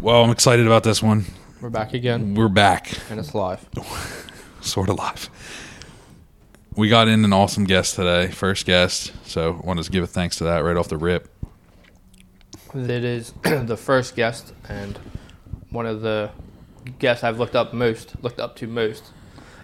Well, I'm excited about this one. We're back again, We're back, and it's live. sort of live. We got in an awesome guest today, first guest. So, wanted to give a thanks to that right off the rip. It is the first guest and one of the guests I've looked up most, looked up to most.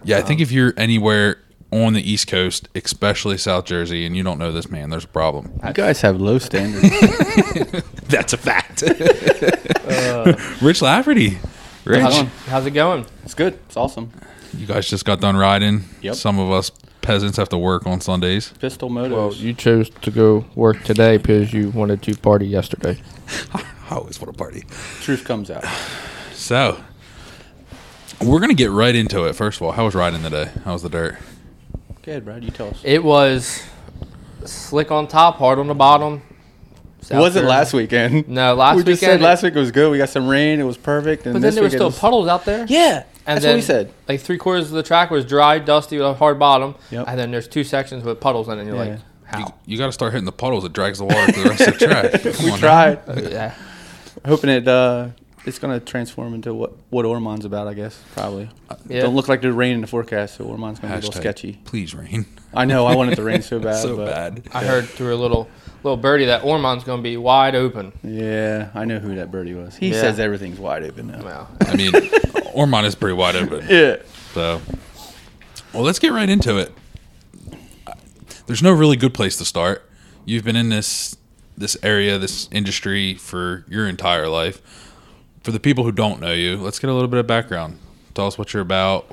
Yeah, I think um, if you're anywhere on the East Coast, especially South Jersey, and you don't know this man, there's a problem. You guys have low standards. That's a fact. Uh, Rich Lafferty. Rich, How's it How's it going? it's good. It's awesome. you guys just got done riding. Yep. Some of us peasants have to work on Sundays. Pistol Well, you chose to go work today because you wanted to party yesterday. I always want to party. Truth comes out. So, we're going to get right into it. First of all, how was riding today? How was the dirt? Go ahead, Brad. You tell us. It was slick on top, hard on the bottom. South wasn't Jersey. last weekend. No, last we just said last week was good. We got some rain. It was perfect. And but then this there were still was- puddles out there. Yeah, And that's then, what we said. Like three quarters of the track was dry, dusty with a hard bottom. Yep. And then there's two sections with puddles in it. And you're Yeah. like, how? You, you got to start hitting the puddles. It drags the water to the rest of the track. Come We tried, Uh, yeah. hoping it. Uh, it's gonna transform into what what Ormond's about. I guess probably. Yeah. Don't look like there's rain in the forecast, so Ormond's gonna be a little sketchy. Please rain. I know. I wanted to rain so bad. so but bad. I heard through a little little birdie that Ormond's going to be wide open. Yeah, I know who that birdie was. He Yeah. says everything's wide open now. Well, I mean, Ormond is pretty wide open. Yeah. So, well, let's get right into it. There's no really good place to start. You've been in this this area, this industry for your entire life. For the people who don't know you, let's get a little bit of background. Tell us what you're about.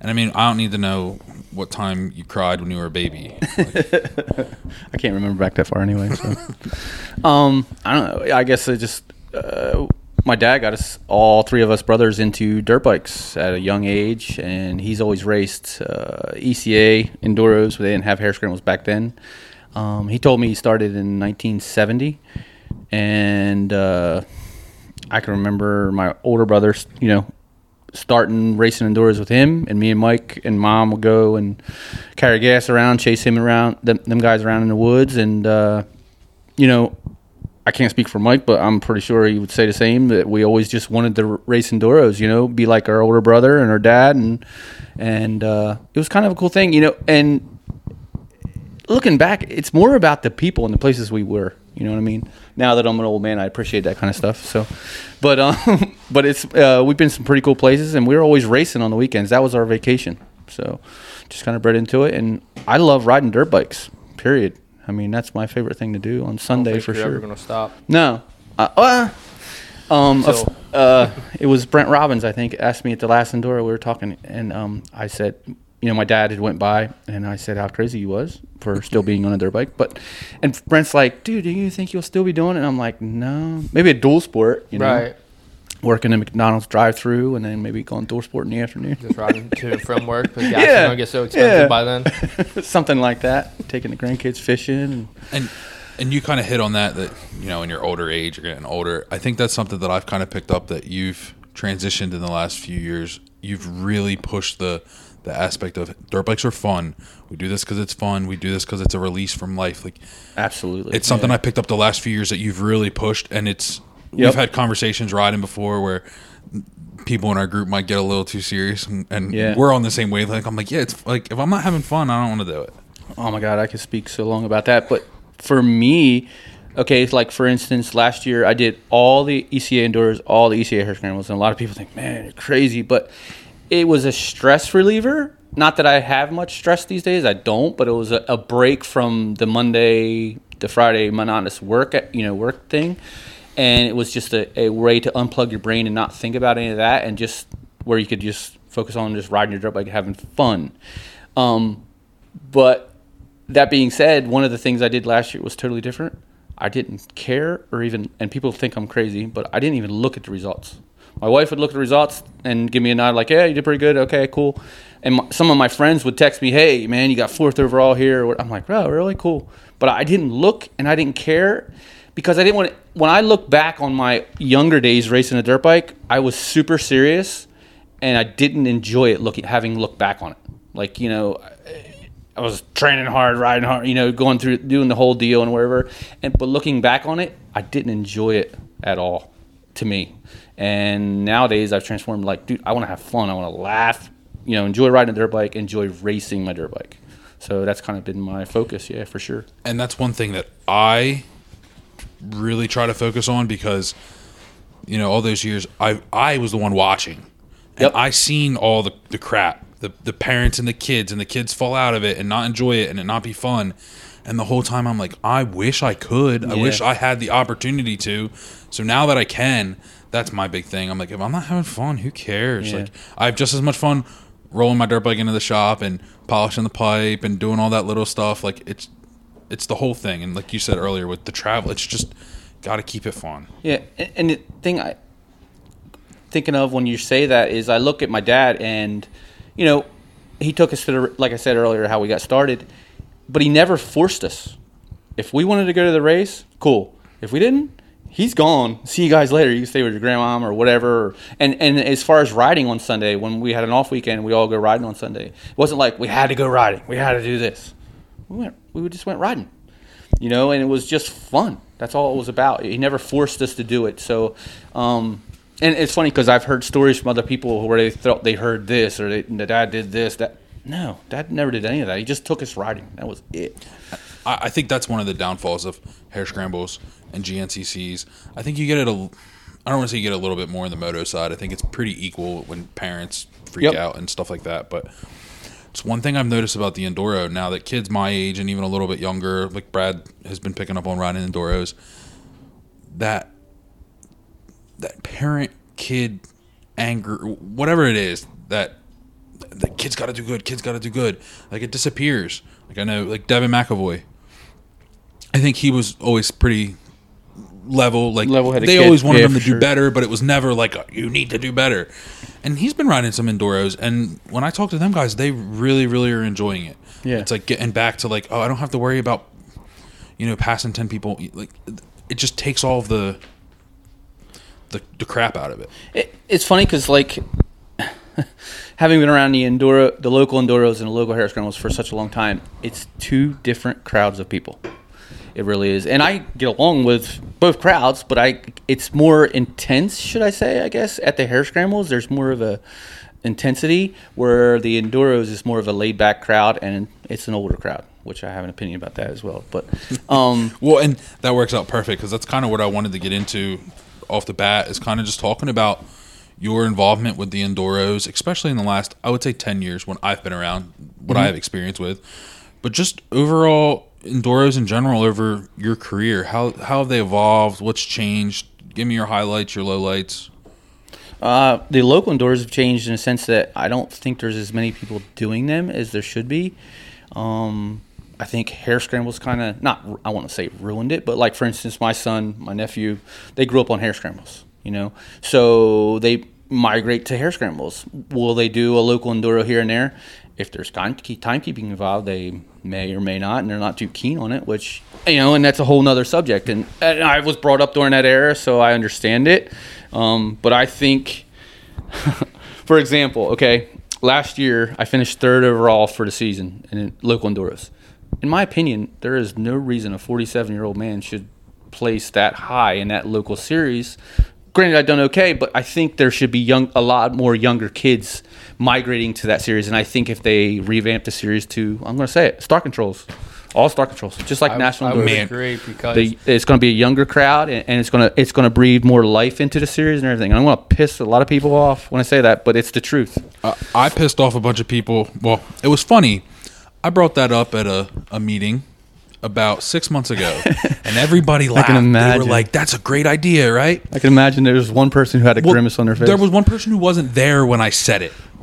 And I mean, I don't need to know what time you cried when you were a baby. I can't remember back that far anyway. So, um, I don't know. I guess it just uh, my dad got us all three of us brothers into dirt bikes at a young age, and he's always raced uh, ECA enduros. They didn't have hare scrambles back then. Um, he told me he started in 1970, and uh, I can remember my older brother, you know, starting racing enduros with him, and me and Mike and Mom would go and carry gas around, chase him around, them, them guys around in the woods, and uh, you know, I can't speak for Mike, but I'm pretty sure he would say the same. That we always just wanted to race enduros, you know, be like our older brother and our dad, and and uh, it was kind of a cool thing, you know, and looking back, it's more about the people and the places we were. You know what I mean? Now that I'm an old man, I appreciate that kind of stuff. So, but um, but it's uh, we've been some pretty cool places, and we were always racing on the weekends. That was our vacation. So, just kind of bred into it, and I love riding dirt bikes. Period. I mean, that's my favorite thing to do on Sunday for you're ever to stop. No. Uh, uh, um, So- uh, it was Brent Robbins, I think, asked me at the last Enduro. We were talking, and um, I said, you know, my dad had went by, and I said how crazy he was for still being on a dirt bike. But, and Brent's like, dude, do you think you'll still be doing it? And I'm like, no, maybe a dual sport, you know, Right. working in McDonald's drive-through, and then maybe going dual sport in the afternoon, Just riding to and from work because gas is Yeah. going to get so expensive Yeah. by then. something like that. Taking the grandkids fishing. And, and and you kind of hit on that that you know in your older age you're getting older i think that's something that i've kind of picked up that you've transitioned in the last few years you've really pushed the the aspect of dirt bikes are fun we do this because it's fun we do this because it's a release from life like absolutely, it's something i picked up the last few years that you've really pushed and it's Yep. we've had conversations riding before where people in our group might get a little too serious and, and Yeah. we're on the same wavelength i'm like yeah it's like if i'm not having fun i don't want to do it Oh my god, I could speak so long about that. But for me, okay, it's like for instance, last year I did all the ECA enduros, all the ECA hare scrambles, and a lot of people think, man, you're crazy. But it was a stress reliever. Not that I have much stress these days, I don't, but it was a, a break from the Monday, the Friday monotonous work, you know, work thing. And it was just a, a way to unplug your brain and not think about any of that, and just where you could just focus on just riding your dirt bike, having fun. Um, but that being said, one of the things I did last year was totally different. I didn't care or even, and people think I'm crazy, but I didn't even look at the results. My wife would look at the results and give me a nod, like, "Yeah, you did pretty good. Okay, cool." And my, some of my friends would text me, "Hey, man, you got fourth overall here." I'm like, "Oh, really cool." But I didn't look and I didn't care because I didn't want. To, when I look back on my younger days racing a dirt bike, I was super serious, and I didn't enjoy it looking, having looked back on it. Like you know, I was training hard, riding hard, you know, going through doing the whole deal and wherever. And but looking back on it, I didn't enjoy it at all. to me. And nowadays, I've transformed. Like, dude, I want to have fun. I want to laugh. You know, enjoy riding a dirt bike. Enjoy racing my dirt bike. So that's kind of been my focus. Yeah, for sure. and that's one thing that I really try to focus on because you know all those years I I was the one watching, and Yep. I seen all the the crap, the the parents and the kids, and the kids fall out of it and not enjoy it and it not be fun, and the whole time I'm like I wish I could, I wish I had the opportunity to, so now that I can, that's my big thing. I'm like if I'm not having fun, who cares? Yeah. Like I have just as much fun rolling my dirt bike into the shop and polishing the pipe and doing all that little stuff. Like it's it's the whole thing. And like you said earlier with the travel, it's just got to keep it fun. Yeah, and, and the thing I thinking of when you say that is I look at my dad and you know he took us to the like I said earlier how we got started, but he never forced us. If we wanted to go to the race, cool. If we didn't, he's gone. See you guys later. You can stay with your grandma or whatever. And and as far as riding on Sunday, when we had an off weekend, we all go riding on Sunday. It wasn't like we had to go riding. We had to do this. We went. We just went riding you know, and it was just fun. That's all it was about. He never forced us to do it. So, um, and it's funny because I've heard stories from other people where they thought they heard this or they, the dad did this. That no, dad never did any of that. He just took us riding. That was it. I, I think that's one of the downfalls of hare scrambles and GNCCs. I think you get it a. I don't want to say you get a little bit more in the moto side. I think it's pretty equal when parents freak Yep. out and stuff like that. But it's one thing I've noticed about the enduro now that kids my age and even a little bit younger, like Brad has been picking up on riding enduros, that that parent kid anger, whatever it is, that the kids got to do good, kids got to do good, like it disappears. Like I know, like Devin McAvoy. I think he was always pretty level. Like Level-headed they kid. always wanted Yeah, him to for do sure. better, but it was never like a, you need to do better. And he's been riding some enduros, and when I talk to them guys, they really, really are enjoying it. Yeah. it's like getting back to like, oh, I don't have to worry about, you know, passing ten people. Like, it just takes all of the, the, the crap out of it. it it's funny because like having been around the enduro, the local enduros and the local hare scrambles for such a long time, it's two different crowds of people. It really is, and I get along with both crowds, but I it's more intense, should I say? I guess at the hare scrambles, there's more of a intensity, where the enduros is more of a laid back crowd, and it's an older crowd, which I have an opinion about that as well. But um, Well, and that works out perfect because that's kind of what I wanted to get into off the bat is kind of just talking about your involvement with the Enduros, especially in the last, I would say, 10 years when I've been around, what I have experience with, but just overall Enduros in general over your career. How, how have they evolved? What's changed? Give me your highlights, your lowlights. Uh, the local Enduros have changed in a sense that I don't think there's as many people doing them as there should be. Um, I think hare scrambles kind of not I want to say ruined it, but like for instance, my son, my nephew, they grew up on hare scrambles. You know, so they migrate to hare scrambles. Will they do a local enduro here and there? If there's timekeeping involved, they may or may not, and they're not too keen on it. Which you know, and that's a whole nother subject. And, and I was brought up during that era, so I understand it. Um, but I think for example, okay, last year I finished third overall for the season in local enduros. In my opinion, there is no reason a 47 year old man should place that high in that local series. Granted, I've done okay, but I think there should be young, a lot more younger kids migrating to that series. And I think if they revamp the series to, I'm going to say it, Start Controls, all Start Controls, just like I, National I would Man. agree because The, it's going to be a younger crowd, and, and it's going to it's going to breathe more life into the series and everything. And I'm going to piss a lot of people off when I say that, but it's the truth. Uh, I pissed off a bunch of people. Well, it was funny. I brought that up at a, a meeting about six months ago, and everybody laughed. They imagine. were like, "That's a great idea, right?" I can imagine there was one person who had a Well, grimace on their face. There was one person who wasn't there when I said it,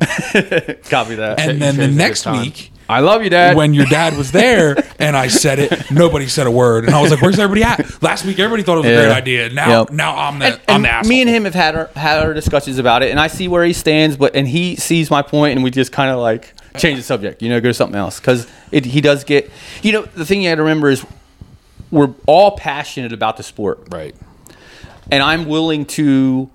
copy that. and you then the chose a good next week, I love you, Dad. when your dad was there and I said it, nobody said a word, and I was like, "Where's everybody at?" Last week, everybody thought it was a great idea. Now, Yep. now I'm the and, I'm and the asshole. me and him have had our, had our discussions about it, and I see where he stands, but and he sees my point, and we just kind of like change the subject, you know, go to something else because he does get, you know, the thing you got to remember is we're all passionate about the sport, right? and I'm willing to.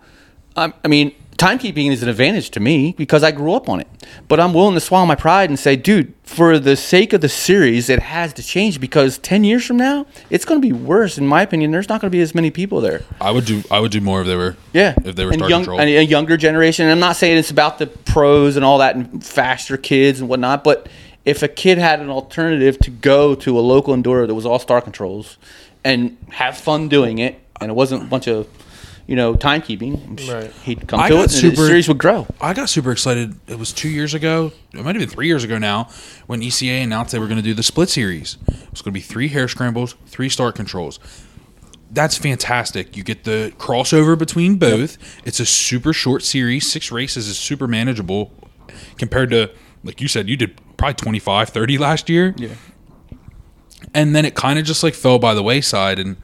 Um, I mean, timekeeping is an advantage to me because I grew up on it. But I'm willing to swallow my pride and say, dude, for the sake of the series, it has to change because 10 years from now, it's going to be worse. In my opinion, there's not going to be as many people there. I would do. I would do more if they were. Yeah, If they were and young, and a younger generation. And I'm not saying it's about the pros and all that and faster kids and whatnot, but if a kid had an alternative to go to a local enduro that was all start controls and have fun doing it, and it wasn't a bunch of you know timekeeping, Right. he'd come I to it, and super- the series would grow. I got super excited. It was two years ago. It might have been three years ago now when ECA announced they were going to do the split series. It was going to be three hare scrambles, three start controls. That's fantastic. You get the crossover between both. It's a super short series. Six races is super manageable compared to, like you said, you did probably 25, 30 last year. Yeah. and then it kind of just like fell by the wayside and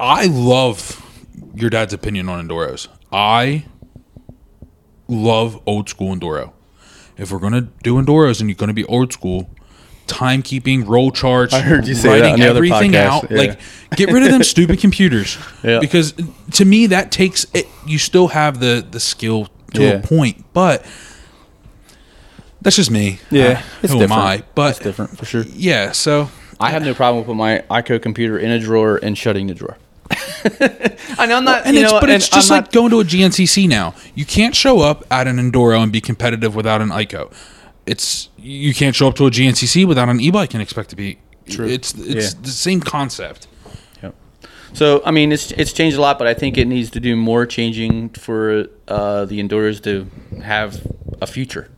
i love your dad's opinion on enduros i love old school enduro if we're gonna do enduros and you're gonna be old school timekeeping roll charts I heard you say that on the everything podcast, out yeah. like get rid of them stupid computers Yeah. because to me that takes it you still have the the skill to Yeah. a point but that's just me Yeah, Uh, who am i but it's different for sure. yeah, so I have no problem with putting my ICO computer in a drawer and shutting the drawer. I know I'm not, and you it's know, but and it's just I'm like not- going to a GNCC now. You can't show up at an enduro and be competitive without an ICO. It's you can't show up to a GNCC without an e-bike and expect to be. True. It's it's Yeah. the same concept. Yep. So I mean, it's it's changed a lot, but I think it needs to do more changing for uh, the enduros to have a future,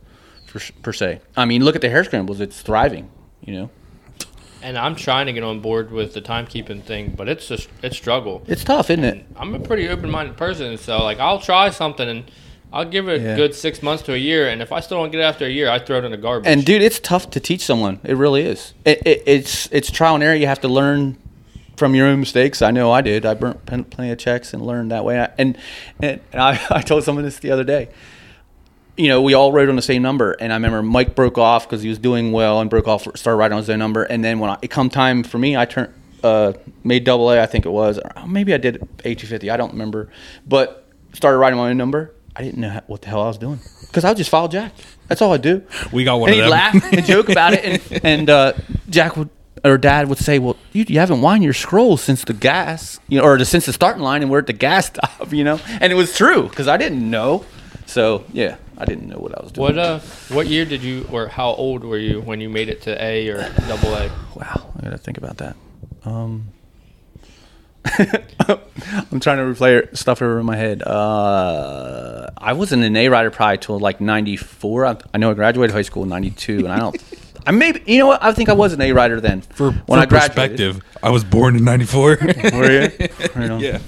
for, per se. I mean, look at the hare scrambles; it's thriving. You know, And I'm trying to get on board with the timekeeping thing, but it's just it's struggle. it's tough, isn't it? I'm a pretty open-minded person, so like I'll try something and I'll give it Yeah. a good six months to a year, and if I still don't get it after a year, I throw it in the garbage. And dude, it's tough to teach someone. It really is. It, it, it's it's trial and error. You have to learn from your own mistakes. I know I did. I burnt plenty of checks and learned that way. And and, and I, I told someone this the other day. You know, we all rode on the same number, and I remember Mike broke off because he was doing well and broke off, started riding on his own number. And then when I, it come time for me, I turned uh, made double A, I think it was, or maybe I did A two fifty, I don't remember, but started riding my own number. I didn't know how, what the hell I was doing because I would just follow Jack. That's all I do We got one and he'd laugh and joke about it. And, and uh, Jack would or Dad would say, "Well, you, you haven't wind your scrolls since the gas, you know, or the, since the starting line, and we're at the gas stop, you know." And it was true because I didn't know. So yeah, I didn't know what I was doing. what uh, what year did you, or how old were you when you made it to A or double A? Wow, I gotta think about that. Um, I'm trying to replay stuff over in my head. Uh, I wasn't an A rider probably till like '94. I, I know I graduated high school in '92, and I don't. I maybe you know what? I think I was an A rider then. For, when for I graduated. perspective, I was born in '94. Were you? Right yeah.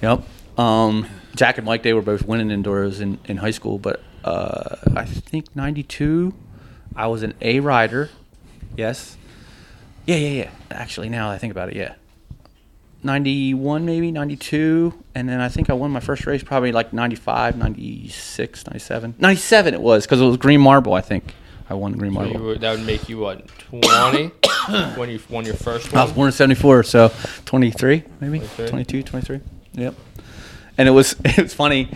Yep. Um, Jack and Mike, they were both winning enduros in, in high school, but uh, I think 92, I was an A rider. Yes. Yeah, yeah, yeah. Actually, now that I think about it, yeah. 91, maybe, 92. And then I think I won my first race probably like 95, 96, 97. 97 it was because it was Green Marble, I think. I won Green So Marble. were, that would make you what 20 when you won your first I was born in 74, so 23, maybe 23. 22, 23. Yep. And it was it was funny.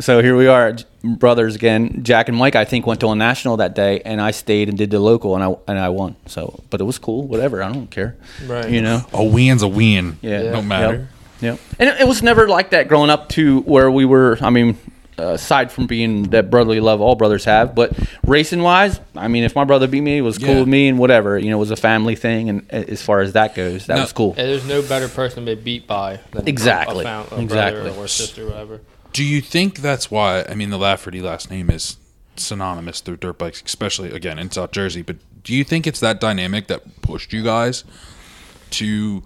So here we are, brothers again. Jack and Mike, I think, went to a national that day, and I stayed and did the local, and I and I won. So, but it was cool. Whatever, I don't care. Right. You know. A win's a win. Yeah. Yeah. Don't matter. Yep. yep. And it, it was never like that growing up to where we were. I mean, uh, aside from being that brotherly love all brothers have, but racing wise, I mean, if my brother beat me, it was cool Yeah. with me, and whatever. You know, it was a family thing, and as far as that goes, that No. was cool. And there's no better person to be beat by than Exactly. a, fam- a Exactly. brother or sister, or whatever. Do you think that's why? I mean, the Lafferty last name is synonymous through dirt bikes, especially again in South Jersey. But do you think it's that dynamic that pushed you guys to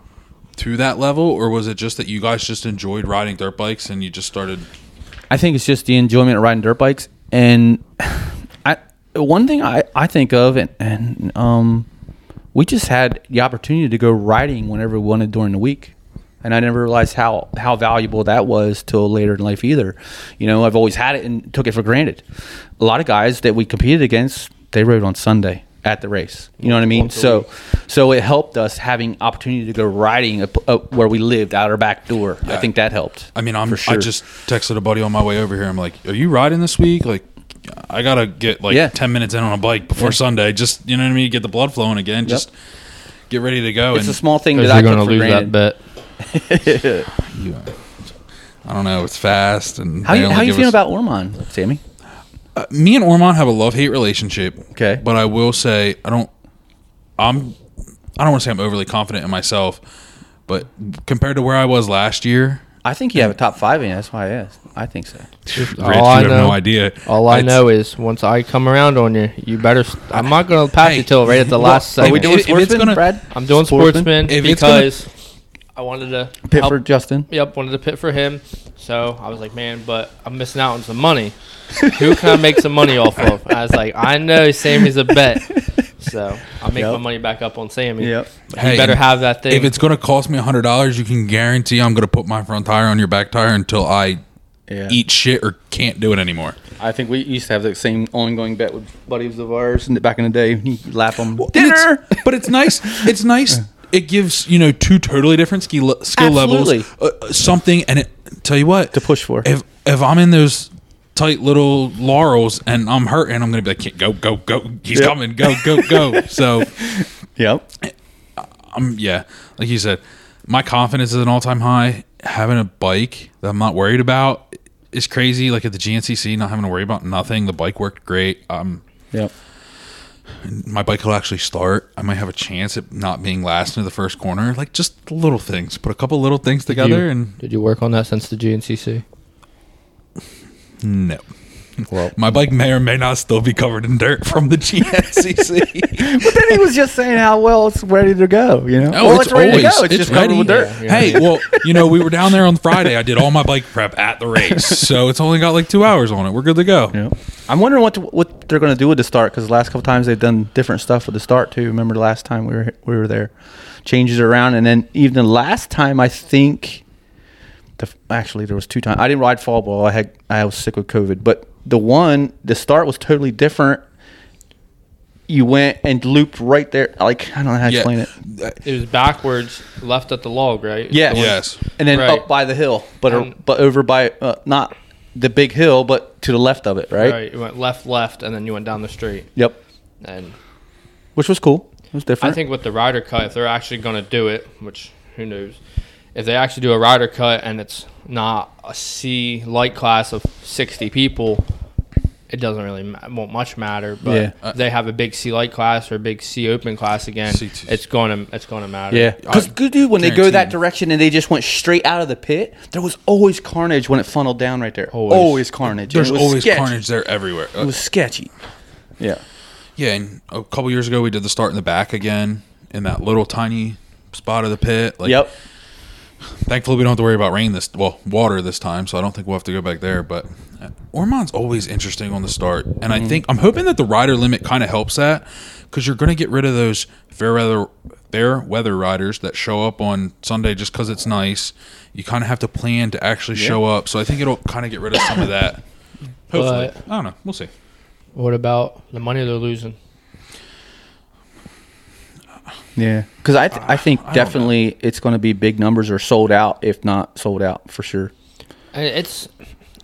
to that level, or was it just that you guys just enjoyed riding dirt bikes and you just started? I think it's just the enjoyment of riding dirt bikes. And I, one thing I, I think of, and, and um, we just had the opportunity to go riding whenever we wanted during the week. And I never realized how, how valuable that was till later in life either. You know, I've always had it and took it for granted. A lot of guys that we competed against, they rode on Sunday. at the race. You know what I mean? So, so it helped us having opportunity to go riding up, up where we lived out our back door. I think that helped. I mean, I'm. sure. I just texted a buddy on my way over here. I'm like, "Are you riding this week?" Like, I gotta get like Yeah. ten minutes in on a bike before Yeah. Sunday. Just you know what I mean. Get the blood flowing again. Just get ready to go. it's a small thing Because that I you're took gonna lose granted. that bet. you, I don't know. It's fast and How they you, how you give feeling us- about Ormond, Sammy? Uh, me and Ormond have a love hate relationship. Okay. but I will say I don't. I'm. I don't want to say I'm overly confident in myself, but compared to where I was last year, I think you have a top five in. That's why I asked. I think so. Rich, all you I have know- no idea. All I It's- know is once I come around on you, you better. St- I'm not going to pass Hey, you till right at the last Are second. we doing If- if sportsman, gonna- Brad? I'm doing Sportsman? sportsman, If it's gonna- because I wanted to Pit help- for Justin. Yep, wanted to pit for him. So I was like, man, but I'm missing out on some money. Who can I make some money off of? And I was like, I know Sammy's a bet. So I'll make Yep. my money back up on Sammy. Yep. But Hey, you better have that thing. If it's going to cost me hundred dollars, you can guarantee I'm going to put my front tire on your back tire until I Yeah. eat shit or can't do it anymore. I think we used to have the same ongoing bet with buddies of ours in back in the day. You laugh them. And it's- but it's nice. It's nice. It gives you know two totally different skill skill Absolutely. levels, uh, something. And it tell you what To push for. If if I'm in those tight little laurels and I'm hurting, I'm going to be like, go go go. He's Yep. coming. Go go go. so Yep. I'm yeah, like you said, my confidence is an all time high. Having a bike that I'm not worried about is crazy. Like at the GNCC, not having to worry about nothing. The bike worked great. Um, Yep. My bike will actually start. I might have a chance at not being last into the first corner. Like just little things. Put a couple little things together, you, and did you work on that since the GNCC? no. Well, My bike may or may not still be covered in dirt from the GNCC. But then he was just saying how well it's ready to go. You know. Oh, well, it's, ready always to go. It's, it's, just covered ready. with dirt. Yeah, yeah. Hey, well, you know, we were down there on Friday. I did all my bike prep at the race, so it's only got like two hours on it. We're good to go. Yeah. I'm wondering what to, what they're going to do with the start because the last couple times they've done different stuff with the start too. Remember the last time we were we were there, changes around, and then even the last time I think, actually there was two times I didn't ride fall ball. I had I was sick with COVID, but the one the start was totally different. You went and looped right there. Like I don't know how to explain it. it was backwards, left at the log, right? Yes. The one- Yes. And then Right. up by the hill, but And- but over by uh, not the big hill, but to the left of it, right? Right. You went left, left, and then you went down the street. Yep. And Which was cool. It was different. I think with the rider cut, if they're actually going to do it, which who knows, if they actually do a rider cut and it's not a C light class of 60 people, it doesn't really ma- won't much matter. But Yeah. if they have a big C light class or a big C open class again, C2. it's going to it's going to matter. Yeah, because I good dude, when they go that you. direction and they just went straight out of the pit, there was always carnage when it funneled down right there. Always. Always, carnage. There's It was always sketchy. carnage there everywhere. Uh, It was sketchy. Yeah. yeah, and a couple years ago we did the start in the back again in that little tiny spot of the pit. Like, yep. Thankfully, we don't have to worry about rain this well water this time, so I don't think we'll have to go back there. But uh, Ormond's always interesting on the start, and Mm-hmm. I think I'm hoping that the rider limit kind of helps that because you're going to get rid of those fair weather fair weather riders that show up on Sunday just because it's nice. You kind of have to plan to actually show up, so I think it'll kind of get rid of some of that. Hopefully, But- I don't know. We'll see. What about the money they're losing? Yeah. Because I, th- I think I definitely it's going to be big numbers or sold out, if not sold out for sure. It's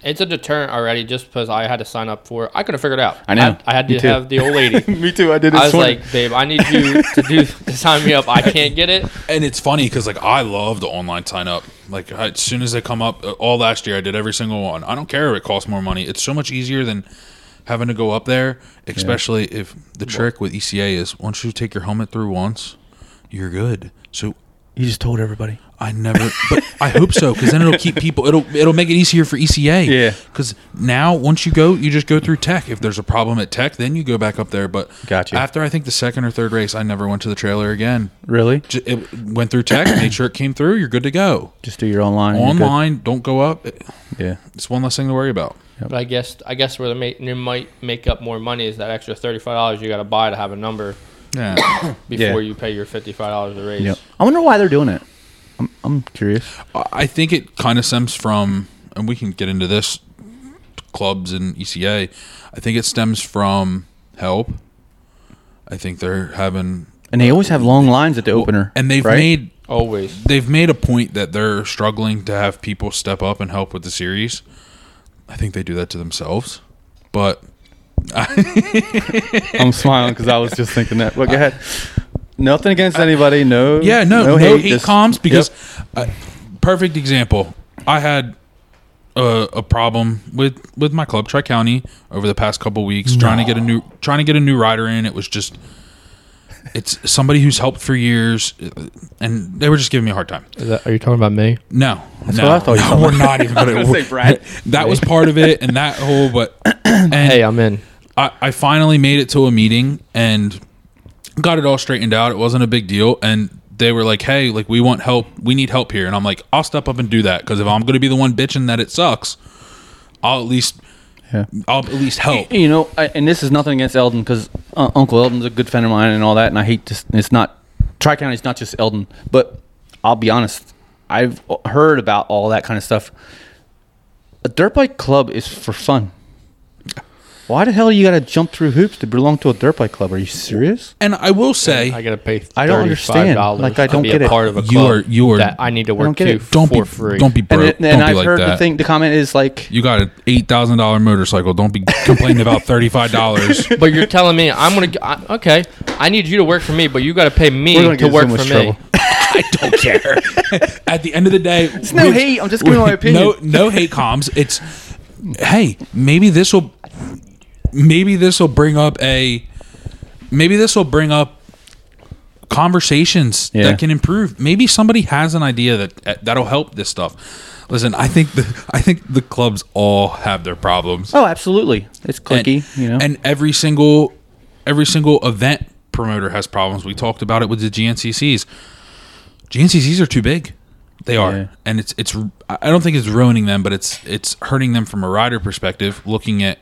it's a deterrent already just because I had to sign up for it. I could have figured it out. I know. I, had Me to too. have the old lady. Me too. I did it. I was like, babe, I need you to do to sign me up. I can't get it. And it's funny because like I love the online sign up. Like I, as soon as they come up, uh, all last year I did every single one. I don't care if it costs more money. It's so much easier than having to go up there. Especially if the trick with ECA is once you take your helmet through once, you're good. So you just told everybody. I never, but I hope so because then it'll keep people. It'll it'll make it easier for ECA. Yeah. Because now once you go, you just go through tech. If there's a problem at tech, then you go back up there. But Gotcha. after I think the second or third race, I never went to the trailer again. Really? J- It went through tech, made sure it came through. You're good to go. Just do your online. Online, don't go up. Yeah. It's one less thing to worry about. But I guess I guess where they make, they might make up more money is that extra thirty five dollars you got to buy to have a number Yeah. before Yeah. you pay your fifty five dollars a race. Yep. I wonder why they're doing it. I'm, I'm curious. I think it kind of stems from, and we can get into this clubs and ECA. I think it stems from help. I think they're having And they always have long lines at the opener. and they've right? made Always. they've made a point that they're struggling to have people step up and help with the series. I think they do that to themselves, but I'm smiling because I was just thinking that. But go ahead. Nothing against anybody. No. yeah, no, no, hate, just- comms because Yep. uh, perfect example. I had a, a problem with with my club Tri County over the past couple weeks trying to get a new trying to get a new rider in. It was just it's somebody who's helped for years, and they were just giving me a hard time. Is that, are you talking about me? No, That's no, what I thought you no, we're not even I was going gonna say Brad. that was part of it, and that whole. But and Hey, I'm in. I, I finally made it to a meeting and got it all straightened out. It wasn't a big deal, and they were like, "Hey, like we want help. We need help here." And I'm like, "I'll step up and do that because if I'm going to be the one bitching that it sucks, I'll at least, Yeah. I'll at least help." You know, I, and this is nothing against Eldon because uh, Uncle Eldon's a good friend of mine and all that, and I hate this. It's not Tri County's not just Eldon, but I'll be honest. I've heard about all that kind of stuff. A dirt bike club is for fun. Why the hell you got to jump through hoops to belong to a dirt bike club? Are you serious? And I will say, I gotta pay. I don't understand. $35 Like, I to don't be get a it. part of a You are- you are- that I need to don't work get to it. don't for be free. don't be And, broke. it, and don't be I've be like heard that. the thing. The comment is like, you got an eight thousand dollar motorcycle. Don't be complaining about thirty five dollars. But you're telling me I'm gonna g- I, okay. I need you to work for me, but you got to pay We're me gonna to get work for much me. trouble. I don't care. At the end of the day, it's no hate, I'm just giving my opinion. No, no hate comms. It's hey, maybe this will, maybe this will bring up a, maybe this will bring up conversations Yeah. that can improve. Maybe somebody has an idea that eh, that'll help this stuff. Listen, I think the I think the clubs all have their problems. oh, absolutely, it's clicky. and, you know, and every single every single event promoter has problems. We talked about it with the GNCCs. GNCCs are too big. They are, Yeah. and it's it's. I don't think it's ruining them, but it's it's hurting them from a rider perspective. Looking at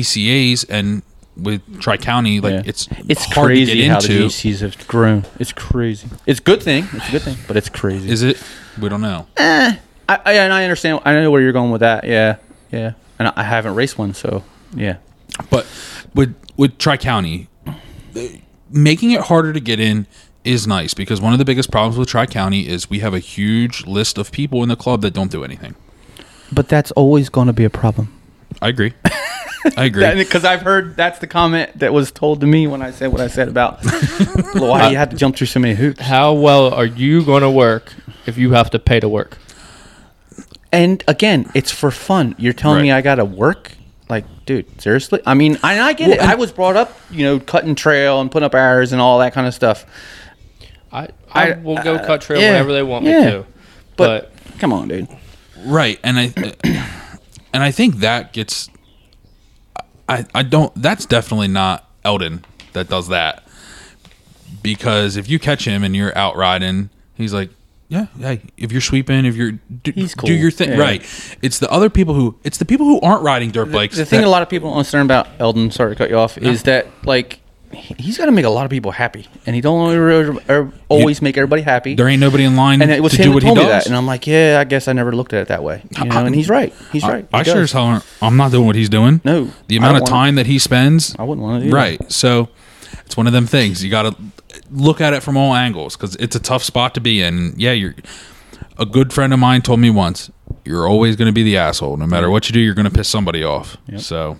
ECAs and with Tri County, like Yeah. it's it's hard crazy to get how the. GCs have grown. It's crazy. It's a good thing. It's a good thing, but it's crazy. Is it? We don't know. Eh, I, I and I understand. I know where you're going with that. Yeah, yeah. And I, I haven't raced one, so yeah. But with with Tri County, making it harder to get in is nice because one of the biggest problems with Tri County is we have a huge list of people in the club that don't do anything. But that's always going to be a problem. I agree. I agree. Because I've heard that's the comment that was told to me when I said what I said about why you had to jump through so many hoops. How well are you going to work if you have to pay to work? And again, it's for fun. You're telling me I got to work? Like, dude, seriously? I mean, I, I get Well, it. I was brought up, you know, cutting trail and putting up hours and all that kind of stuff. I I, I- will go uh, cut trail yeah, whenever they want yeah. me to. But, But, come on, dude. right, and I and I think that gets. I I don't. That's definitely not Eldon that does that. Because if you catch him and you're out riding, he's like, yeah, hey, if you're sweeping, if you're do, He's do your thing, Yeah. right? It's the other people who it's the people who aren't riding dirt bikes. The thing that- a lot of people don't understand about Eldon, sorry to cut you off, is that like he's got to make a lot of people happy, and he don't always, always make everybody happy. there ain't nobody in line and it was to do what he does. that, and I'm like, yeah, I guess I never looked at it that way. You know, and he's right. He's I- right. I, He sure does. as hell aren't- I'm not doing what he's doing. No, the amount of time that he spends. I wouldn't want to do that. Right. So it's one of them things. You got to look at it from all angles because it's a tough spot to be in. Yeah, you're. A good friend of mine told me once, "You're always going to be the asshole. No matter what you do, you're going to piss somebody off." Yep. So,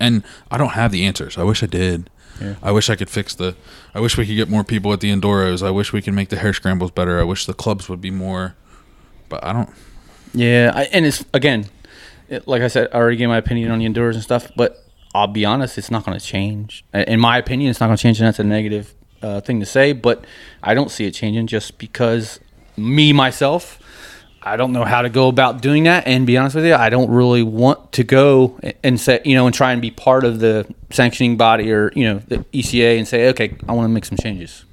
and I don't have the answers. I wish I did. Yeah. I wish I could fix the. I wish we could get more people at the enduros. I wish we could make the hare scrambles better. I wish the clubs would be more. But I don't. Yeah, I, and it's again, it, like I said, I already gave my opinion on the enduros and stuff, but I'll be honest, it's not going to change. In my opinion, it's not going to change, and that's a negative uh, thing to say. But I don't see it changing just because me myself, I don't know how to go about doing that. And be honest with you, I don't really want to go and say, you know, and try and be part of the sanctioning body or you know the ECA and say, okay, I want to make some changes.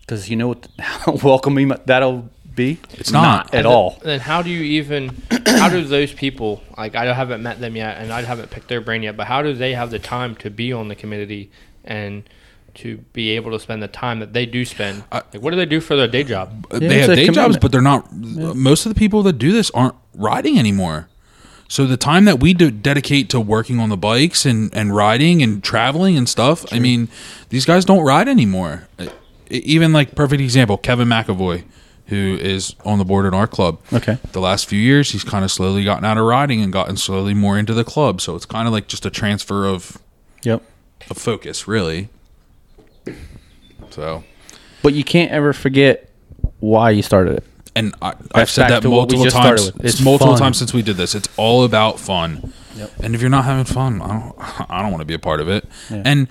Because you know what, how welcoming that'll be. It's not. at all. Then how do you even? How do those people like? I haven't met them yet, and I haven't picked their brain yet. But how do they have the time to be on the committee and to be able to spend the time that they do spend? I- like, what do they do for their day job? they have a day jobs, but they're not. Most of the people that do this aren't riding anymore. So the time that we do dedicate to working on the bikes and, and riding and traveling and stuff, I mean, these guys don't ride anymore. Even like perfect example, Kevin McAvoy, who is on the board in our club. Okay. The last few years, he's kind of slowly gotten out of riding and gotten slowly more into the club. So it's kind of like just a transfer of, Yep. of focus, really. So, But you can't ever forget why you started it. and I, I've said that to what we multiple times. It's multiple fun. times since we did this. It's all about fun. Yep. And if you're not having fun, I don't. I don't want to be a part of it. Yeah. And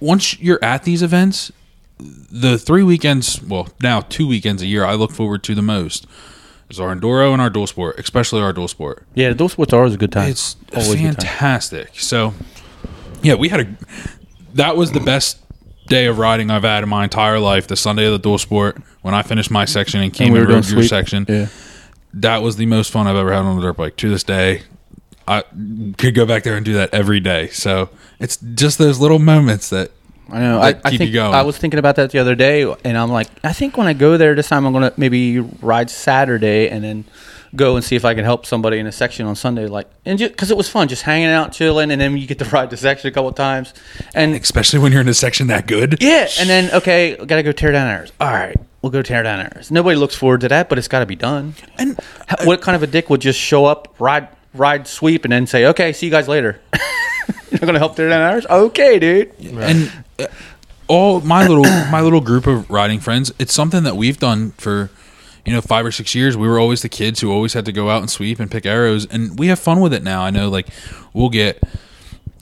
once you're at these events, the three weekends, well, now two weekends a year, I look forward to the most is our enduro and our dual sport, especially our dual sport. Yeah, those sports are always a good time. It's always good time. fantastic. So, yeah, we had a. That was the best day of riding I've had in my entire life. The Sunday of the dual sport when I finished my section and came And we and rode your section. Yeah. That was the most fun I've ever had on a dirt bike. To this day, I could go back there and do that every day. So it's just those little moments that I know. I, I keep think you going. I was thinking about that the other day, and I'm like, I think when I go there this time, I'm gonna maybe ride Saturday and then go and see if I can help somebody in a section on Sunday. Like, and just because it was fun, just hanging out, chilling, and then you get to ride the section a couple times, and especially when you're in a section that good. yeah, and then okay, gotta go tear down errors. All right, we'll go tear down errors. Nobody looks forward to that, but it's got to be done. And How- what kind of a dick would just show up, ride, ride, sweep, and then say, "Okay, see you guys later." You're gonna help tear down errors? Okay, dude. and uh, all my little my little group of riding friends it's something that we've done for you know five or six years we were always the kids who always had to go out and sweep and pick arrows and we have fun with it now. I know like we'll get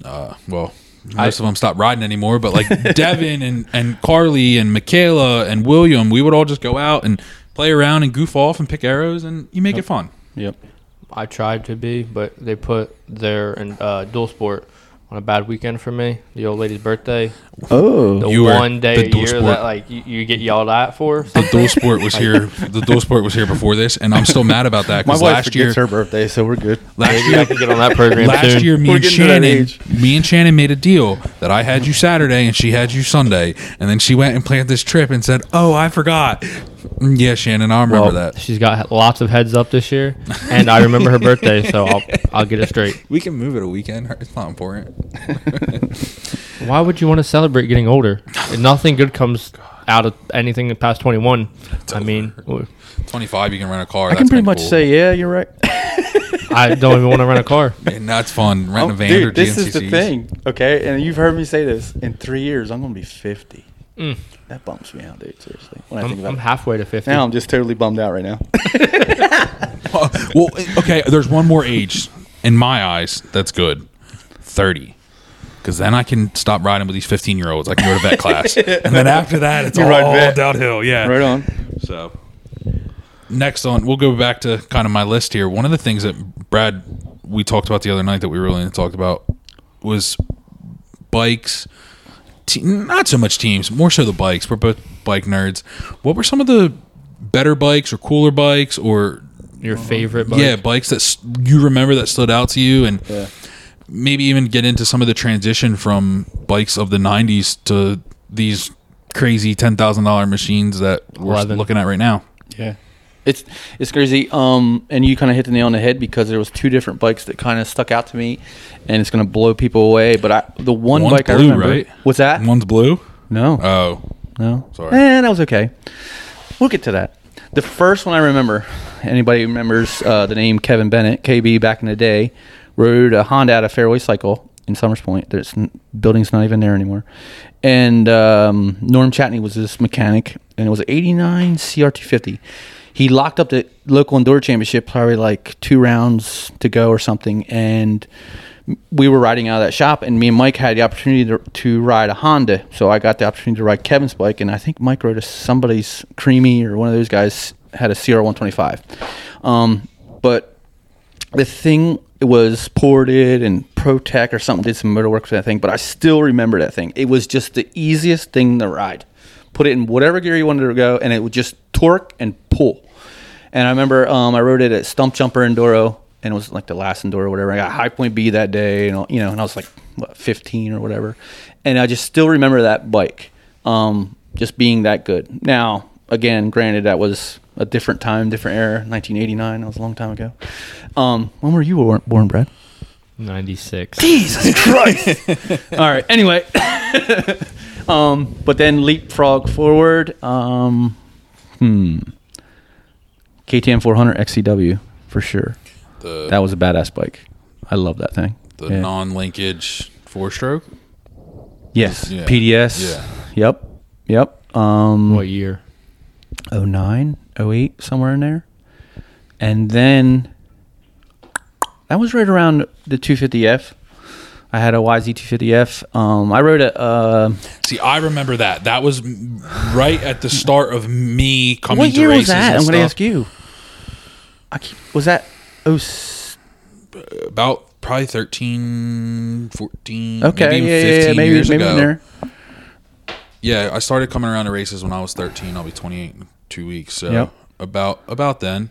uh well most of them stopped riding anymore but like devin and and carly and michaela and william we would all just go out and play around and goof off and pick arrows and you make it fun. Yep. I tried to be, but they put their and uh, dual sport on a bad weekend for me. The old lady's birthday, Oh. the You were one day the a year sport. that like you, you get yelled at for. the dual sport was here the dual sport was here before this and i'm still mad about that My wife last year forgets her birthday, so we're good. last Maybe year I can get on that program Last soon. year, me We're and getting to that Shannon, me and Shannon made a deal that I had you Saturday and she had you Sunday, and then she went and planned this trip and said, "Oh, I forgot." Mm, Yeah, Shannon, I remember Well, that. She's got lots of heads up this year, and I remember her birthday, so I'll I'll get it straight. We can move it a weekend. It's not important. Why would you want to celebrate getting older? Nothing good comes out of anything past twenty one. I mean, Twenty-five, you can rent a car. I can pretty much say, yeah, you're right. I don't even want to rent a car. and that's fun. Renting Oh, a van or dude, this is the thing, okay? And you've heard me say this. In three years, I'm going to be 50. Mm. That bumps me out, dude. Seriously. When I I'm, think about I'm it. halfway to fifty. Now I'm just totally bummed out right now. Uh, well, eh, okay. There's one more age in my eyes that's good. Thirty. Because then I can stop riding with these 15 year olds. I can go to vet class, and then after that, it's You all vet. downhill. Yeah, right on. So next on, we'll go back to kind of my list here. One of the things that Brad we talked about the other night that we really talked about was bikes. Te- not so much teams, more so the bikes. We're both bike nerds. What were some of the better bikes or cooler bikes or Your favorite? Bike? yeah bikes that s- you remember that stood out to you and Yeah. maybe even get into some of the transition from bikes of the 90s to these crazy $10,000 machines that we're Eleven. looking at right now. Yeah. It's it's crazy. Um, and you kind of hit the nail on the head because there was two different bikes that kind of stuck out to me, and it's gonna blow people away. But I, the one One's bike I blue, remember, right? what's that? One's blue. No, Oh, no. Sorry. Eh, that was okay. We'll get to that. The first one I remember. Anybody remembers uh, the name Kevin Bennett, KB, back in the day, rode a Honda out of Fairway Cycle in Somers Point. There's building's not even there anymore. And um, Norm Chatney was this mechanic, and it was an '89 CR250. He locked up the local indoor championship, probably like two rounds to go or something, and we were riding out of that shop, and me and Mike had the opportunity to, to ride a Honda. So I got the opportunity to ride Kevin's bike, and I think Mike rode a, somebody's Creamy or one of those guys had a CR125. Um, but the thing was ported and Protec or something did some motor work for that thing, but I still remember that thing. It was just the easiest thing to ride. Put it in whatever gear you wanted to go, and it would just torque and pull. And I remember um, I rode it at Stump Jumper Enduro, and it was like the last Enduro or whatever. I got High Point B that day, and you know, and I was like what, 15 or whatever, and I just still remember that bike, um, just being that good. Now, again, granted, that was a different time, different era. 1989. That was a long time ago. Um, when were you born, born Brad? 96. Jesus Christ! All right. Anyway, um, but then leapfrog forward. Um, hmm. KTM 400 XCW for sure. The That was a badass bike. I love that thing. the Yeah. non-linkage four stroke. Yes. Yeah. PDS. Yeah. Yep. Yep. Um, What year? 09, 08, somewhere in there. And then that was right around the 250F. I had a YZ250F. Um, I rode a. Uh, See, I remember that. That was right at the start of me coming what to year was that? I'm going to ask you. I keep, was that? Oh, About probably 13, 14, okay. maybe yeah, 15 yeah, yeah, maybe years maybe in ago. there. Yeah, I started coming around to races when I was 13. I'll be 28 in two weeks. So Yep. about about then,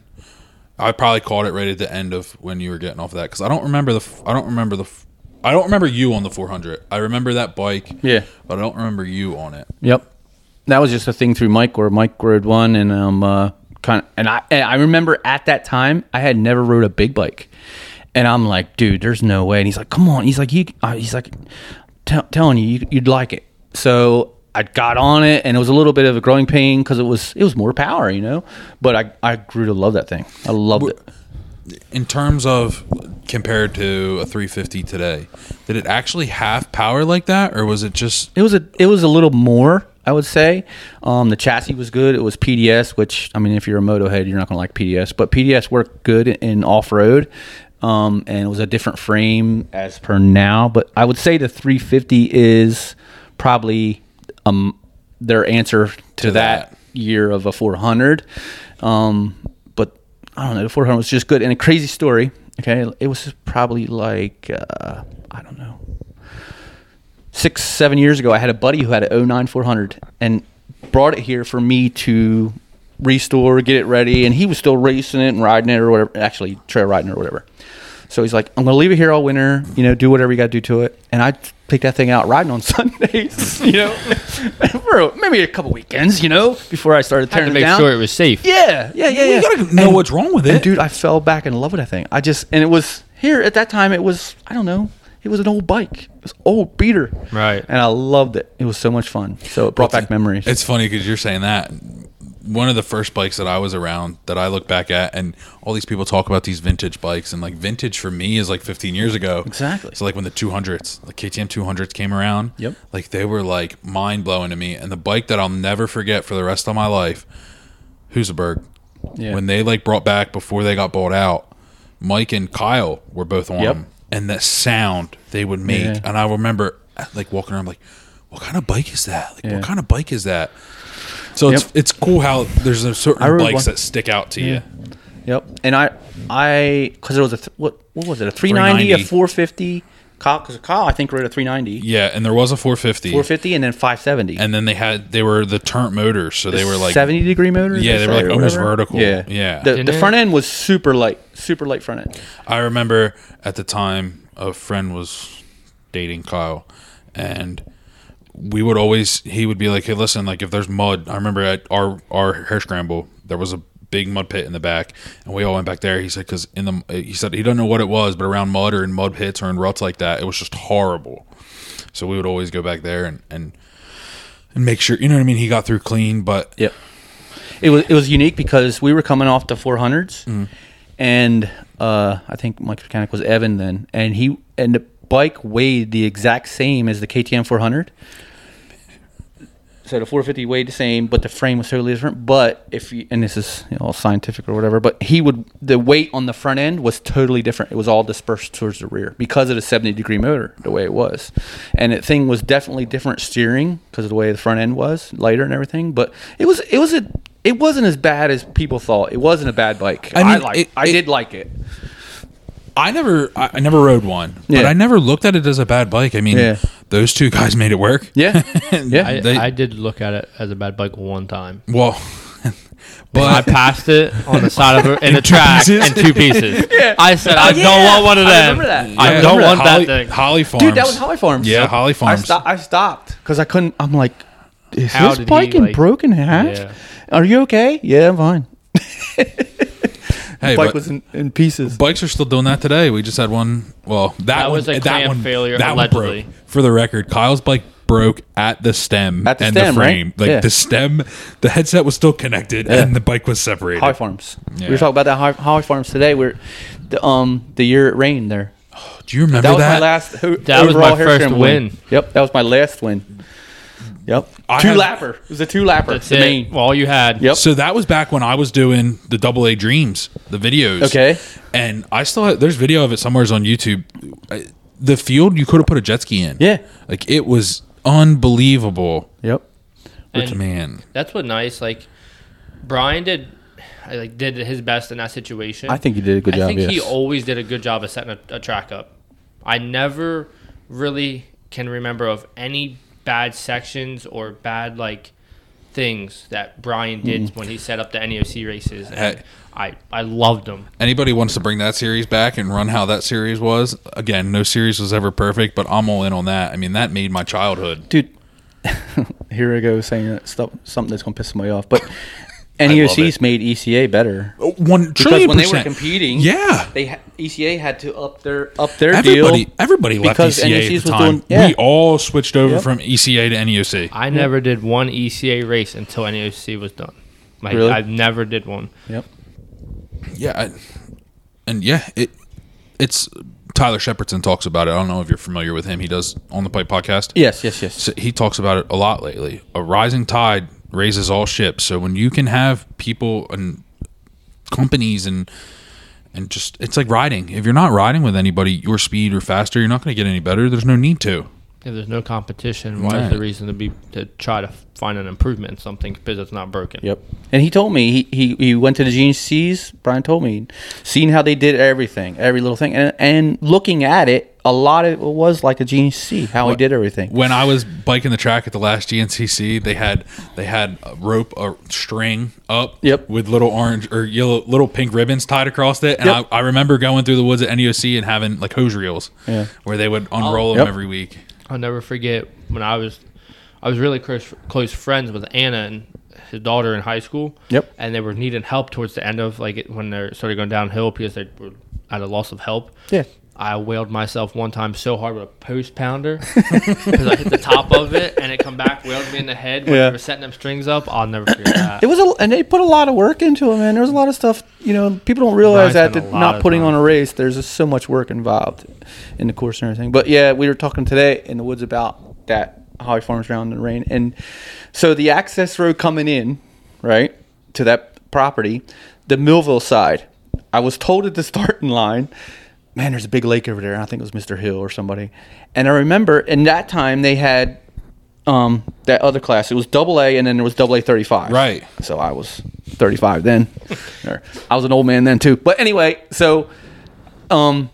I probably caught it right at the end of when you were getting off of that because I don't remember the I don't remember the I don't remember you on the 400. I remember that bike. Yeah. but I don't remember you on it. Yep. That was just a thing through Mike where Mike rode one and um uh, kind of and I and I remember at that time I had never rode a big bike. And I'm like, dude, there's no way. And he's like, come on. He's like, you. Uh, he's like, tell telling you, you, you'd like it. So I got on it, and it was a little bit of a growing pain because it was it was more power, you know. But I I grew to love that thing. I loved it. In terms of compared to a 350 today, did it actually have power like that, or was it just It was a it was a little more, I would say. Um, the chassis was good. It was PDS, which I mean, if you're a moto head, you're not gonna like PDS, but PDS worked good in off road. Um, and it was a different frame as per now. But I would say the 350 is probably um their answer to, To that, that. year of a 400. Um, I don't know, the 400 was just good and a crazy story. Okay, it was probably like uh, I don't know six, seven years ago, I had a buddy who had an 09 400 and brought it here for me to restore, get it ready, and he was still racing it and riding it or whatever, actually trail riding it or whatever. So he's like, I'm gonna leave it here all winter, you know, do whatever you gotta do to it. And I take that thing out riding on Sundays, you know, for maybe a couple weekends, you know, before I started Had tearing to it make down. sure it was safe. Yeah, yeah, yeah, You yeah. gotta know what's wrong with and it. dude. I fell back in love with that thing. I just and it was here at that time. It was I don't know. It was an old bike. It was old beater. Right. And I loved it. It was so much fun. So it brought back memories. It's funny because you're saying that. One of the first bikes that I was around that I look back at, and all these people talk about these vintage bikes, and like vintage for me is like 15 years ago. Exactly. So like when the 200s, the KTM 200s came around, Yep. like they were like mind blowing to me. And the bike that I'll never forget for the rest of my life, Husaberg. Yeah. When they like brought back before they got bought out, Mike and Kyle were both on Yep. them, and the sound they would make, Yeah. and I remember like walking around like, what kind of bike is that? Like Yeah. what kind of bike is that? So it's Yep. it's cool how there's a I certain rode bikes one. that stick out to you. Yep. And I I because it was a th- what what was it a 390, a 450. Kyle because Kyle I think rode a 390, Yeah, and there was a 450, 450, and then 570. and then they had they were the turnt motors, so they were like 70 degree motors. Yeah, they were like almost vertical. Yeah, Yeah. The, the front end was super light, super light front end. I remember at the time a friend was dating Kyle, and we would always he would be like, "Hey, listen, like if there's mud, I remember at our our hare scramble there was a big mud pit in the back, and we all went back there. He said because in the he said he doesn't know what it was, but around mud or in mud pits or in ruts like that, it was just horrible. So we would always go back there and and and make sure you know what I mean. He got through clean, but yeah, It was it was unique because we were coming off the 400s, Mm-hmm. and uh, I think Mike's mechanic was Evan then, and he and the bike weighed the exact same as the KTM 400. So the 450 weighed the same, but the frame was totally different. But if you and this is you know, all scientific or whatever, but he would the weight on the front end was totally different. It was all dispersed towards the rear because of the 70 degree motor, the way it was, and the thing was definitely different steering because of the way the front end was lighter and everything. But it was it was a it wasn't as bad as people thought. It wasn't a bad bike. I I mean, mean, like it- I it- did like it. I never, I I never rode one, but I never looked at it as a bad bike. I mean, Yeah. those two guys made it work. Yeah, yeah. I, They- I did look at it as a bad bike one time. Well, but I passed it on the side of the, in the track pieces? in two pieces. Yeah. I said, Oh, I yeah. don't want one of I them. remember that. I I don't remember want that. Holly, that thing. Holly Farms, Dude, that was Holly Farms. Yeah, Holly I, Farms. sto- I stopped because I couldn't. I'm like, is How this bike he, in like- broken half? Yeah. Are you okay? Yeah, I'm fine. Hey, Bike but was in, in pieces. bikes are still doing that today. We just had one. Well, that, That one, was a that clamp one, failure, That allegedly. one broke. For the record, Kyle's bike broke at the stem At the and stem, the right? frame. Like Yeah. the stem, the headset was still connected, and the bike was separated. High Farms. We Yeah. were talking about that High, High Farms today. We're the um the year it rained there. Do you remember That was that? my last. That was my hair first scramble win. Yep, that was my last win. Yep, I two had- lapper. It was a two lapper. That's the it. main. Well, all you had. Yep. So that was back when I was doing the Double A Dreams, the videos. Okay. And I still have, there's video of it somewhere's on YouTube. I- The field you could have put a jet ski in. Yeah. Like it was unbelievable. Yep. And Man. that's what nice. Like Brian did, I, like did his best in that situation. I think you did a good job. I job. think he yes. always did a good job of setting a, a track up. I never really can remember of any bad sections or bad like things that Brian did Mm-hmm. when he set up the NEOC races. And Hey. I I loved them. Anybody wants to bring that series back and run how that series was? Again, no series was ever perfect, but I'm all in on that. I mean, that made my childhood. dude. here I go saying stuff, something that's gonna piss somebody off, but love NEOCs it. made ECA better oh, One because trillion when they were percent. competing, Yeah. they ha- ECA had to up their up their Everybody, deal. everybody left because ECA NECs at was the time. doing- yeah. We all switched over Yep. from ECA to NEOC. I never did one ECA race until NEOC was done. Like Really? I never did one. Yep. Yeah, I, and yeah, it it's Tyler Shepardson talks about it. I don't know if you're familiar with him. He does on the Pipe podcast. Yes. Yes. Yes. So he talks about it a lot lately. A rising tide raises all ships. So when you can have people and companies and and just it's like riding. If you're not riding with anybody your speed or faster, you're not going to get any better. There's no need to. If there's no competition, why Right. is the reason to be to try to find an improvement in something because it's not broken? Yep. And he told me he, he, he went to the GNCs. Brian told me, seeing how they did everything, every little thing, and, and looking at it, a lot of it was like a GNC, how he did everything. When I was biking the track at the last GNCC, they had they had a rope, a string up, Yep. with little orange or yellow, little pink ribbons tied across it. And Yep. I, I remember going through the woods at NEOC and having like hose reels, Yeah. where they would unroll oh. them Yep. every week. I'll never forget when I was I was really close close friends with Anna and his daughter in high school. Yep. And they were needing help towards the end of like it, when they started going downhill because they were at a loss of help. Yeah. I wailed myself one time so hard with a post pounder because I hit the top of it and it come back, wailed me in the head when Yeah. they were setting them strings up. I'll never forget that. It was a, and they put a lot of work into it, man. There was a lot of stuff, you know, people don't realize that, that not putting time. on a race, there's just so much work involved in the course and everything. But yeah, we were talking today in the woods about that Holly Farms round in the rain. And so the access road coming in, right, to that property, the Millville side, I was told at the starting line, man, there's a big lake over there. I think it was Mr. Hill or somebody. And I remember in that time they had um, that other class. It was double A and then there was double A 35. Right. So I was 35 then. I was an old man then too. But anyway, so um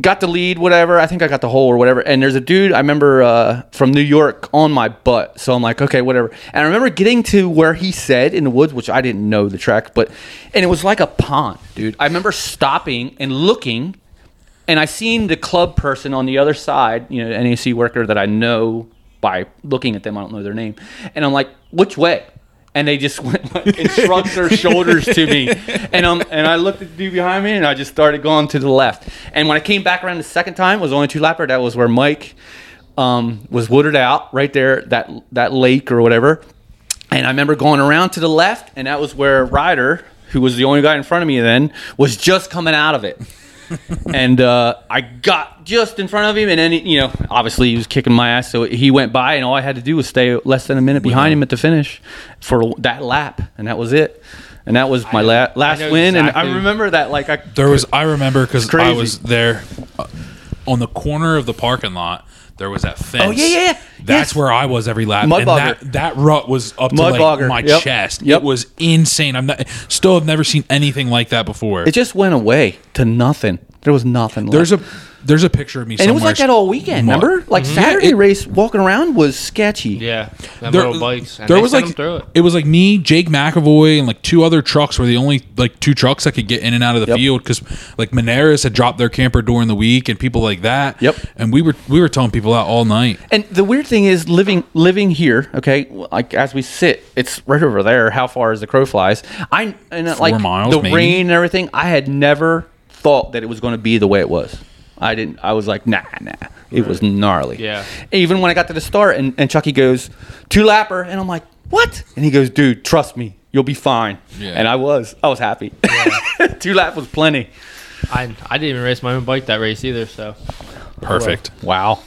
got the lead whatever. I think I got the hole or whatever. And there's a dude I remember uh, from New York on my butt. So I'm like, okay, whatever. And I remember getting to where he said in the woods, which I didn't know the track, but and it was like a pond, dude. I remember stopping and looking and I seen the club person on the other side, you know, NAC worker that I know by looking at them. I don't know their name, and I'm like, which way? And they just went like, and shrugged their shoulders to me, and um, and I looked at the dude behind me, and I just started going to the left. And when I came back around the second time, it was only two lapper. That was where Mike um, was wooded out right there, that that lake or whatever. And I remember going around to the left, and that was where Ryder, who was the only guy in front of me then, was just coming out of it. And uh, I got just in front of him, and then he- you know, obviously he was kicking my ass, so he went by, and all I had to do was stay less than a minute behind him at the finish for that lap, and that was it. And that was my la- last know win, and. I remember that like I There was I remember because I was there uh, on the corner of the parking lot. There was that oh, fence. Oh, yeah, yeah, yeah. That's Yes. where I was every lap. Mud and bogger. that, that rut was up to like bogger. my Yep. chest. Yep. It was insane. I'm not, still have never seen anything like that before. it just went away to nothing. There was nothing. Left. There's a there's a picture of me and it was like that all weekend. Mud. Remember, like Yeah, Saturday it- race walking around was sketchy. Yeah, them There, little bikes. And there was like them through it. It was like me, Jake McAvoy, and like two other trucks were the only like two trucks that could get in and out of the Yep. field because like Moneris had dropped their camper during the week and people like that. Yep. And we were we were towing people out all night. And the weird thing is living living here. Okay, like as we sit, it's right over there. How far is the crow flies? I and uh, like miles, the maybe? rain and everything. I had never thought that it was going to be the way it was. I didn't. I was like, nah, nah. It was gnarly. Yeah. Even when I got to the start, and, and Chucky goes two lapper, and I'm like, what? And he goes, dude, trust me, you'll be fine. Yeah. And I was. I was happy. Yeah. two lap was plenty. I I didn't even race my own bike that race either. So Perfect. Wow.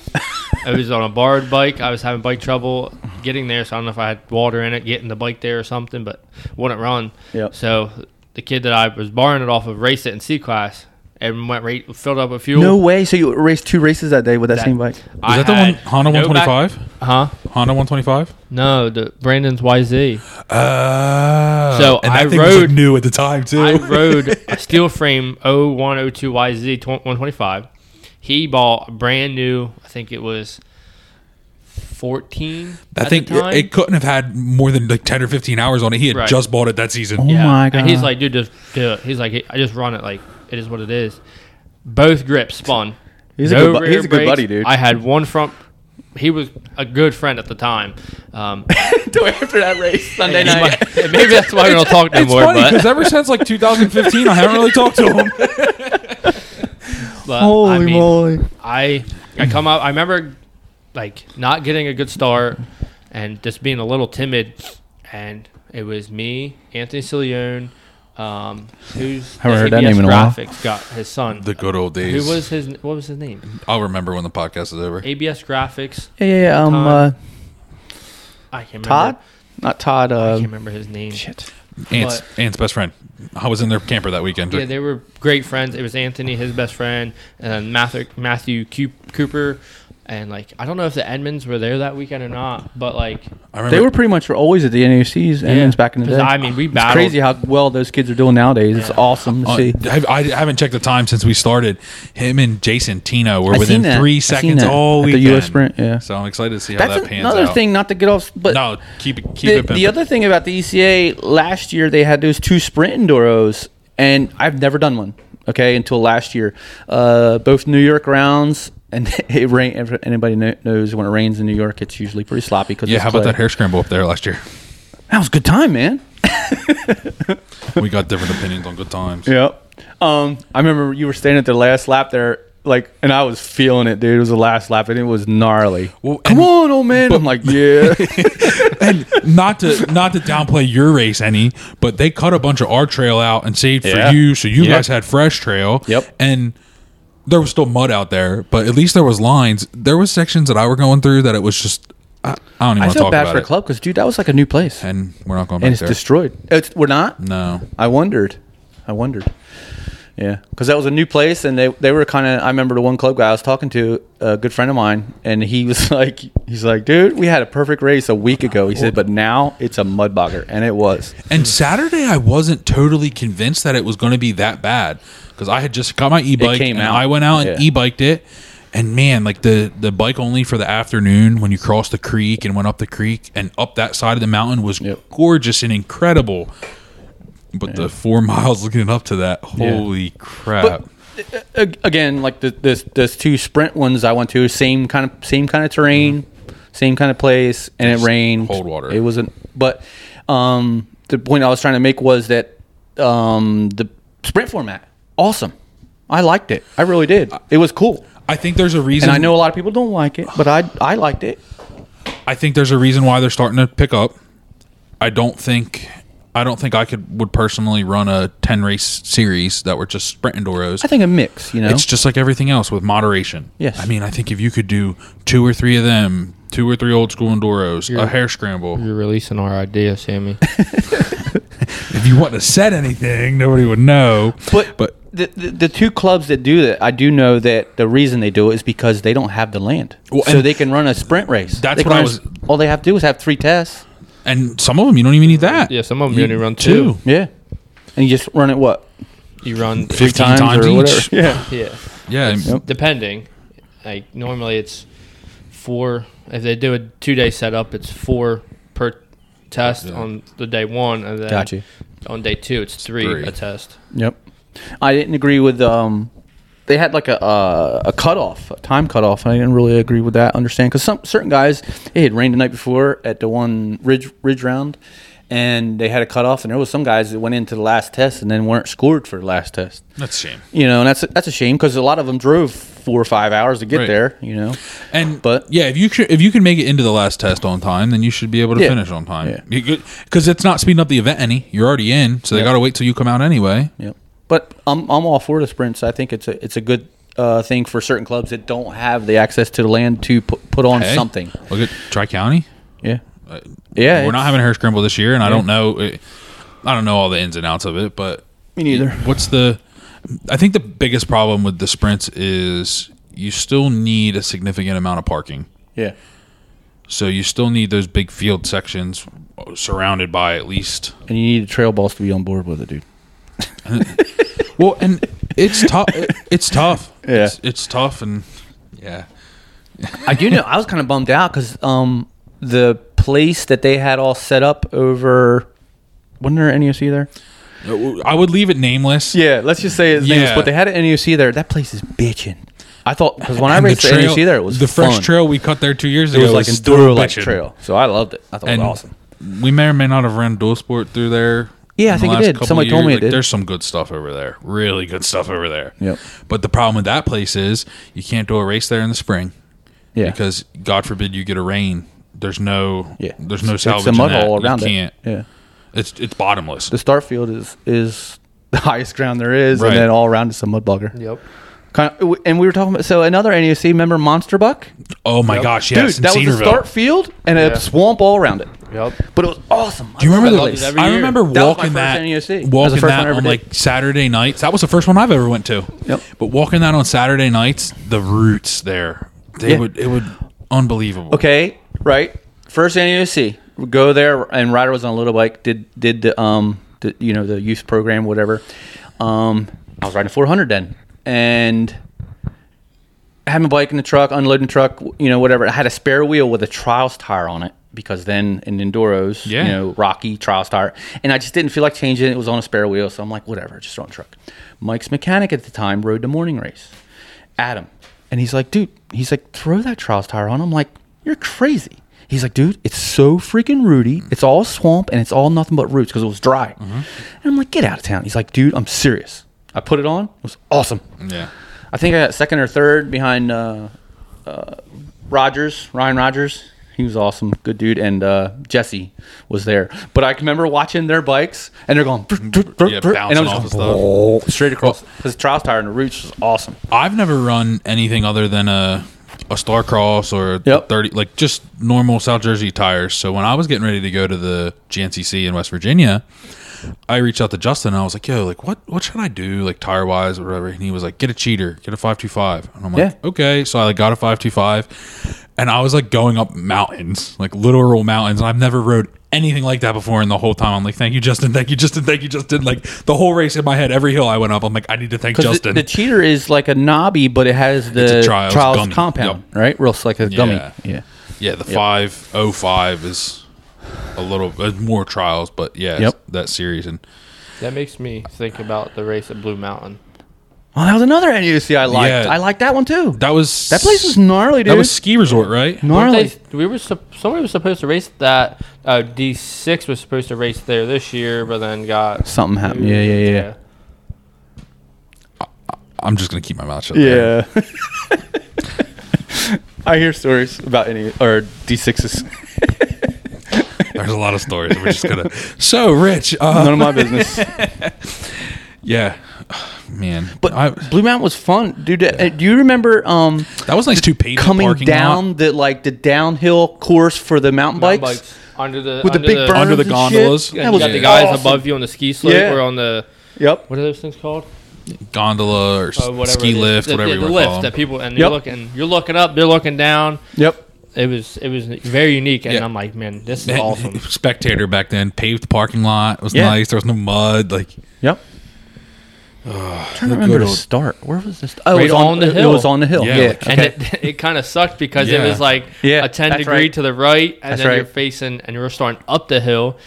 I was on a borrowed bike. I was having bike trouble getting there, so I don't know if I had water in it, getting the bike there or something, but wouldn't run. Yep. So the kid that I was borrowing it off of raced it in C class and went right, filled up with fuel. No way. So you raced two races that day with that, That- same bike? Is I that the one had Honda no back- 125? Huh? Honda 125? No, the Brandon's YZ. Uh, So and I that thing was like rode- new at the time too. I rode a steel frame 0102 YZ tw- 125. He bought a brand new, I think it was 14. I at think the time. it couldn't have had more than like 10 or 15 hours on it. He had Right. just bought it that season. Oh my And he's God. like, dude, just do it. He's like, I just run it like it is what it is. Both grips spun. He's a good bu- he's a good buddy, dude. I had one front. He was a good friend at the time. Um, after that race Sunday night. might- maybe that's why we don't talk no It's more. funny But, because ever since like 2015, I haven't really talked to him. but Holy I mean, moly! I I come up. I remember like not getting a good start and just being a little timid. And it was me, Anthony Cilione, um, who's Haven't heard that ABS name in a while. Graphics got his son. The good old days. Who was his? What was his name? I'll remember when the podcast is over. ABS Graphics. Yeah, yeah, yeah. Um, Tom. uh, I can't remember. Todd, not Todd. I Uh, can't remember his name. shit. Aunt's, But- Aunt's best friend. I was in their camper that weekend. Yeah, they were great friends. It was Anthony, his best friend, and Matthew Matthew Cu- Cooper, and like I don't know if the Edmonds were there that weekend or not, but like I remember They were pretty much always at the NACs and back in the 'cause day. I mean, we it's battled. crazy how well those kids are doing nowadays. It's awesome to Uh, see. I, I haven't checked the time since we started. Him and Jason Tino were I within seen that. three seen seconds that all at the weekend. US Sprint, yeah. So I'm excited to see how That's that pans out. another thing, not to get off, but No, keep it keep the, it. the pimping. other thing about the ECA last year, they had those two sprint enduros, and I've never done one. Okay, until last year, uh, both New York rounds, and it rain. If anybody knows when it rains in New York, it's usually pretty sloppy. Because yeah, how about that hare scramble up there last year? That was a good time, man. we got different opinions on good times. Yep. Um, I remember you were standing at the last lap there, like, and I was feeling it, dude. It was the last lap, and it was gnarly. Well, Come and- on, old man. I'm like, yeah. and not to not to downplay your race any, but they cut a bunch of our trail out and saved Yeah. for you, so you Yep. guys had fresh trail. Yep. And there was still mud out there, but at least there was lines. There was sections that I were going through that it was just I, I don't even I feel talk bad about for it. the club because, dude, that was like a new place, and, And we're not going back it's there. destroyed. It's, we're not. no. I wondered. I wondered. Yeah, because that was a new place, and they they were kind of. I remember the one club guy I was talking to, a good friend of mine, and he was like, he's like, dude, we had a perfect race a week ago. He said, but now it's a mud bogger, and it was. And Saturday, I wasn't totally convinced that it was going to be that bad because I had just got my e-bike and out. I went out and Yeah. e-biked it. And man, like the the bike only for the afternoon when you crossed the creek and went up the creek and up that side of the mountain was Yep. gorgeous and incredible. But the four miles looking up to that, holy crap! But again, like the this this two sprint ones I went to, same kind of same kind of terrain, same kind of place, and it rained. cold water. It wasn't. But um, the point I was trying to make was that um, the sprint format, awesome. I liked it. I really did. It was cool. I think there's a reason. And I know a lot of people don't like it, but I I liked it. I think there's a reason why they're starting to pick up. I don't think I don't think I could would personally run a ten race series that were just sprint enduros. I think a mix, you know. It's just like everything else with moderation. Yes. I mean, I think if you could do two or three of them, two or three old school enduros, a hare scramble. you're releasing our idea, Sammy. If you want to set anything, nobody would know. but but the, the the two clubs that do that, I do know that the reason they do it is because they don't have the land, Well, so they can run a sprint race. that's They what I run a was- All they have to do is have three tests. and some of them you don't even need that. yeah, some of them you only run Two. two. Yeah, and you just run it what you run 15 times times or each. whatever. Yeah. yeah Yeah, Yep. depending. Like normally it's four. If they do a two day setup, it's four per test Yeah. on the day one, and then Got you. on day two it's three, three. a test. Yep. I didn't agree with um. They had like a uh, a cutoff, a time cutoff. I didn't really agree with that. Understand? Because some certain guys, it had rained the night before at the one ridge ridge round, and they had a cutoff. And there was some guys that went into the last test and then weren't scored for the last test. that's a shame. You know, and that's a, that's a shame because a lot of them drove four or five hours to get Right. there. You know, And But- yeah, if you could, if you can make it into the last test on time, then you should be able to Yeah. finish on time. Yeah. Because it's not speeding up the event any. You're already in, so they Yeah. got to wait till you come out anyway. Yep. But I'm I'm all for the sprints. I think it's a it's a good uh, thing for certain clubs that don't have the access to the land to put, put on Hey, something. Look at Tri County. Yeah. Yeah. We're not having a hare scramble this year, and I don't know. I don't know all the ins and outs of it, but Me neither. What's the? I think the biggest problem with the sprints is you still need a significant amount of parking. Yeah. So you still need those big field sections surrounded by at least. And you need the trail balls to be on board with it, dude. Well, and it's tough. It's tough. Yeah. It's, it's tough, and yeah. I do know. I was kind of bummed out because um, the place that they had all set up over. Wasn't there an NUC there? I would leave it nameless. Yeah, let's just say it's name. Yeah. But they had an NUC there. That place is bitching. I thought because when I And raced the, NUC there, it was the fresh fun. trail we cut there two years ago. It was like still enduro like trail, so I loved it. I thought and it was awesome. we may or may not have ran dual sport through there. Yeah, I think it did. couple Somebody told me it Like, did. There's some good stuff over there. Really good stuff over there. Yep. But the problem with that place is you can't do a race there in the spring Yeah, because God forbid you get a rain. There's no yeah. There's no salvage. It's a mud hole around you can't. it. Yeah, It's it's bottomless. the start field is is the highest ground there is, Right. and then all around is a mud bugger. Yep. Kind of, and we were talking about so another NUC. member Monster Buck? oh my Yep. gosh, yes, Dude, in that was a start field and Yeah. a swamp all around it. Yep. But it was awesome. Do you remember I the loved it I remember That walking first that, NUC. That walking first that one I ever on like Saturday nights. That was the first one I've ever went to. Yep. But walking that on Saturday nights, the roots there, they Yeah. would it would unbelievable. Okay, right. First NUC. Go there, and Ryder was on a little bike. Did did the um the you know the youth program whatever. Um, I was riding 400 then, and had my bike in the truck, unloading the truck, you know whatever. I had a spare wheel with a trials tire on it because then in enduros, Yeah. you know, Rocky trials tire, and I just didn't feel like changing it. It was on a spare wheel, so I'm like, whatever, just throw in the truck. Mike's mechanic at the time rode the morning race, Adam, and he's like, dude, he's like, throw that trials tire on. I'm like, you're crazy. He's like, dude, it's so freaking rooty. Mm-hmm. It's all swamp and it's all nothing but roots because it was dry. Mm-hmm. And I'm like, get out of town. He's like, dude, I'm serious. I put it on. It was awesome. Yeah. I think I got second or third behind uh, uh, Rogers, Ryan Rogers. He was awesome, good dude, and uh, Jesse was there. But I can remember watching their bikes, and they're going, Yeah, and I bouncing was going of stuff. "Whoa," straight across. Cuz his trials tire and the roots was awesome. I've never run anything other than a a Star Cross or Yep. thirty, like just normal South Jersey tires. So when I was getting ready to go to the GNCC in West Virginia, I reached out to Justin and I was like, "Yo, like what what should I do, like tire wise or whatever?" And he was like, "Get a cheater, get a five two five." And I'm like, Yeah. "Okay." So I like got a five two five, and I was like going up mountains, like literal mountains. And I've never rode anything like that before. in the whole time I'm like, "Thank you, Justin. Thank you, Justin. Thank you, Justin." Like the whole race in my head, every hill I went up, I'm like, "I need to thank Because the, Justin." the cheater is like a knobby, but it has the Trials trials compound, Yep. right? Real like a gummy. Yeah. Yeah. Yeah, the five oh five is a little uh, more trials, but yeah, Yep. that series and That makes me think about the race at Blue Mountain. Oh, that was another NUC I liked. Yeah. I liked that one too. that was That place was gnarly, dude. that was ski resort, right? Weren't gnarly. They, we were sup- somebody was supposed to race that. Uh, D six was supposed to race there this year, but then got Something happened. Yeah, yeah, yeah. I'm just gonna keep my mouth shut. there. Yeah. I hear stories about any or D6s. there's a lot of stories. We're just gonna. So, Rich, uh, None of my business. yeah, man, But I, Blue Mountain was fun, dude. uh, Do you remember um that was nice too. Paved coming parking down lot the like the downhill course for the mountain, mountain bikes? bikes under the With the under big the, berms Under the and shit? gondolas? That You was got the guys awesome. above you on the ski slope Yeah. or on the Yep. what are those things called? gondola or Uh, whatever ski it is. lift, the, whatever the, you the want to lift call that them. people and you're Yep. looking you're looking up, they're looking down. Yep. It was it was very unique, and Yeah. I'm like, man, this is Man, awesome. Spectator back then, paved parking lot it was Yeah. nice. There was no mud. Like Yep. I'm trying to remember good the start. Where was this? Oh, Right it was on, on the hill. It was on the hill. Yeah, Yeah. like- And it, it kind of sucked because it was like Yeah, a 10 degree right. to the right, and That's then you're facing, and you're starting up the hill,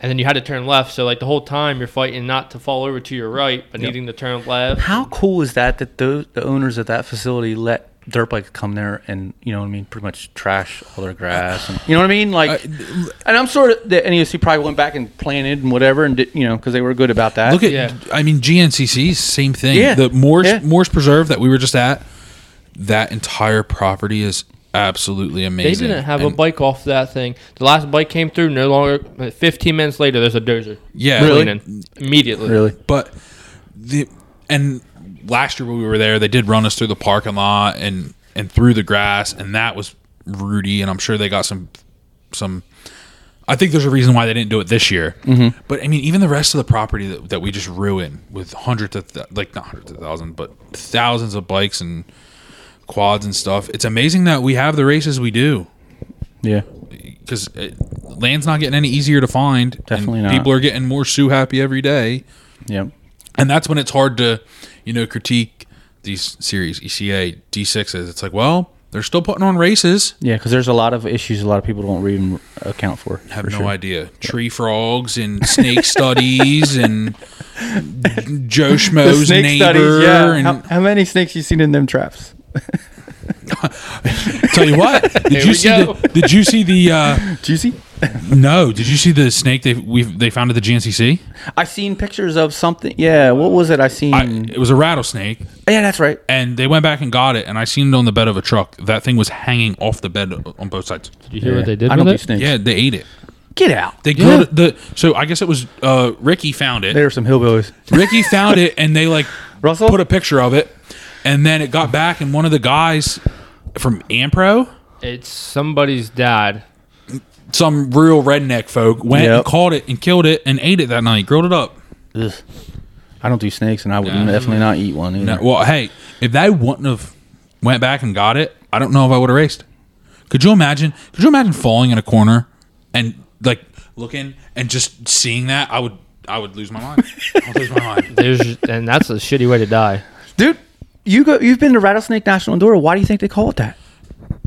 and then you had to turn left. So, like, the whole time you're fighting not to fall over to your right, but Yep. needing to turn left. How cool is that that those, the owners of that facility let dirt bikes come there and you know what I mean, pretty much trash all their grass and you know what I mean, like. Uh, and I'm sure that NEOC probably went back and planted and whatever, and did, you know because they were good about that. Look at, Yeah. I mean, GNCC's same thing. Yeah. The Morse Yeah. Morse Preserve that we were just at, that entire property is absolutely amazing. They didn't have a bike off that thing. The last bike came through, no longer. 15 minutes later, there's a dozer. Yeah, Really? Immediately. really. But the and last year when we were there, they did run us through the parking lot and and through the grass, and that was Rudy. And I'm sure they got some some. I think there's a reason why they didn't do it this year. Mm-hmm. But I mean, even the rest of the property that, that we just ruined with hundreds of th- like not hundreds of thousands, but thousands of bikes and quads and stuff. It's amazing that we have the races we do Yeah. because land's not getting any easier to find. and Definitely not. People are getting more sue happy every day Yep. and that's when it's hard to you know critique these series ECA D6s. It's like, well, they're still putting on races. Yeah, because there's a lot of issues a lot of people don't even account for. Have for no sure. idea. Tree frogs and snake studies and Joe Schmo's neighbor. And How, how many snakes you seen in them traps? tell you what, did Here you we see go. the? Did you see the? Uh, Juicy. no, did you see the snake they we they found at the GNCC? I seen pictures of something. Yeah, what was it? I seen. I, it was a rattlesnake, yeah, that's right. and they went back and got it, and I seen it on the bed of a truck. That thing was hanging off the bed on both sides. Did you hear what they did I don't with do it? snakes. Yeah, they ate it. Get out. They Yeah. grilled it- the so I guess it was uh Ricky found it. There were some hillbillies. Ricky found it and they like Russell? put a picture of it and then it got back and one of the guys from Ampro, It's somebody's dad. some real redneck folk, went and caught it and killed it and ate it that night, grilled it up. Ugh. I don't do snakes, and I would Yeah. definitely not eat one either. No, well, hey, if they wouldn't have went back and got it, I don't know if I would have raced. Could you imagine? Could you imagine falling in a corner and like looking and just seeing that? I would, I would lose my mind. I'd lose my mind. There's and that's a shitty way to die. Dude, you go. You've been to Rattlesnake National Enduro. Why do you think they call it that?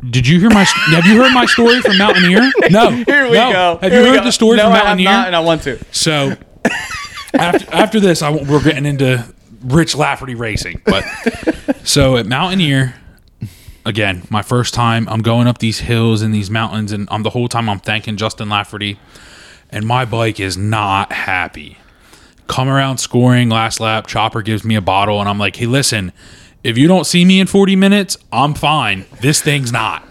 Did you hear my? Have you heard my story from Mountaineer? No. Here we no. Go. Have you heard the story from Mountaineer? I have not, and I want to. So after, after this, I we're getting into Rich Lafferty racing. But so at Mountaineer, again, my first time, I'm going up these hills and these mountains, and I'm the whole time I'm thanking Justin Lafferty, and my bike is not happy. Come around scoring last lap, Chopper gives me a bottle, and I'm like, hey, listen, if you don't see me in 40 minutes, I'm fine. This thing's not.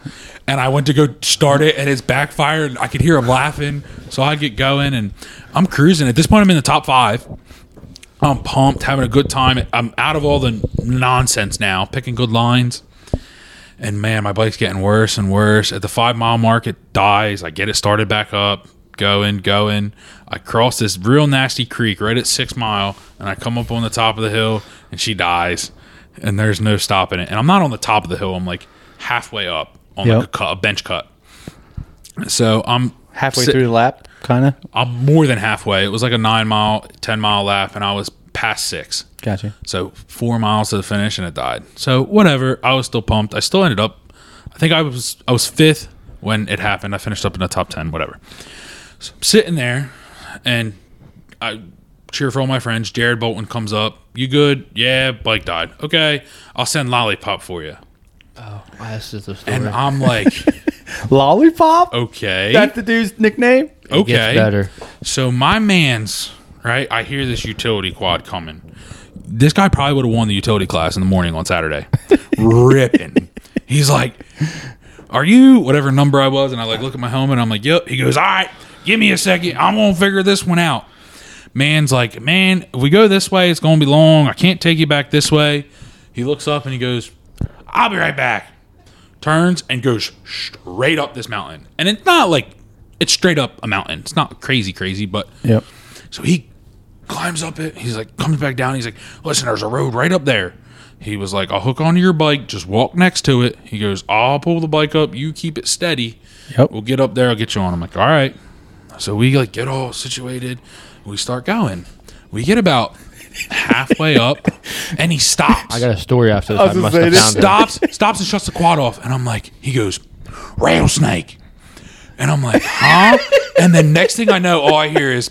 And I went to go start it, and it's backfired. I could hear him laughing, so I get going, and I'm cruising. At this point, I'm in the top five. I'm pumped, having a good time. I'm out of all the nonsense now, picking good lines. And man, my bike's getting worse and worse. At the five mile mark, it dies. I get it started back up, going, going. I cross this real nasty creek right at six mile, and I come up on the top of the hill, and she dies. And there's no stopping it. And I'm not on the top of the hill. I'm like halfway up on like a, cut, a bench cut. So I'm Halfway sit- through the lap, kind of. I'm more than halfway. It was like a nine mile, ten mile lap, and I was past six. Gotcha. So four miles to the finish, and it died. So whatever. I was still pumped. I still ended up. I think I was I was fifth when it happened. I finished up in the top ten. Whatever. So I'm sitting there, and I cheer for all my friends. Jared Bolton comes up. You good? Yeah. Bike died. Okay. I'll send lollipop for you. Oh, this is the story. And I'm like, Lollipop. okay. That's the dude's nickname. Okay. better. So my man's right. I hear this utility quad coming. This guy probably would have won the utility class in the morning on Saturday. Ripping. He's like, "Are you whatever number I was?" And I like look at my helmet. I'm like, "Yep." He goes, "All right, give me a second. I'm gonna figure this one out." Man's like, "Man, if we go this way, it's gonna be long. I can't take you back this way." He looks up and he goes, "I'll be right back." Turns and goes straight up this mountain, and it's not like it's straight up a mountain. It's not crazy, crazy, but Yep. so he climbs up it. He's like, comes back down. He's like, listen, there's a road right up there. He was like, I'll hook onto your bike. Just walk next to it. He goes, I'll pull the bike up. You keep it steady. Yep. We'll get up there. I'll get you on. I'm like, all right. So we like get all situated. We start going. We get about halfway up, and he stops. I got a story after this. I I, must say, have this found it. stops, stops and shuts the quad off, and I'm like, he goes, rattlesnake, and I'm like, huh? and then next thing I know, all I hear is,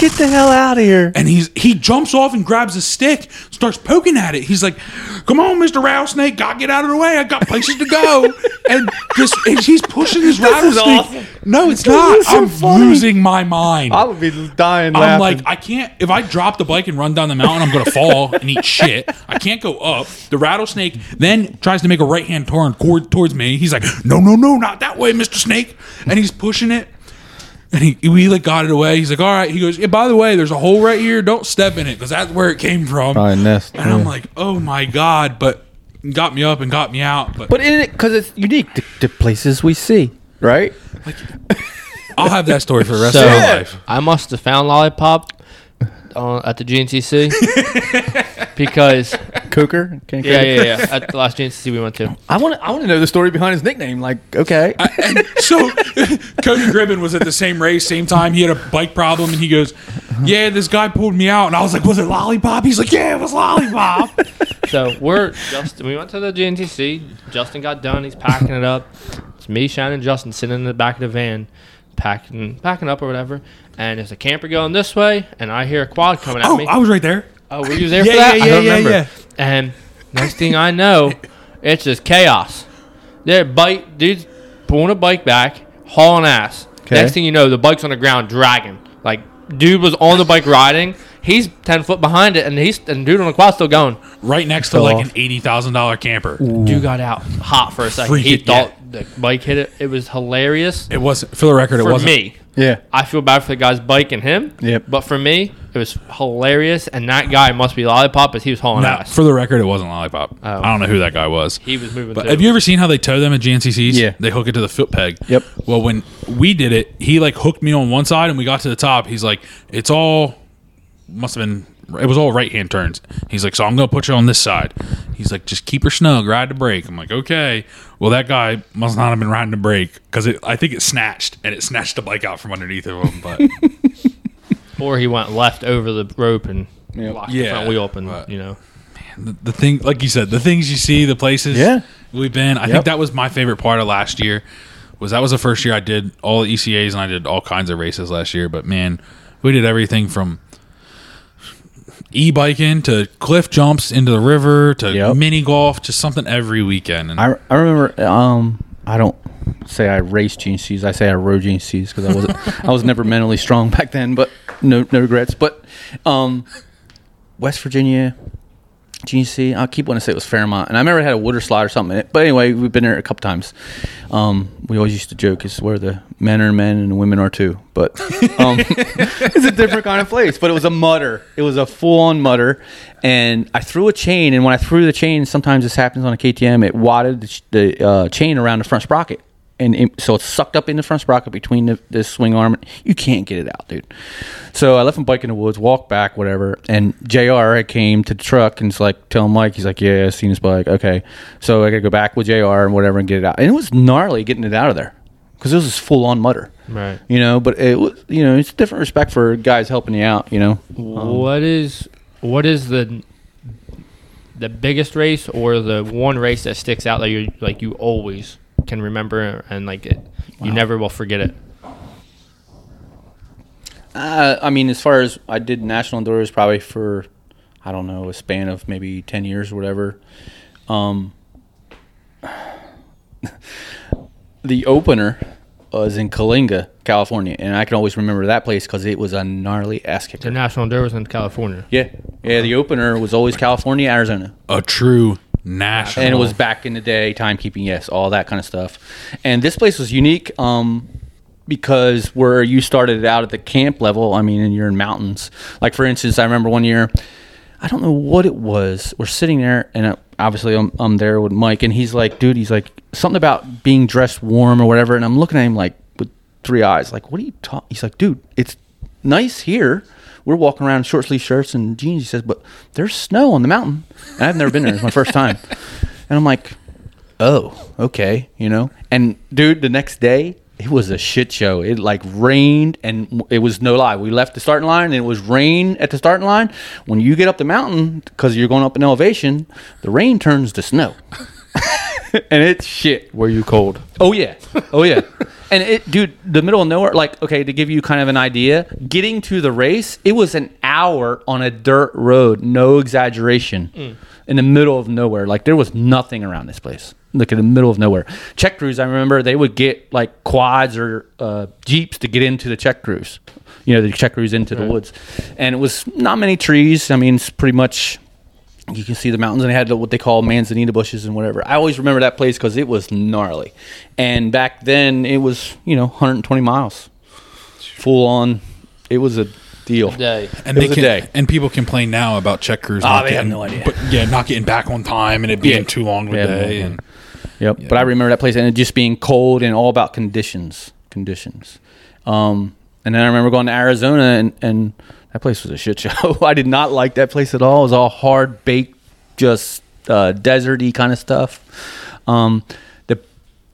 Get the hell out of here. and he's he jumps off and grabs a stick, starts poking at it. He's like, "Come on, Mister Rattlesnake, got get out of the way. I got places to go." and just and he's pushing his rattlesnake. awesome. No, it's This not. so I'm funny. losing my mind. I would be dying I'm laughing. like, I can't. If I drop the bike and run down the mountain, I'm gonna fall and eat shit. I can't go up. The rattlesnake then tries to make a right hand turn toward, towards me. He's like, No, no, no, not that way, Mister Snake. And he's pushing it. And he, we like got it away. He's like, all right. He goes, yeah. By the way, there's a hole right here. Don't step in it because that's where it came from. Probably nest, And I'm yeah. like, oh my god. But got me up and got me out. But, but in it, because it's unique to, to places we see, right? I'll have that story for the rest So of my life. I must have found lollipop uh, at the GNCC because Coker. Can yeah, yeah, yeah. At the last GNCC we went to. I want to. I want to know the story behind his nickname. Like, okay, And so Cody Gribben was at the same race, same time. He had a bike problem, and he goes, "Yeah, this guy pulled me out." And I was like, "Was it Lollipop?" He's like, "Yeah, it was Lollipop." So we're Justin. We went to the GNCC. Justin got done. He's packing it up. It's me, Shannon, and Justin sitting in the back of the van, packing packing up or whatever. And there's a camper going this way, and I hear a quad coming at oh, me. I was right there. oh, were you there Yeah, for that? yeah, I don't yeah, yeah, remember. yeah. And next thing I know, it's just chaos. They're bike dude's pulling a bike back, hauling ass. Okay. Next thing you know, the bike's on the ground dragging. Like dude was on the bike riding. He's ten foot behind it, and he's and dude on the quad still going. Right next to Fell like off. an eighty thousand dollar camper. Dude got out hot for a second. Freak he it, thought the bike hit it. It was hilarious It wasn't for the record. It for wasn't me. yeah. I feel bad for the guy's bike and him. Yep. But for me, it was hilarious, and that guy must be lollipop as he was hauling No, ass. for the record, it wasn't Lollipop. Oh. I don't know who that guy was. he was moving. But too. have you ever seen how they tow them at GNCCs? Yeah. They hook it to the foot peg. Yep. Well, when we did it, he like hooked me on one side and we got to the top. He's like, it's all, must have been, it was all right hand turns. He's like, so I'm going to put you on this side. He's like, just keep her snug, ride the brake. I'm like, okay. Well, that guy must not have been riding the brake because I think it snatched and it snatched the bike out from underneath of him. But or he went left over the rope and Yep. locked the front wheel up, and but- you know. the, the thing, like you said, the things you see, the places Yeah. we've been. I Yep. think that was my favorite part of last year. Was that was the first year I did all the ECAs and I did all kinds of races last year. But man, we did everything from e-biking to cliff jumps into the river to Yep. mini golf, just something every weekend. And I, I remember. Um, I don't say I raced GNCs. I say I rode GNCs because I wasn't. I was never mentally strong back then. But no, no regrets. But um, West Virginia. GNC, I keep wanting to say it was Fairmont, and I remember it had a water slide or something in it. But anyway, we've been there a couple times. Um, we always used to joke it's where the men are men and the women are too. But um, it's a different kind of place. But it was a mutter. It was a full on mutter, and I threw a chain. And when I threw the chain, sometimes this happens on a KTM. It wadded the, the uh, chain around the front sprocket, and it, so it's sucked up in the front sprocket between the, the swing arm. You can't get it out, dude. So I left him bike in the woods, walked back, whatever. And Jr. came to the truck and it's like telling Mike, he's like, "Yeah, I seen his bike. Okay." So I gotta go back with Jr. and whatever and get it out. And it was gnarly getting it out of there because it was full on mutter. Right. You know, but it was, you know, it's a different respect for guys helping you out. You know, um, what is what is the the biggest race or the one race that sticks out that you like you always can remember and like it you never will forget it. Uh, I mean, as far as I did national endurance probably for, I don't know, a span of maybe 10 years or whatever. Um, the opener was in Coalinga, California. And I can always remember that place because it was a gnarly ass The kicker. national endurance in California. Yeah. Yeah, the opener was always California, Arizona. a true national. and it was back in the day timekeeping yes all that kind of stuff. And this place was unique um because where you started out at the camp level i mean and you're in mountains. Like for instance i remember one year i don't know what it was. We're sitting there and uh, obviously I'm, I'm there with mike and he's like dude he's like something about being dressed warm or whatever and i'm looking at him like with three eyes like what are you talking he's like dude it's nice here we're walking around in short sleeve shirts and jeans. He says, but there's snow on the mountain. And I've never been there. It's my first time. And I'm like, oh, okay, you know. And dude, the next day it was a shit show. It like rained, and it was no lie. We left the starting line, and it was rain at the starting line. When you get up the mountain, because you're going up in elevation, the rain turns to snow, and it's shit. Were you cold? Oh yeah, oh yeah. And it, dude, the middle of nowhere. Like, okay, to give you kind of an idea, getting to the race, it was an hour on a dirt road. No exaggeration. In the middle of nowhere, like there was nothing around this place. Like in the middle of nowhere. Check crews, I remember they would get like quads or uh, jeeps to get into the check crews. You know, the check crews into the woods, and it was not many trees. I mean, it's pretty much you can see the mountains and they had what they call manzanita bushes and whatever. I always remember that place because it was gnarly. And back then it was, you know, 120 miles. Full on. It was a deal. Day. And It they was a can, day. and people complain now about check crews. Oh, not they have getting- no idea. But yeah, not getting back on time and it being Yeah. too long of a day. idea. and Yep. But I remember that place and it just being cold and all about conditions. Conditions. Um, and then I remember going to Arizona and, and that place was a shit show. I did not like that place at all. It was all hard baked, just uh, deserty kind of stuff. Um, the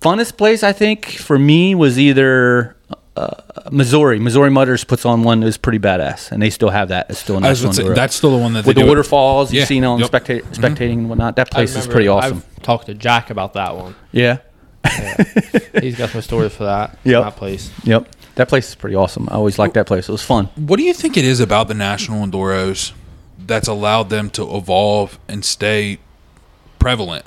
funnest place I think for me was either uh, Missouri. Missouri Mutters puts on one that was pretty badass, and they still have that. It's still a I was say, that's still the one that they with the do it- waterfalls you've seen on yep. specta- spectating and whatnot. That I place is pretty awesome. I've talked to Jack about that one. yeah. He's got some stories for that. Yep. That place. Yep. That place is pretty awesome. I always liked that place. It was fun. What do you think it is about the national enduros that's allowed them to evolve and stay prevalent?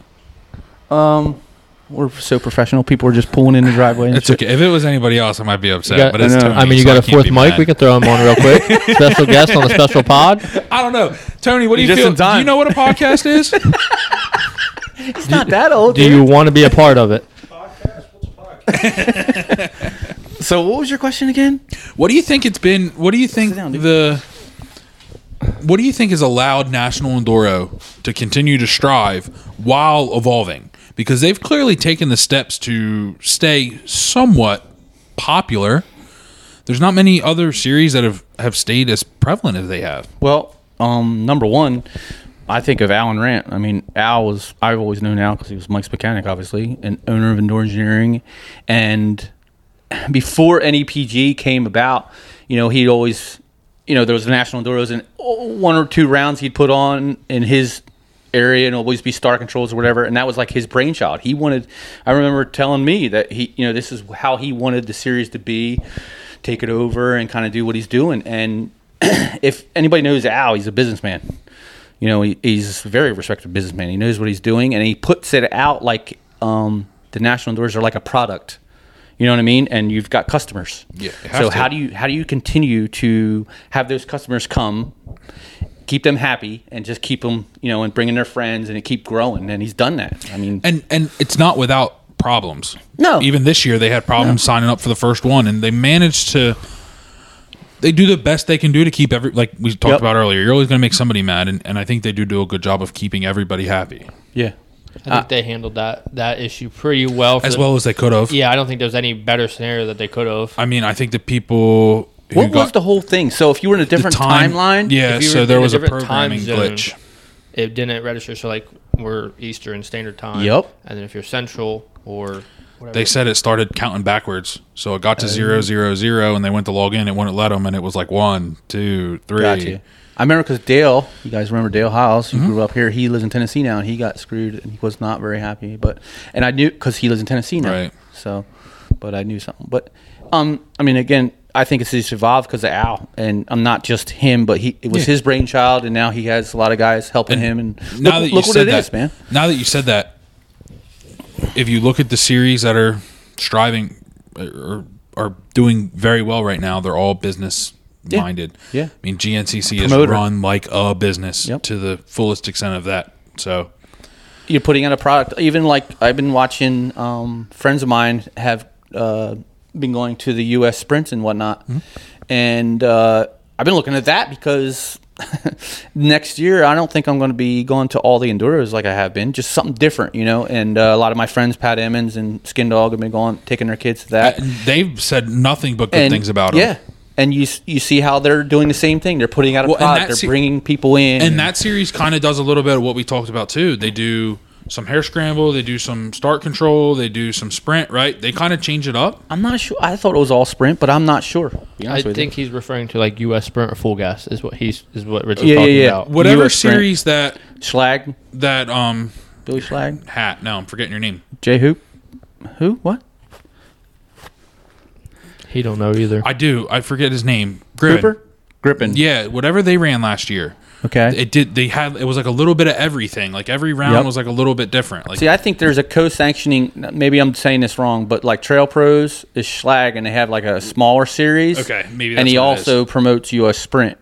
Um, we're so professional. People are just pulling in the driveway. And It's shit. okay. If it was anybody else, I might be upset. Got- but it's I. Tony, I mean, you so got a fourth mic. mad. We can throw him on real quick. Special guest on a special pod. I don't know, Tony. What do you Just feel? Do you know what a podcast is? It's not that old. Do you want to be a part of it? So, what was your question again? What do you think it's been? What do you think down, the? What do you think has allowed National Enduro to continue to strive while evolving? Because they've clearly taken the steps to stay somewhat popular. There's not many other series that have, have stayed as prevalent as they have. Well, um, number one, I think of Alan Rant. I mean, Al was I've always known Al because he was Mike's mechanic, obviously, and owner of Indoor Engineering. And before NEPG came about, you know, he'd always, you know, there was the national enduros, and one or two rounds he'd put on in his area and always be start controls or whatever and that was like his brainchild. He wanted i remember telling me that he you know this is how he wanted the series to be take it over and kind of do what he's doing. And if anybody knows al he's a businessman. You know he, he's a very respected businessman. He knows what he's doing and he puts it out like um, the national Enduros are like a product you know what i mean and you've got customers Yeah, so to. how do you how do you continue to have those customers come keep them happy and just keep them you know and bringing their friends and it keep growing and he's done that i mean And and it's not without problems. No. Even this year they had problems signing up for the first one and they managed to they do the best they can do to keep every like we talked Yep. about earlier. You're always going to make somebody mad and, and I think they do do a good job of keeping everybody happy yeah I think they handled that that issue pretty well. For as the- well as they could have. Yeah, I don't think there's any better scenario that they could have. I mean, I think the people who what got was the whole thing so if you were in a different time- timeline Yeah, If you so were there in a was a different time programming zone, glitch. It didn't register. So like we're Eastern Standard Time. Yep. And then if you're Central or whatever, They said it started counting backwards, so it got to Oh. zero zero zero, and they went to log in. It wouldn't let them, and it was like one, two, three. Gotcha. I remember because Dale, you guys remember Dale Hiles, Mm-hmm. who grew up here. He lives in Tennessee now, and he got screwed, and he was not very happy. But and I knew because he lives in Tennessee now, Right. so. But I knew something. But um, I mean, again, I think it's just evolved because of Al, and I'm not just him, but he it was Yeah. his brainchild, and now he has a lot of guys helping And him. And now look, that you look what said it that, is, man. Now that you said that, if you look at the series that are striving or are doing very well right now, they're all business Yeah. minded. Yeah. I mean, GNCC is run like a business Yep. to the fullest extent of that. So you're putting out a product. Even like I've been watching um, friends of mine have uh, been going to the U.S. sprints and whatnot, and uh, I've been looking at that because next year I don't think I'm going to be going to all the enduros like I have been. Just something different, you know. And uh, a lot of my friends, Pat Emmons and Skin Dog, have been going taking their kids to that. uh, they've said nothing but good And- things about it. Yeah. And you you see how they're doing the same thing. They're putting out a Well, product. They're se- bringing people in. and that series kind of does a little bit of what we talked about too. They do some hare scramble, they do some start control, they do some sprint, right? They kind of change it up. I'm not sure. I thought it was all sprint, but I'm not sure. I honest you. think he's referring to like U.S. Sprint or full gas is what he's is what Rich was Yeah, yeah, talking yeah. about. Whatever US sprint. series that Schlag, that um Billy Schlag, hat. No, I'm forgetting your name. Jay Hoop, who? What? He don't know either. I do. I forget his name. Griffin. Cooper, Grippin. Yeah, whatever they ran last year. Okay. It did. They had. It was like a little bit of everything. Like every round Yep. was like a little bit different. Like See, I think there's a co-sanctioning. Maybe I'm saying this wrong, but like Trail Pros is Schlag, and they have like a smaller series. Okay, maybe and he what it also promotes U.S. Sprint.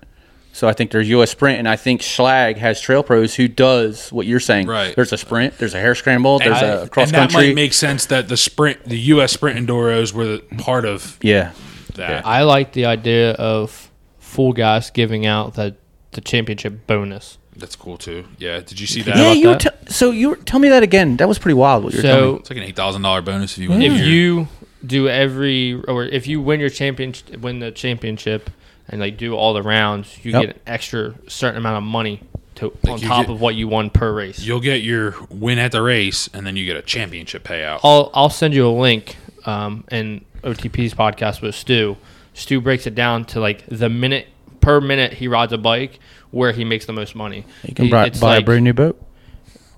So I think there's U.S. Sprint, and I think Schlag has Trail Pros who does what you're saying. Right. There's a sprint. There's a hare scramble. There's and, a cross and that country. might make sense that the sprint, the U.S. Sprint Enduros were the part of yeah. that. I like the idea of full gas giving out the the championship bonus. That's cool too. Yeah. Did you see that? Yeah, you were that? t- so you were, tell me that again. That was pretty wild. What you were telling me. It's like an eight thousand dollar bonus if you win. if the year. you do every or if you win your champion win the championship and like do all the rounds, you Yep. get an extra certain amount of money to on top get- of what you won per race. you'll get your win at the race, and then you get a championship payout. I'll I'll send you a link um in OTP's podcast with Stu. Stu breaks it down to like the minute per minute he rides a bike where he makes the most money. He can He- buy, buy like- a brand new boat.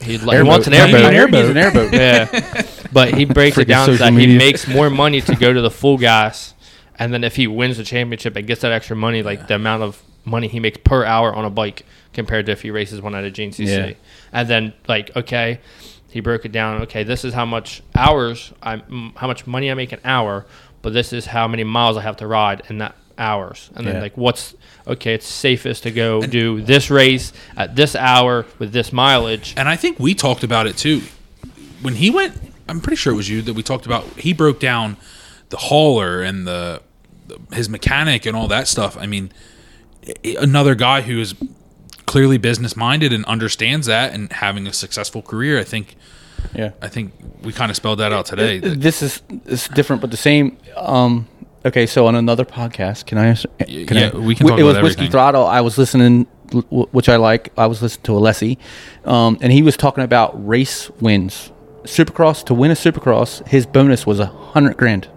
He, like, he wants an Airboat. airboat. An airboat. An airboat. yeah, but he breaks it down social that he makes more money to go to the full gas, and then if he wins the championship and gets that extra money, like the amount of money he makes per hour on a bike compared to if he races one at a GNCC, Yeah. and then like okay, he broke it down. Okay, this is how much hours I, how much money I make an hour, but this is how many miles I have to ride in that hours, and Yeah. then like what's okay, it's safest to go do this race at this hour with this mileage. And I think we talked about it too. When he went, I'm pretty sure it was you that we talked about. He broke down the hauler and the his mechanic and all that stuff. I mean, another guy who is clearly business minded and understands that and having a successful career. I think Yeah. I think we kind of spelled that out today. This is it's different, but the same. Um, okay, so on another podcast, can I? Can yeah, I, we can talk It was about Whiskey. Throttle. I was listening, w- w- which I like. I was listening to Alessi, um, and he was talking about race wins. Supercross to win a Supercross, his bonus was a hundred grand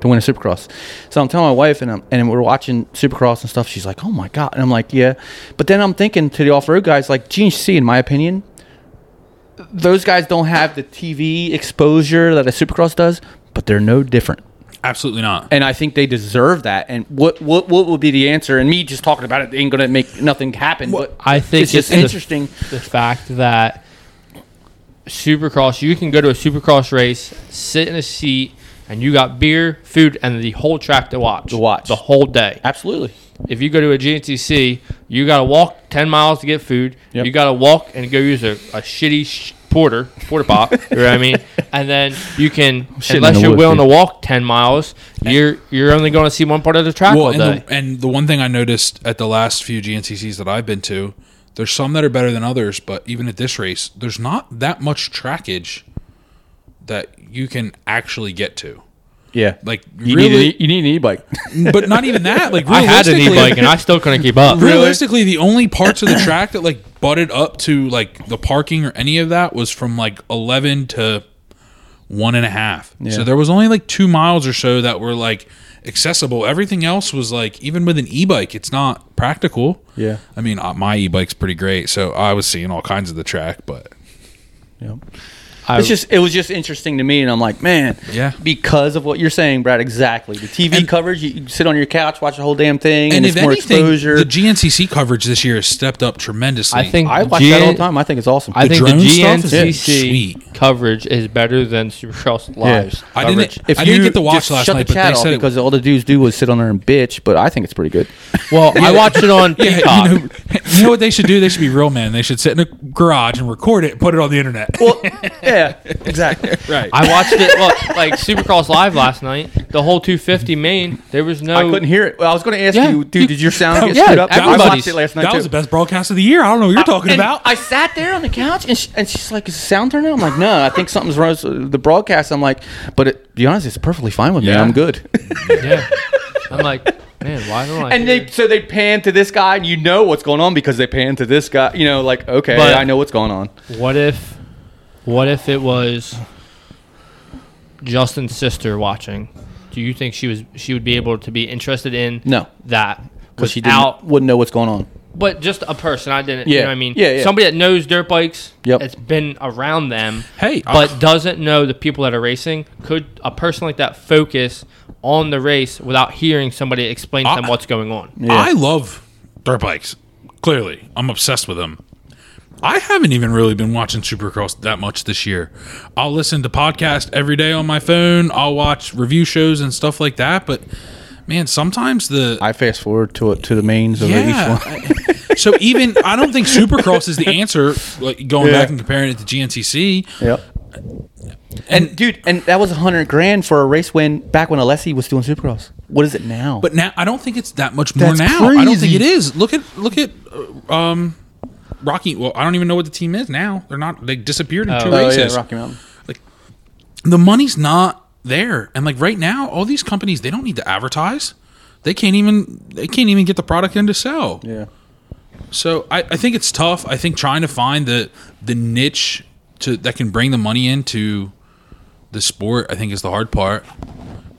to win a Supercross. So I'm telling my wife, and I'm, and we're watching Supercross and stuff. She's like, "Oh my god!" And I'm like, "Yeah," but then I'm thinking to the off road guys, like GNC, in my opinion, those guys don't have the TV exposure that a Supercross does, but they're no different. Absolutely not. And I think they deserve that. And what what what would be the answer? And me just talking about it ain't gonna make nothing happen. but I think it's just the- interesting. the fact that Supercross, you can go to a Supercross race, sit in a seat, and you got beer, food, and the whole track to watch. To watch. the whole day. Absolutely. If you go to a GNCC, you got to walk ten miles to get food. Yep. You got to walk and go use a, a shitty sh- porter porta pot. you know what I mean? And then you can, unless you're woods, willing dude. to walk ten miles, you're you're only going to see one part of the track all and day. the, and the one thing I noticed at the last few GNCCs that I've been to, there's some that are better than others, but even at this race, there's not that much trackage that you can actually get to. Yeah. Like You really, need an, e- you need an e-bike. but not even that. Like I had an e-bike and I still couldn't keep up. realistically, the only parts of the track that like butted up to like the parking or any of that was from like eleven to one and a half. Yeah. So there was only like two miles or so that were like accessible. Everything else was like even with an e-bike, it's not practical. Yeah. I mean, uh, my e-bike's pretty great, so I was seeing all kinds of the track, but Yep. I- It's just it was just interesting to me, and I'm like, man, Yeah. because of what you're saying, Brad. Exactly. The TV And- coverage, you, you sit on your couch, watch the whole damn thing, and, and, it's more anything, exposure. the GNCC coverage this year has stepped up tremendously. I think I watch GN that all the time. I think it's awesome. I The think the drone is GNCC coverage is better than Supercross Live's I coverage. didn't. I didn't get to watch last shut night, the but chat they off said it because all the dudes do was sit on there and bitch. But I think it's pretty good. Well, I watched it on Yeah, Peacock. you know, you know what they should do? They should be real men. They should sit in a garage and record it and put it on the internet. well, yeah, exactly. right. I watched it well, like Supercross Live last night. The whole 250 main, there was no. I couldn't hear it. Well, I was going to ask Yeah. you, dude. Did your sound oh, get Yeah, screwed up? I everybody's- watched it last night that too. was the best broadcast of the year. I don't know what you're talking And about. I sat there on the couch, and, she, and she's like, "Is the sound turned on?" I'm like, "No, I think something's wrong with the broadcast." I'm like, "But it, to be honest, it's perfectly fine with me. Yeah. I'm good." Yeah. I'm like, man, why don't I? and hear they so they pan to this guy, and you know what's going on because they pan to this guy. You know, like okay, But- I know what's going on. What if What if it was Justin's sister watching? Do you think she was she would be able to be interested in No. that because she without didn't, wouldn't know what's going on. but just a person I didn't you Yeah. know what I mean Yeah, yeah. somebody that knows dirt bikes Yep. it's been around them Hey, but uh, doesn't know the people that are racing could a person like that focus on the race without hearing somebody explain to them what's going on Yeah. I love dirt bikes. Clearly, I'm obsessed with them. I haven't even really been watching Supercross that much this year. I'll listen to podcasts every day on my phone. I'll watch review shows and stuff like that. But man, sometimes the I fast forward to it to the mains of yeah. each one. so even I don't think Supercross is the answer. Like going Yeah. back and comparing it to GNCC. Yep. And dude, and that was a hundred grand for a race win back when Alessi was doing Supercross. What is it now? But now I don't think it's that much more That's now. I don't think it is. Look at look at uh, um Rocky. Well, I don't even know what the team is now. They're not. They disappeared in oh. two oh races. yeah, Rocky Mountain. Like the money's not there, and like right now, all these companies they don't need to advertise. They can't even they can't even get the product in to sell. Yeah. So I, I think it's tough. I think trying to find the the niche to that can bring the money into the sport, I think is the hard part.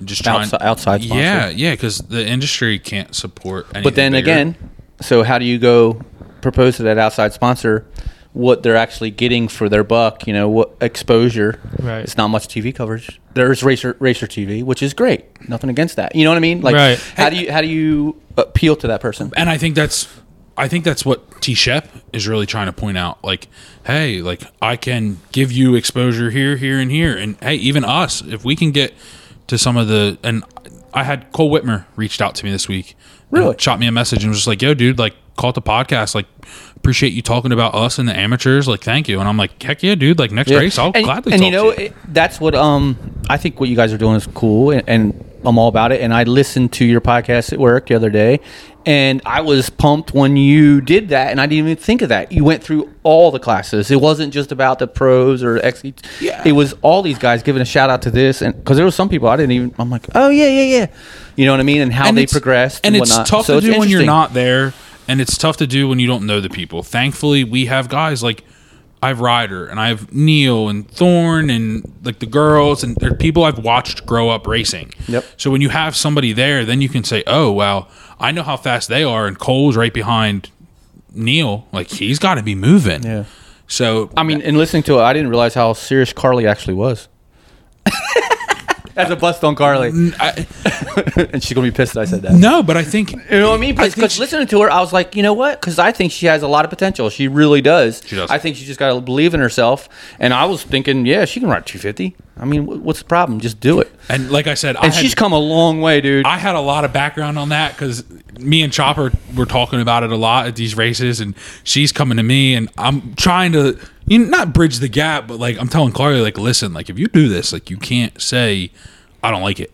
Just trying Outside- outside sponsor. Yeah, yeah, because the industry can't support. Anything But then bigger. again, so how do you go propose to that outside sponsor what they're actually getting for their buck? You know, what exposure? Right. It's not much TV coverage. There's racer racer TV, which is great. Nothing against that. You know what I mean? Like, Right. how do you how do you appeal to that person? and I think that's I think that's what T Shep is really trying to point out. Like, hey, like I can give you exposure here, here, and here, and hey, even us, if we can get to some of the and I had Cole Whitmer reached out to me this week, Really? shot me a message and was just like, "Yo, dude, like call it the podcast, like." Appreciate you talking about us and the amateurs. Like, thank you. And I'm like, heck yeah, dude. Like next race, I'll and, gladly. And talk you know, you. it, that's what um I think what you guys are doing is cool, and, and I'm all about it. And I listened to your podcast at work the other day, and I was pumped when you did that, and I didn't even think of that. You went through all the classes. It wasn't just about the pros or XE. Yeah. It was all these guys giving a shout out to this, and because there was some people I didn't even. I'm like, oh yeah, yeah, yeah. You know what I mean? And how and they progressed, and, and, it's whatnot. tough So to do when you're not there and it's tough to do when you don't know the people thankfully we have guys like i have ryder and i have neil and thorn and like the girls and they're people i've watched grow up racing Yep. so when you have somebody there then you can say oh well i know how fast they are and cole's right behind neil like he's got to be moving Yeah. so I mean, in listening to it, I didn't realize how serious Carly actually was. As a bust on Carly, I, and she's gonna be pissed that I said that. no but i think You know what I mean? Because she- listening to her, I was like, you know what? Because I think she has a lot of potential. She really does. She does. I think she just got to believe in herself. And I was thinking, yeah, she can ride 250. I mean, what's the problem? Just do it. and like i said I And had- she's come a long way, dude. I had a lot of background on that because me and Chopper were talking about it a lot at these races, and she's coming to me, and I'm trying to you know, not bridge the gap, but like I'm telling Chloe, like, listen, like if you do this, like you can't say I don't like it.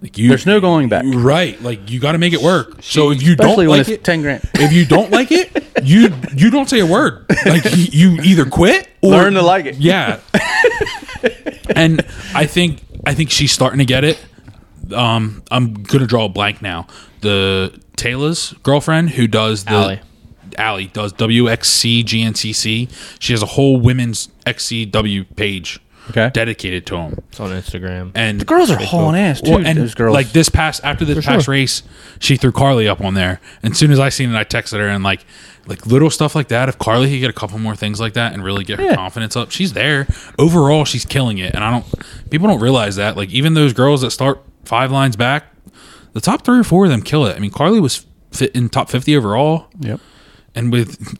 Like you, There's no going back. Right, like you got to make it work. so if you don't like it, 10 grand. if you don't like it, you you don't say a word. Like you, you either quit or Learn to like it. Yeah. and I think I think she's starting to get it. Um, I'm gonna draw a blank now. The Taylor's girlfriend who does the Allie. Allie does WXC GNCC. She has a whole women's XCW page Okay. dedicated to them. It's on Instagram. And The girls are hauling ass, too. well, and those girls. like this past after this past sure. race, she threw Carly up on there. And as soon as I seen it, I texted her and like like little stuff like that. If Carly could get a couple more things like that and really get her Yeah. confidence up, she's there. Overall, she's killing it. And I don't people don't realize that. Like even those girls that start five lines back, the top three or four of them kill it. I mean, Carly was fit in top fifty overall, Yep. And with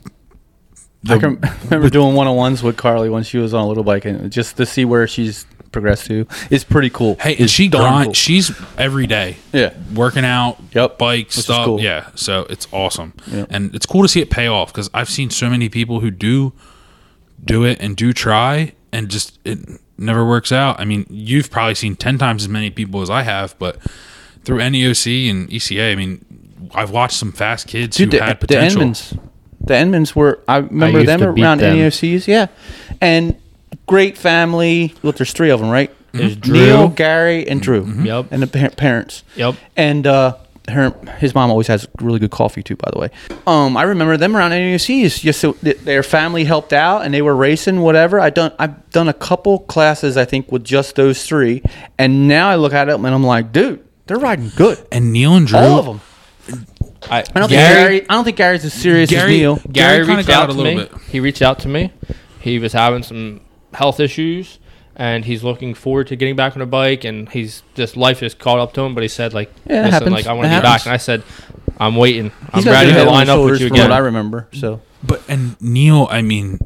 I can remember doing one on ones with Carly when she was on a little bike, and just to see where she's progressed to is pretty cool. hey, and It's she grind. cool. She's every day. Yeah. working out, Yep. bike Which stuff, cool. yeah. So it's awesome, Yep. and it's cool to see it pay off because I've seen so many people who do do it and do try, and just it never works out. I mean, you've probably seen ten times as many people as I have, but through NEOC and ECA, I mean, I've watched some fast kids Dude, who the, had the potential. Enmans, the Enmans were. I remember used them to around them. NEOCs. Yeah, and great family. Look, there's three of them, right? There's Drew. Neil, Gary, and Drew, Yep. and the pa- parents. Yep. And uh, her his mom always has really good coffee too. By the way, um, I remember them around NUCs. Just so th- their family helped out and they were racing whatever. I done I've done a couple classes I think with just those three, and now I look at it and I'm like, dude, they're riding good. And Neil and Drew, All of them. I, I don't think Gary, Gary. I don't think Gary's as serious Gary- as Neil. Gary Gary reached got out a to little me. bit. He reached out to me. He was having some health issues, and he's looking forward to getting back on a bike. And he's just life just caught up to him. But he said like, Yeah, listen, happens. like I want to be happens. back. And I said, I'm waiting. I'm He's got ready to head on line up with you again. What I remember. So but and Neil, I mean,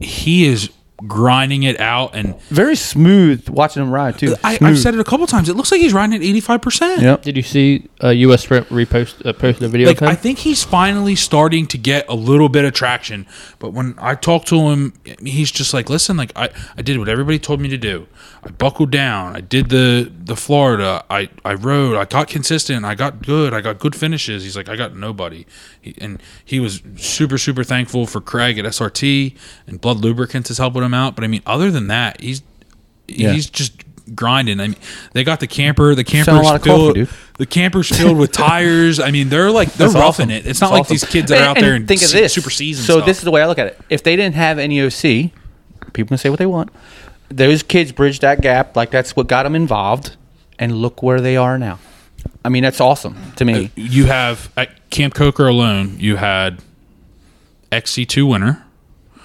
he is grinding it out, and very smooth watching him ride too. I, I've said it a couple times. It looks like he's riding at eighty five percent. Yep. Did you see uh, U.S. Sprint repost uh, posted a video Like of him? I think he's finally starting to get a little bit of traction. But when I talk to him, he's just like, "Listen, like I, I did what everybody told me to do. I buckled down. I did the the Florida. I I rode. I got consistent. I got good. I got good finishes." He's like, "I got nobody," he, and he was super super thankful for Craig at SRT and Blud Lubricants is helping him out. But I mean, other than that, he's Yeah. he's just grinding. I mean, they got the camper. The camper's filled. coffee. The camper's filled with tires. I mean, they're like they're That's roughing awesome. it. It's not That's like these kids are out there and, think of this. super season. So stuff. this is the way I look at it. If they didn't have NEOC, people can say what they want. Those kids bridged that gap. Like that's what got them involved, and look where they are now. I mean, that's awesome to me. you have at Camp Coker alone, you had XC2 winner.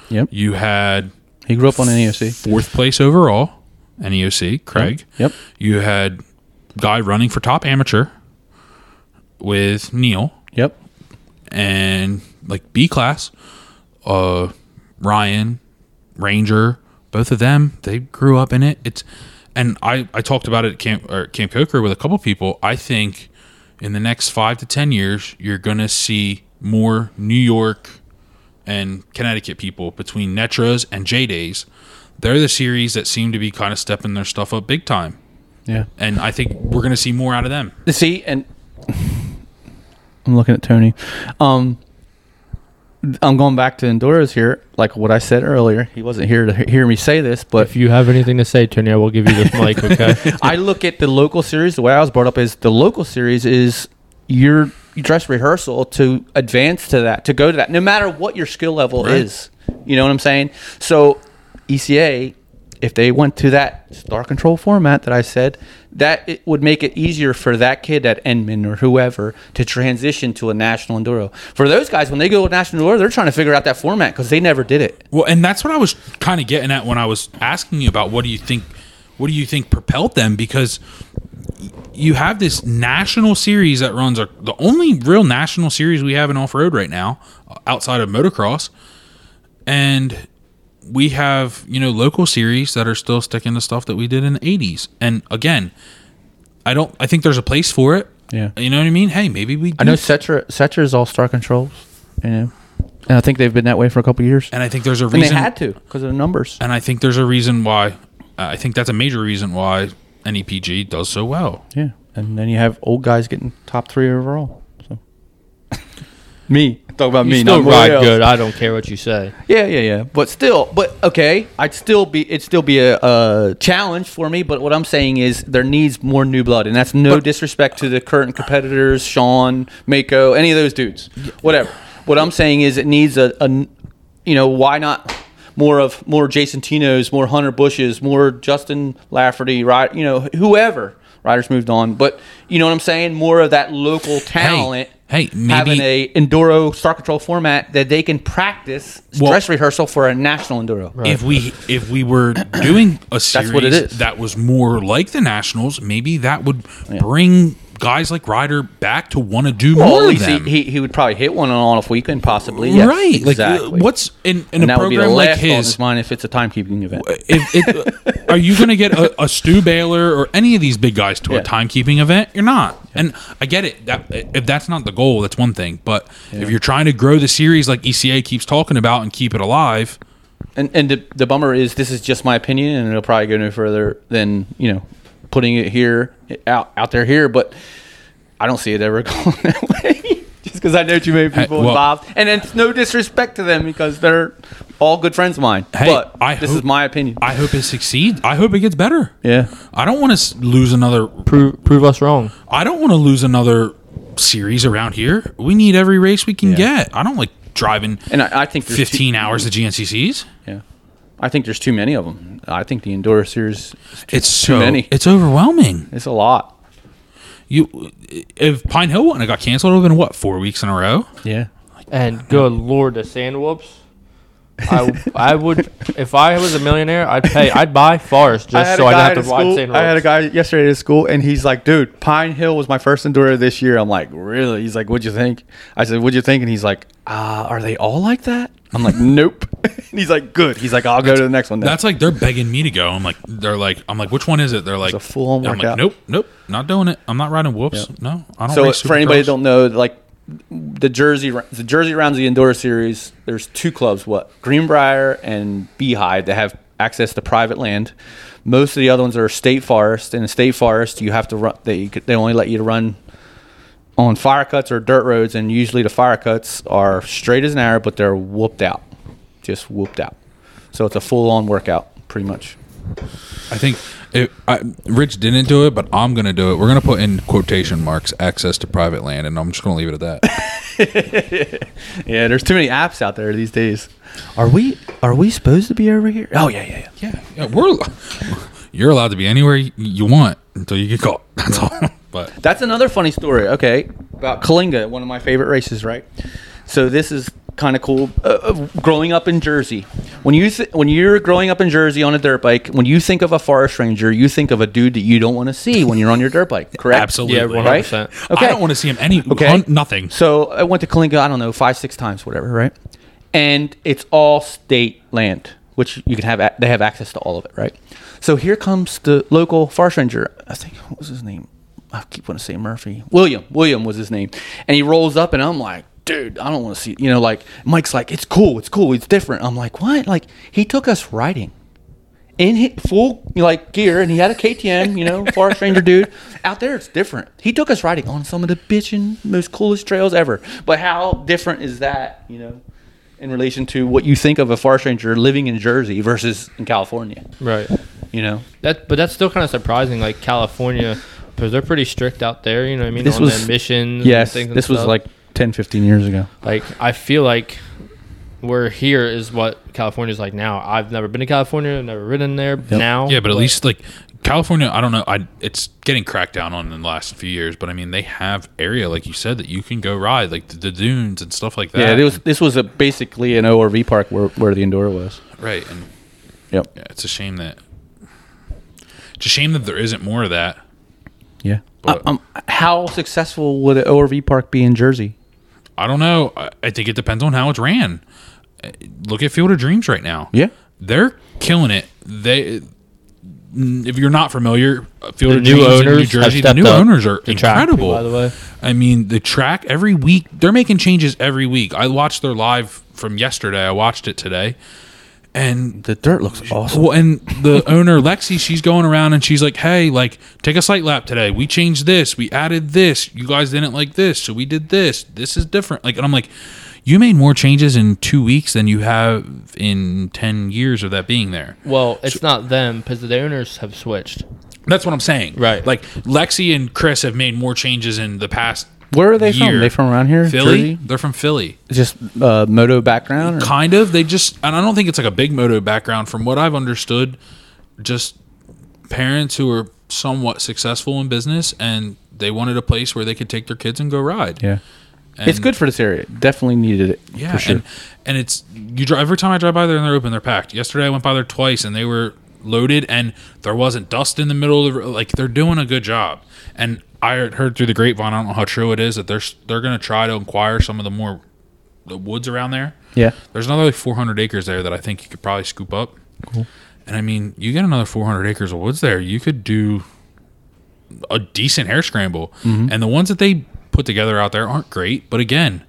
Yep. You had He grew up on an EOC. fourth place overall, an EOC, Craig. Yep. You had guy running for top amateur with Neil. Yep. and like B class, uh, Ryan, Ranger, both of them, they grew up in it. It's, and I, I talked about it at Camp or Camp Coker with a couple people. I think in the next five to ten years, you're gonna see more New York and Connecticut people between Netras and J Days. They're the series that seem to be kind of stepping their stuff up big time, Yeah. and I think we're gonna see more out of them. See, and I'm looking at Tony. Um, I'm going back to Enduras here, like what I said earlier. He wasn't here to hear me say this, but if you have anything to say, Tony, I will give you this mic. Okay. I look at the local series. The way I was brought up is the local series is your dress rehearsal to advance to that, to go to that, no matter what your skill level Right. is. You know what I'm saying? So ECA, if they went to that start control format that I said, that it would make it easier for that kid at Enman or whoever to transition to a national enduro. For those guys, when they go to national enduro, they're trying to figure out that format because they never did it. Well, and that's what I was kind of getting at when I was asking you about what do you think, what do you think propelled them? Because you have this national series that runs our, the only real national series we have in off road right now, uh, outside of motocross, and we have you know local series that are still sticking to stuff that we did in the '80s. And again, I don't. I think there's a place for it. Yeah. You know what I mean? Hey, maybe we. I know Setra Setra is all start controls, you know, and I think they've been that way for a couple years. and I think there's a And reason. they had to because of the numbers. and I think there's a reason why. Uh, I think that's a major reason why NEPG does so well. Yeah, and then you have old guys getting top three overall. So me talk about You me, still not ride else. good. I don't care what you say. Yeah, yeah, yeah. But still, but okay, I'd still be it'd still be a, a challenge for me. But what I'm saying is there needs more new blood, and that's no disrespect to the current competitors, Sean, Mako, any of those dudes, whatever. What I'm saying is it needs a. you know, why not more of more Jason Tino's, more Hunter Bushes, more Justin Lafferty, right? You know, whoever. Riders moved on, but you know what I'm saying. More of that local talent. hey, maybe- having a enduro start control format that they can practice Well- dress rehearsal for a national enduro. If we if we were doing a series what it is. that was more like the Nationals, maybe that would bring guys like Ryder back to want to do Well, more at of least he, them. he, he would probably hit one on off weekend, possibly. Yes, right? Like, uh, exactly. what's in, in and a that would be the program like his? his mind if it's a timekeeping event. If it, are you going to get a, a Stu Baylor or any of these big guys to Yeah. a timekeeping event? You're not. And I get it. That if that's not the goal, that's one thing. But if you're trying to grow the series like ECA keeps talking about and keep it alive, And and the, the bummer is this is just my opinion, and it'll probably go no further than you know putting it here out out there here. But I don't see it ever going that way. Just because I know too many people well- involved, and it's no disrespect to them because they're all good friends of mine. Hey, but I this hope- is my opinion. I hope it succeeds. I hope it gets better. yeah, I don't want to lose another Prove prove us wrong. I don't want to lose another series around here. We need every race we can Yeah. get. I don't like driving And I, I think there's too- 15 hours of GNCCs. yeah, I think there's too many of them. I think the Enduro series is too, It's too so many. it's overwhelming. It's a lot. You if Pine Hill wouldn't have got canceled, it would have been what four weeks in a row. Yeah. And good lord, the sand whoops. I, I would if I was a millionaire, I'd pay. I'd buy Forest just so I didn't have to ride sand I had a guy yesterday at school, and he's like, "Dude, Pine Hill was my first Enduro this year." I'm like, "Really?" He's like, "What'd you think?" I said, "What'd you think?" And he's like, uh, "Are they all like that?" I'm like, "Nope." and he's like, "Good." He's like, "I'll go to the next one." Then. That's like they're begging me to go. I'm like, they're like, I'm like, which one is it? They're like, a full-on I'm like, nope, nope, not doing it. I'm not riding whoops. No, I don't. So race for anybody that don't know, like the Jersey the Jersey rounds of the Enduro series, there's two clubs, what Greenbrier and Beehive, that have access to private land. Most of the other ones are state forest. And in the state forest, you have to run. They they only let you to run on fire cuts or dirt roads, and usually the fire cuts are straight as an arrow, but they're whooped out, just whooped out. So it's a full on workout, pretty much. I think it, I, Rich didn't do it, but I'm gonna do it. We're gonna put in quotation marks access to private land, and I'm just gonna leave it at that. Yeah, there's too many apps out there these days. Are we are we supposed to be over here? Oh yeah, yeah, yeah. yeah, yeah, we're you're allowed to be anywhere you, you want until you get caught. That's all. But That's another funny story. Okay, about Coalinga, one of my favorite races, right? So this is kind of cool. Uh, growing up in Jersey, when you th- when you're growing up in Jersey on a dirt bike, when you think of a forest ranger, you think of a dude that you don't want to see when you're on your dirt bike. Correct? absolutely, Yeah, Right? hundred percent. Okay. I don't want to see him any. Okay. hun- nothing. So I went to Coalinga, I don't know, five, six times, whatever, right? And it's all state land, which you can have, a- they have access to all of it, right? So here comes the local forest ranger. I think, what was his name? I keep wanting to say Murphy. William. William was his name. And he rolls up, and I'm like, dude, I don't want to see, you know, like, Mike's like, it's cool, it's cool, it's different. I'm like, what? Like, he took us riding in his full like gear, and he had a KTM, you know, forest ranger dude. Out there, it's different. He took us riding on some of the bitchin' most coolest trails ever. But how different is that, you know, in relation to what you think of a forest ranger living in Jersey versus in California? Right. You know, That, but that's still kind of surprising. Like California, because they're pretty strict out there. You know what I mean? This on was- the emissions. yes, and things and this was like 10, 15 years ago. like I feel like we're here is what California's like now. I've never been to California. I've never ridden there now. Yeah, but at least like California, I don't know. I it's getting cracked down on in the last few years, but I mean they have area like you said that you can go ride like the, the dunes and stuff like that. Yeah, it was, this was a, basically an ORV park where, where the Enduro was. right, and Yep. yeah, it's a shame that it's a shame that there isn't more of that. Yeah. But- um, how successful would an ORV park be in Jersey? I don't know. I, I think it depends on how it's ran. Uh, Look at Field of Dreams right now. Yeah. they're killing it. They, if you're not familiar, uh, Field The of new Dreams in New Jersey, the new up owners are the track, incredible. by the way. I mean, the track every week they're making changes every week. I watched their live from yesterday. I watched it today, and The dirt looks awesome. well, and the owner Lexi, she's going around and she's like, "Hey, like, take a sight lap today. We changed this. We added this. You guys didn't like this, so we did this. This is different." Like, and I'm like, "You made more changes in two weeks than you have in ten years of that being there." Well, it's not them because the owners have switched. That's what I'm saying. Right. Like Lexi and Chris have made more changes in the past. Where are they year. from? They from around here? Philly. Jersey? They're from Philly. Just uh, moto background? Or? Kind of. They just, and I don't think it's like a big moto background. From what I've understood, just parents who are somewhat successful in business and they wanted a place where they could take their kids and go ride. Yeah. And- it's good for this area. Definitely needed it. Yeah, sure. and and it's you drive every time I drive by there and they're open, they're packed. Yesterday I went by there twice and they were loaded and there wasn't dust in the middle of the, like they're doing a good job. And I heard through the grapevine, I don't know how true it is that they're they're going to try to acquire some of the more the woods around there. yeah. There's another like 400 acres there that I think you could probably scoop up. Cool. And I mean, you get another 400 acres of woods there, you could do a decent hare scramble. And the ones that they put together out there aren't great, but again,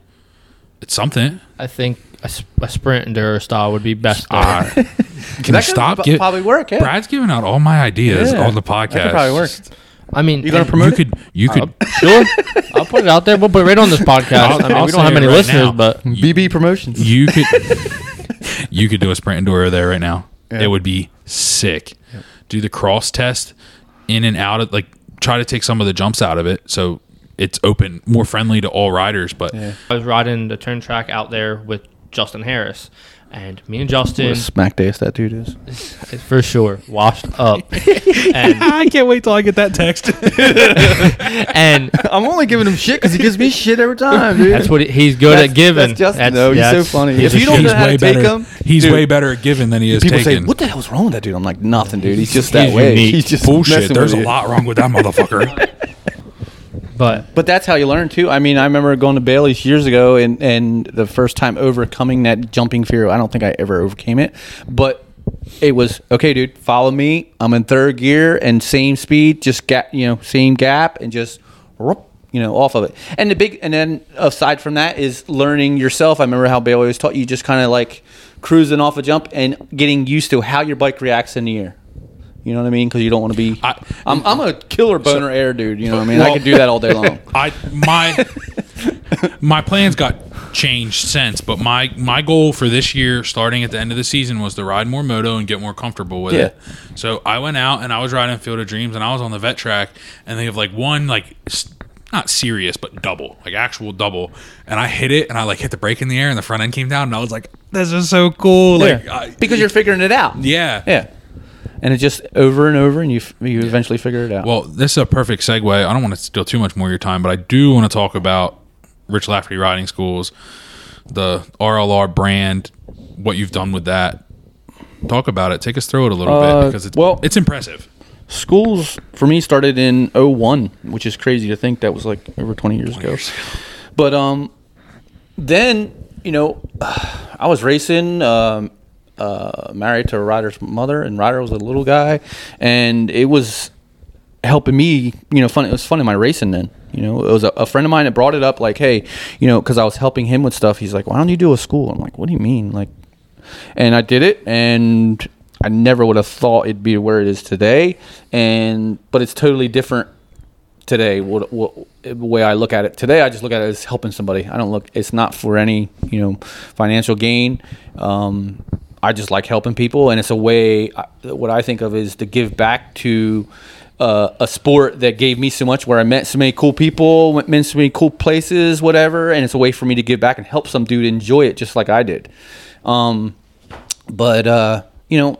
it's something. I think a sprint enduro style would be best. there. Ah, can you That stop? could Gi- probably work, yeah. Brad's giving out all my ideas Yeah. on the podcast. That could probably work. I mean, You gonna promote You it? could, you could. Uh, sure. I'll put it out there. We'll put it right on this podcast. I'll- I mean, I'll we don't have many right listeners, now. but BB Promotions. you could you could do a sprint enduro there right now. It would be sick. Do the cross test in and out of like try to take some of the jumps out of it so it's open, more friendly to all riders. But yeah. I was riding the turn track out there with Justin Harris, and me and What Justin, a smack days that dude is. for sure, washed up. and I can't wait till I get that text. and I'm only giving him shit because he gives me shit every time, dude. that's what he- he's good That's- at giving. that's Justin, though. He's so funny. If you don't sheep. know how to take better. him, he's dude. way better at giving than he is People taking. say, "What the hell's wrong with that dude?" I'm like, "Nothing, dude. He's just that He's way. unique. He's just Bullshit. messing There's a with you." lot wrong with that motherfucker. But But that's how you learn too. I mean, I remember going to Bailey's years ago, and and the first time overcoming that jumping fear. I don't think I ever overcame it, but it was okay, dude. Follow me. I'm in third gear and same speed, just gap, you know, same gap, and just. whoop, You know, off of it, and the big, and then aside from that is learning yourself. I remember how Bailey always taught you just kind of like cruising off a jump and getting used to how your bike reacts in the air. You know what I mean? Because you don't want to be. I- I'm, I'm a killer boner air dude. You know what I mean? I Well- could do that all day long. I my my plans got changed since, but my my goal for this year, starting at the end of the season, was to ride more moto and get more comfortable with it. So I went out and I was riding Field of Dreams, and I was on the vet track, and they have like one like. Not serious, but double, like actual double, and I hit it, and I like hit the brake in the air, and the front end came down, and I was like, "This is so cool!" Like, Yeah. I, because you're figuring it out. yeah, Yeah. And it's just over and over, and you f- you eventually figure it out. Well, this is a perfect segue. I don't want to steal too much more of your time, but I do want to talk about Rich Lafferty Riding Schools, the RLR brand, what you've done with that. Talk about it. Take us through it a little Uh, bit because it's well- it's impressive. schools for me started in 01, which is crazy to think that was like over 20 years ago. But um, then you know, I was racing. Um, uh, married to Ryder's mother, and Ryder was a little guy, and it was helping me. You know, fun. It was fun in my racing then. You know, it was a, a friend of mine that brought it up. Like, hey, you know, because I was helping him with stuff. He's like, why don't you do a school? I'm like, what do you mean? Like, and I did it, and I never would have thought it'd be where it is today. And but it's totally different today. What, what the way I look at it today, I just look at it as helping somebody. I don't look. It's not for any you know financial gain. Um, I just like helping people, and it's a way. What I think of is to give back to. Uh, a sport that gave me so much, where I met so many cool people, went met so many cool places, whatever, and it's a way for me to give back and help some dude enjoy it just like I did. Um, but uh, you know,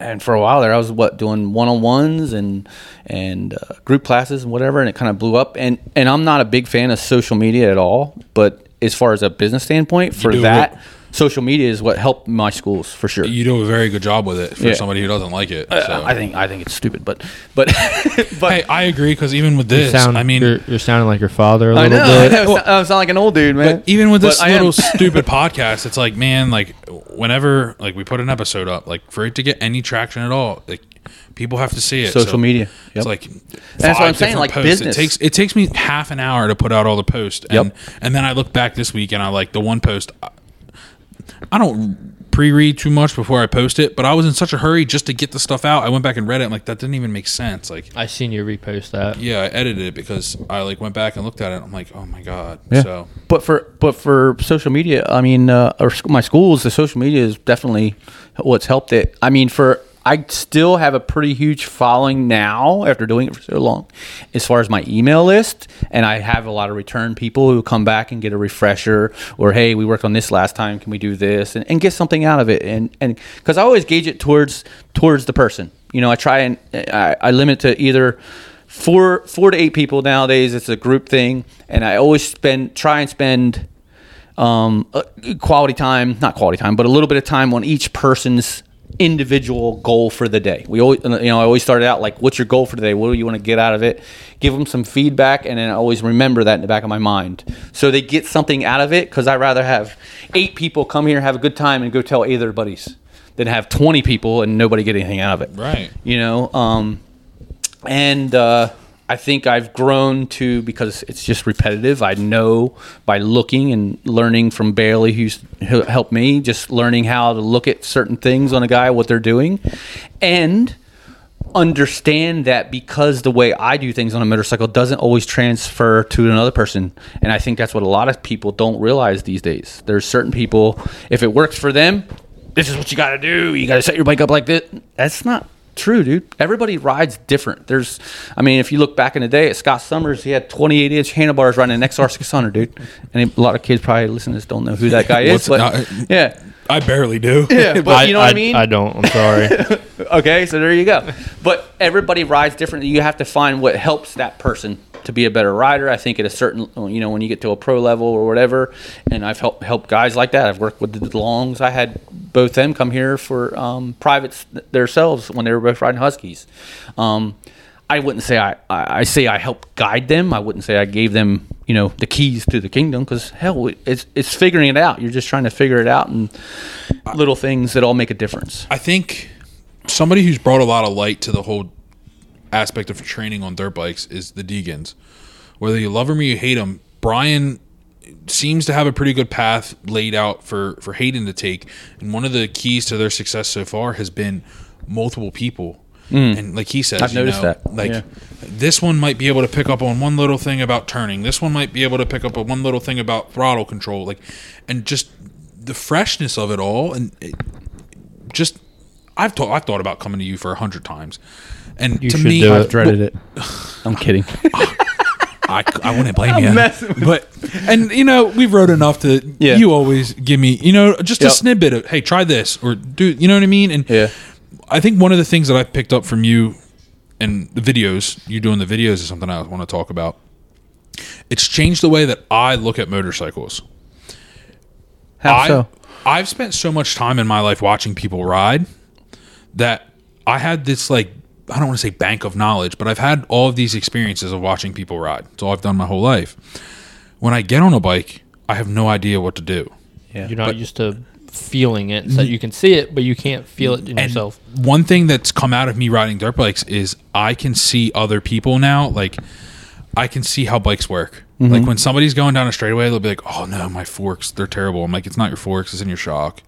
and for a while there, I was what doing one on ones and and uh, group classes and whatever, and it kind of blew up. And and I'm not a big fan of social media at all, but as far as a business standpoint, for that, what- social media is what helped my schools for sure. You do a very good job with it for Yeah. somebody who doesn't like it. So. Uh, I think I think it's stupid, but but but hey, I agree because even with you this, sound, I mean, you're, you're sounding like your father a I little know, bit. I, know I sound like an old dude, man. But even with this But little stupid podcast, it's like, man, like whenever like we put an episode up, like for it to get any traction at all, like people have to see it. Social So media. Yep. It's like That's what I'm saying, like posts. business. It takes it takes me half an hour to put out all the posts, and Yep. and then I look back this week and I like the one post. I, I don't pre-read too much before I post it, but I was in such a hurry just to get the stuff out. I went back and read it. I'm like, that didn't even make sense. Like, I seen you repost that. yeah, I edited it because I like went back and looked at it. I'm like, oh my god. Yeah. So But for but for social media, I mean, uh, or sc- my schools, the social media is definitely what's helped it. I mean, for I still have a pretty huge following now after doing it for so long, as far as my email list, and I have a lot of return people who come back and get a refresher, or hey, we worked on this last time, can we do this, and, and get something out of it, and because I always gauge it towards towards the person. You know, I try and I, I limit to either four four to eight people nowadays. It's a group thing, and I always spend try and spend um, uh, quality time, not quality time, but a little bit of time on each person's individual goal for the day. We always, you know, I always started out like, "What's your goal for today? What do you want to get out of it?" Give them some feedback, and then I always remember that in the back of my mind, so they get something out of it. Because I rather have eight people come here, have a good time, and go tell eight of their buddies, than have twenty people and nobody get anything out of it. Right. You know, um, and uh, I think I've grown to because it's just repetitive. I know by looking and learning from Bailey, who's who helped me, just learning how to look at certain things on a guy, what they're doing, and understand that because the way I do things on a motorcycle doesn't always transfer to another person. And I think that's what a lot of people don't realize these days. There's certain people, if it works for them, this is what you got to do. You got to set your bike up like this. That's not true, dude. Everybody rides different. There's, I mean, if you look back in the day at Scott Summers, he had 28 inch handlebars riding an XR 600, dude. And a lot of kids probably listening to this don't know who that guy is, but uh, yeah, I barely do. yeah. But you know what I mean? I don't. I'm sorry. okay, so there you go. But everybody rides differently. You have to find what helps that person to be a better rider. I think at a certain, you know, when you get to a pro level or whatever, and I've helped helped guys like that. I've worked with the DeLongs. I had both them come here for um, privates themselves when they were both riding Huskies. Um, I wouldn't say I, I, I say I helped guide them. I wouldn't say I gave them, you know, the keys to the kingdom because hell, it's it's figuring it out. You're just trying to figure it out and little things that all make a difference. I think somebody who's brought a lot of light to the whole aspect of training on dirt bikes is the Deegans. Whether you love him or you hate him, Brian seems to have a pretty good path laid out for for Haiden to take. And one of the keys to their success so far has been multiple people. Mm. And like he says, I've you noticed know, that. Like Yeah. this one might be able to pick up on one little thing about turning. This one might be able to pick up on one little thing about throttle control. Like, and just the freshness of it all, and it, just I've thought I've thought about coming to you for a hundred times, and You to should me, do it. I've dreaded it. I'm kidding. I, I wouldn't blame you. messing with But and you know we've rode enough to Yeah. you always give me you know just a snippet of hey try this or do you know what I mean and Yeah. I think one of the things that I've picked up from you and the videos you doing the videos is something I want to talk about. It's changed the way that I look at motorcycles. How I, so? I've spent so much time in my life watching people ride that I had this like I don't want to say bank of knowledge, but I've had all of these experiences of watching people ride. It's all I've done my whole life. When I get on a bike, I have no idea what to do. Yeah. You're not used to feeling it, so you can see it, but you can't feel it in And yourself. one thing that's come out of me riding dirt bikes is I can see other people now. Like I can see how bikes work. Like when somebody's going down a straightaway, they'll be like, "Oh no, my forks, they're terrible." I'm like, "It's not your forks, it's in your shock."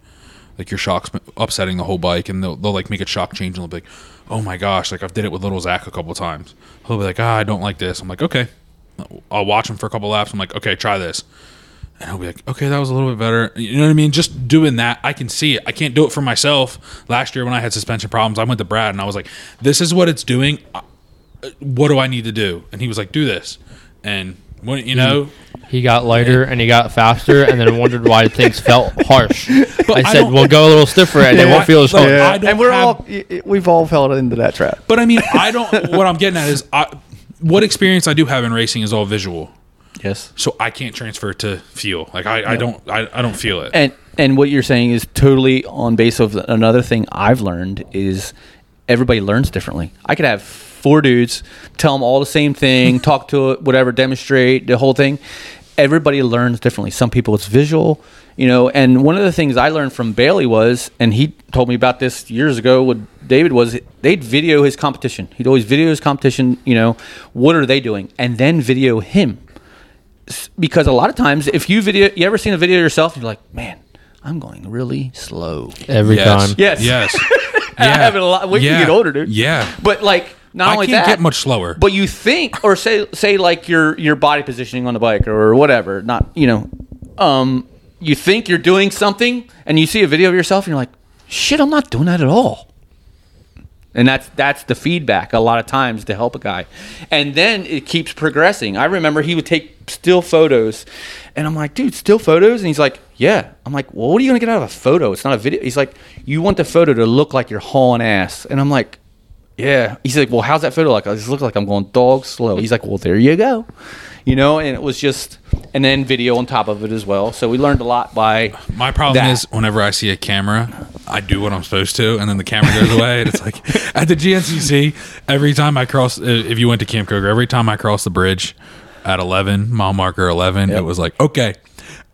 Like your shock's upsetting the whole bike, and they'll, they'll like make a shock change, and they'll be like, "Oh my gosh!" Like I've did it with little Zach a couple times. He'll be like, "Ah, I don't like this." I'm like, "Okay." I'll watch him for a couple laps. I'm like, "Okay, try this." And he'll be like, okay, that was a little bit better. You know what I mean? Just doing that, I can see it. I can't do it for myself. Last year when I had suspension problems, I went to Brad and I was like, this is what it's doing. Uh, What do I need to do? And he was like, do this. And when, you know, He got lighter and he got faster, and then wondered why things felt harsh. I I said, don't- "We'll go a little stiffer, and it won't feel as Look, hard." I don't and we're have- all y- y- we've all fell into that trap. but I mean, I don't, what I'm getting at is I, what experience I do have in racing is all visual. Yes. So I can't transfer to feel. Like I, I don't, I, I don't feel it. And and what you're saying is totally on base of another thing I've learned is everybody learns differently. I could have four dudes tell them all the same thing, talk to it, whatever, demonstrate the whole thing. Everybody learns differently. Some people it's visual, you know. And one of the things I learned from Bailey was, and he told me about this years ago with David was they'd video his competition. He'd always video his competition. You know, what are they doing, and then video him because a lot of times if you video you ever seen a video yourself you're like man i'm going really slow Every yes. time. Yes. Yes. I have it a lot when you get older dude Yeah. but like not I only can't that get much slower. but you think or say say like your your body positioning on the bike or whatever not you know um you think you're doing something and you see a video of yourself and you're like shit i'm not doing that at all and that's that's the feedback a lot of times to help a guy. And then it keeps progressing. I remember he would take still photos and i'm like dude still photos? And he's like yeah. I'm like well what are you to get out of a photo? It's not a video. He's like you want the photo to look like you're hauling ass. And i'm like yeah. He's like well how's that photo like i just like i'm going dog slow. He's like well there you go. You know and it was just and then video on top of it as well so we learned a lot by My problem that. is whenever I see a camera, I do what I'm supposed to, and then the camera goes away, and it's like at the GNCC. Every time I cross, uh, if you went to Camp Coker, every time I cross the bridge at 11, mile marker 11, it was like okay,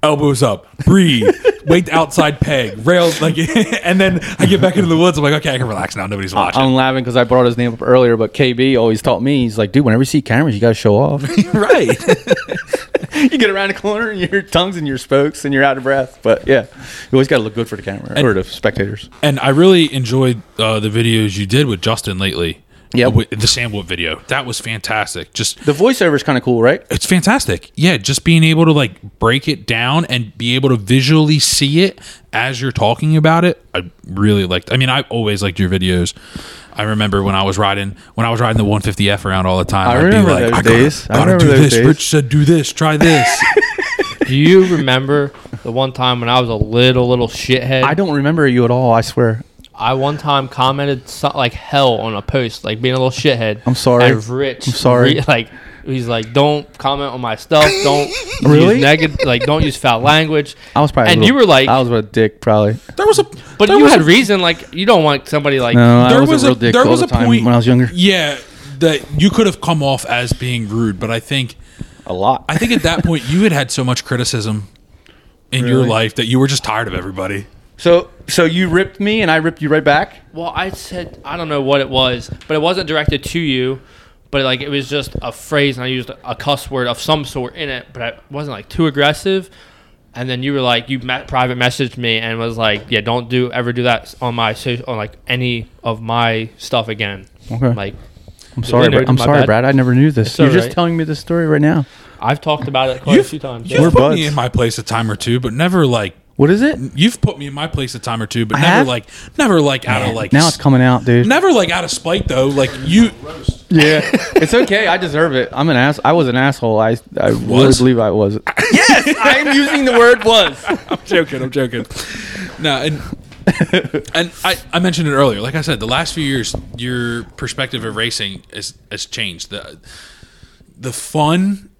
elbows up, breathe, wait outside peg, rails like, and then I get back into the woods. I'm like, okay, I can relax now. Nobody's watching. I'm laughing because I brought his name up earlier, but KB always taught me. He's like, dude, whenever you see cameras, you got to show off. right. you get around the corner and your tongue's in your spokes and you're out of breath. But yeah, you always got to look good for the camera or the spectators. and I really enjoyed uh, the videos you did with Justin lately. Yep. with the Sandwood video. That was fantastic. Just The voiceover is kind of cool, right? it's fantastic. Yeah, just being able to like break it down and be able to visually see it as you're talking about it. I really liked. I mean, I always liked your videos. I remember when I was riding when I was riding the 150F around all the time. I I'd remember be like, those I gotta, days. I gotta remember do those this. days. Rich said, do this. Try this. Do you remember the one time when I was a little little shithead? I don't remember you at all. I swear. I one time commented so, like hell on a post, like being a little shithead. I'm sorry. And Rich, I'm sorry. re- like he's like, don't comment on my stuff. Don't Really? use negative. Like don't use foul language. I was probably. And little- you were like- I was a dick, probably. there was a But you had a- reason. Like you don't want somebody like. No, I there was, was a a real dick there all was the a time point when I was younger. Yeah, that you could have come off as being rude, but I think A lot. I think at that point you had had so much criticism in your life that you were just tired of everybody. So, so you ripped me, and I ripped you right back. Well, I said I don't know what it was, but it wasn't directed to you. But like it was just a phrase, and I used a cuss word of some sort in it, but I wasn't like too aggressive. And then you were like, you met, private messaged me and was like, yeah, don't do ever do that on my social, on like any of my stuff again. Okay. Like I'm sorry. Brad. I'm sorry, bad. Brad. I never knew this. It's You're just right. telling me this story right now. I've talked about it quite a few times. You've We're put buds. me in my place a time or two, but never like What is it? you've put me in my place a time or two, but I never have? like never like out of like now it's coming out, dude. never like out of spite though. Like you, Yeah, it's okay. I deserve it. I'm an ass. I was an asshole. I I really Was? believe I was. yes, I am using the word was. I'm joking. I'm joking. No, and and I, I mentioned it earlier. Like I said, the last few years, your perspective of racing has has changed. the The fun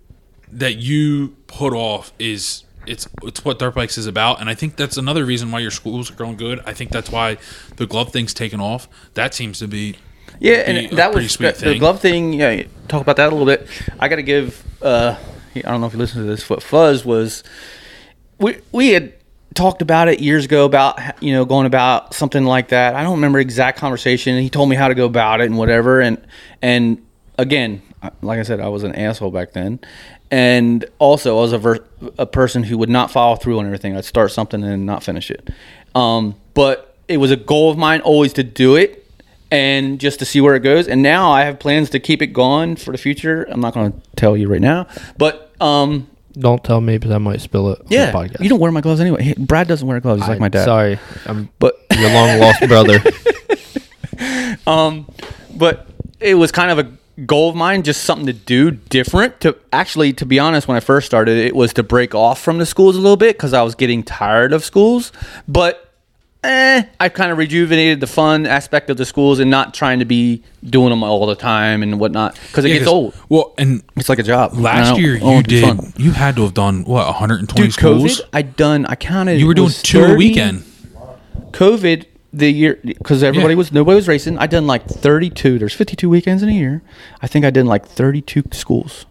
that you put off is it's it's what dirt bikes is about, and I think that's another reason why your schools are going good. I think that's why the glove thing's taken off. That seems to be Yeah, be and that was the, the glove thing. Yeah, talk about that a little bit. I got to give. uh I don't know if you listened to this, but Fuzz was. We we had talked about it years ago about you know going about something like that. I don't remember exact conversation. He told me how to go about it and whatever. And and again, like I said, I was an asshole back then. And also, I was a, ver- a person who would not follow through on everything. I'd start something and not finish it. Um, but it was a goal of mine always to do it and just to see where it goes. And now I have plans to keep it going for the future. I'm not going to tell you right now, but um, Don't tell me because I might spill it. yeah, on the podcast. you don't wear my gloves anyway. Hey, Brad doesn't wear gloves. He's like my dad. Sorry, I'm But your long lost brother. um, but it was kind of a goal of mine, just something to do different. To actually, to be honest, when I first started, it was to break off from the schools a little bit because I was getting tired of schools. But eh, I kind of rejuvenated the fun aspect of the schools and not trying to be doing them all the time and whatnot because it Yeah, gets 'cause- old. Well, and It's like a job. Last year you it to be did fun. you had to have done what 120 Dude, schools. COVID, I done. I counted. you were doing was two a weekend. COVID the year because everybody Yeah. was nobody was racing. I done like 32. There's 52 weekends in a year. I think I did like 32 schools,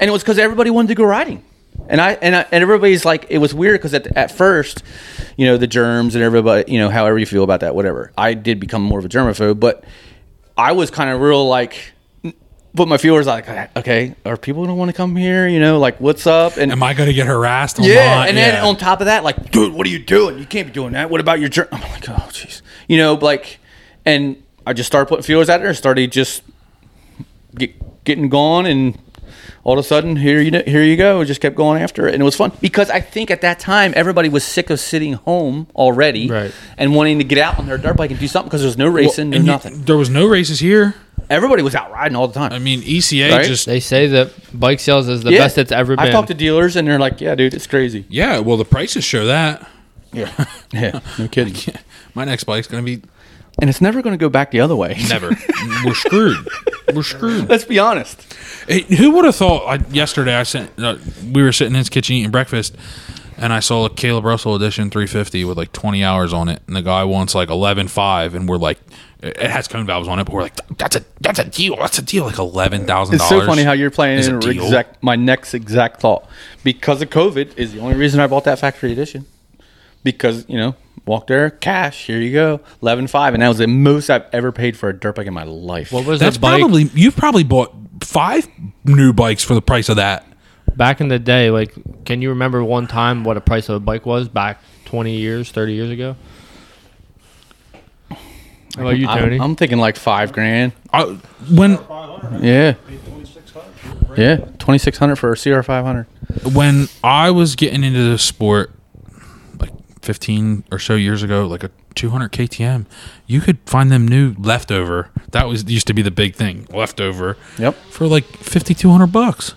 and it was because everybody wanted to go riding. And I and I, and everybody's like it was weird because at at first, you know, the germs and everybody, you know, however you feel about that, whatever. I did become more of a germaphobe, but I was kind of real like. Put my feelers like, okay, are people gonna want to come here? You know, like what's up? And Am I going to get harassed? yeah, and then Yeah. on top of that, like, dude, what are you doing? You can't be doing that. What about your journey? I'm like, oh, jeez. You know, like, and I just started putting feelers out there, started just get, getting gone, and all of a sudden, here you here you go. Just kept going after it, and it was fun because I think at that time everybody was sick of sitting home already, Right. and wanting to get out on their dirt bike and do something because there was no Well, racing, no and you- nothing. there was no races here. Everybody was out riding all the time. I mean, ECA Right? just They say that bike sales is the Yeah. best it's ever been. I've talked to dealers, and they're like, yeah, dude, it's crazy. yeah. Well, the prices show that. Yeah, yeah, no kidding. My next bike's going to be And it's never going to go back the other way. never. We're screwed. We're screwed. Let's be honest. Hey, who would have thought? I, yesterday, I sent. Uh, we were sitting in his kitchen eating breakfast, and I saw a Kailub Russell Edition 350 with like 20 hours on it, and the guy wants like 11.5, and we're like, it has cone valves on it, but we're like, that's a that's a deal. That's a deal. Like eleven thousand It's so funny how you're playing is in exact my next exact thought because of COVID is the only reason I bought that factory edition. Because you know, walk there, cash. Here you go, eleven five, and that was the most I've ever paid for a dirt bike in my life. what was That's the bike probably you've probably bought five new bikes for the price of that. back in the day? Like, can you remember one time what a price of a bike was back 20 years, 30 years ago? How about you, Tony? I'm, I'm thinking like five grand. I, when Yeah, yeah, twenty six hundred for a CR five hundred. when I was getting into the sport, like 15 or so years ago, like a 200 KTM, you could find them new leftover. That was used to be the big thing, leftover. Yep. For like 5200 bucks.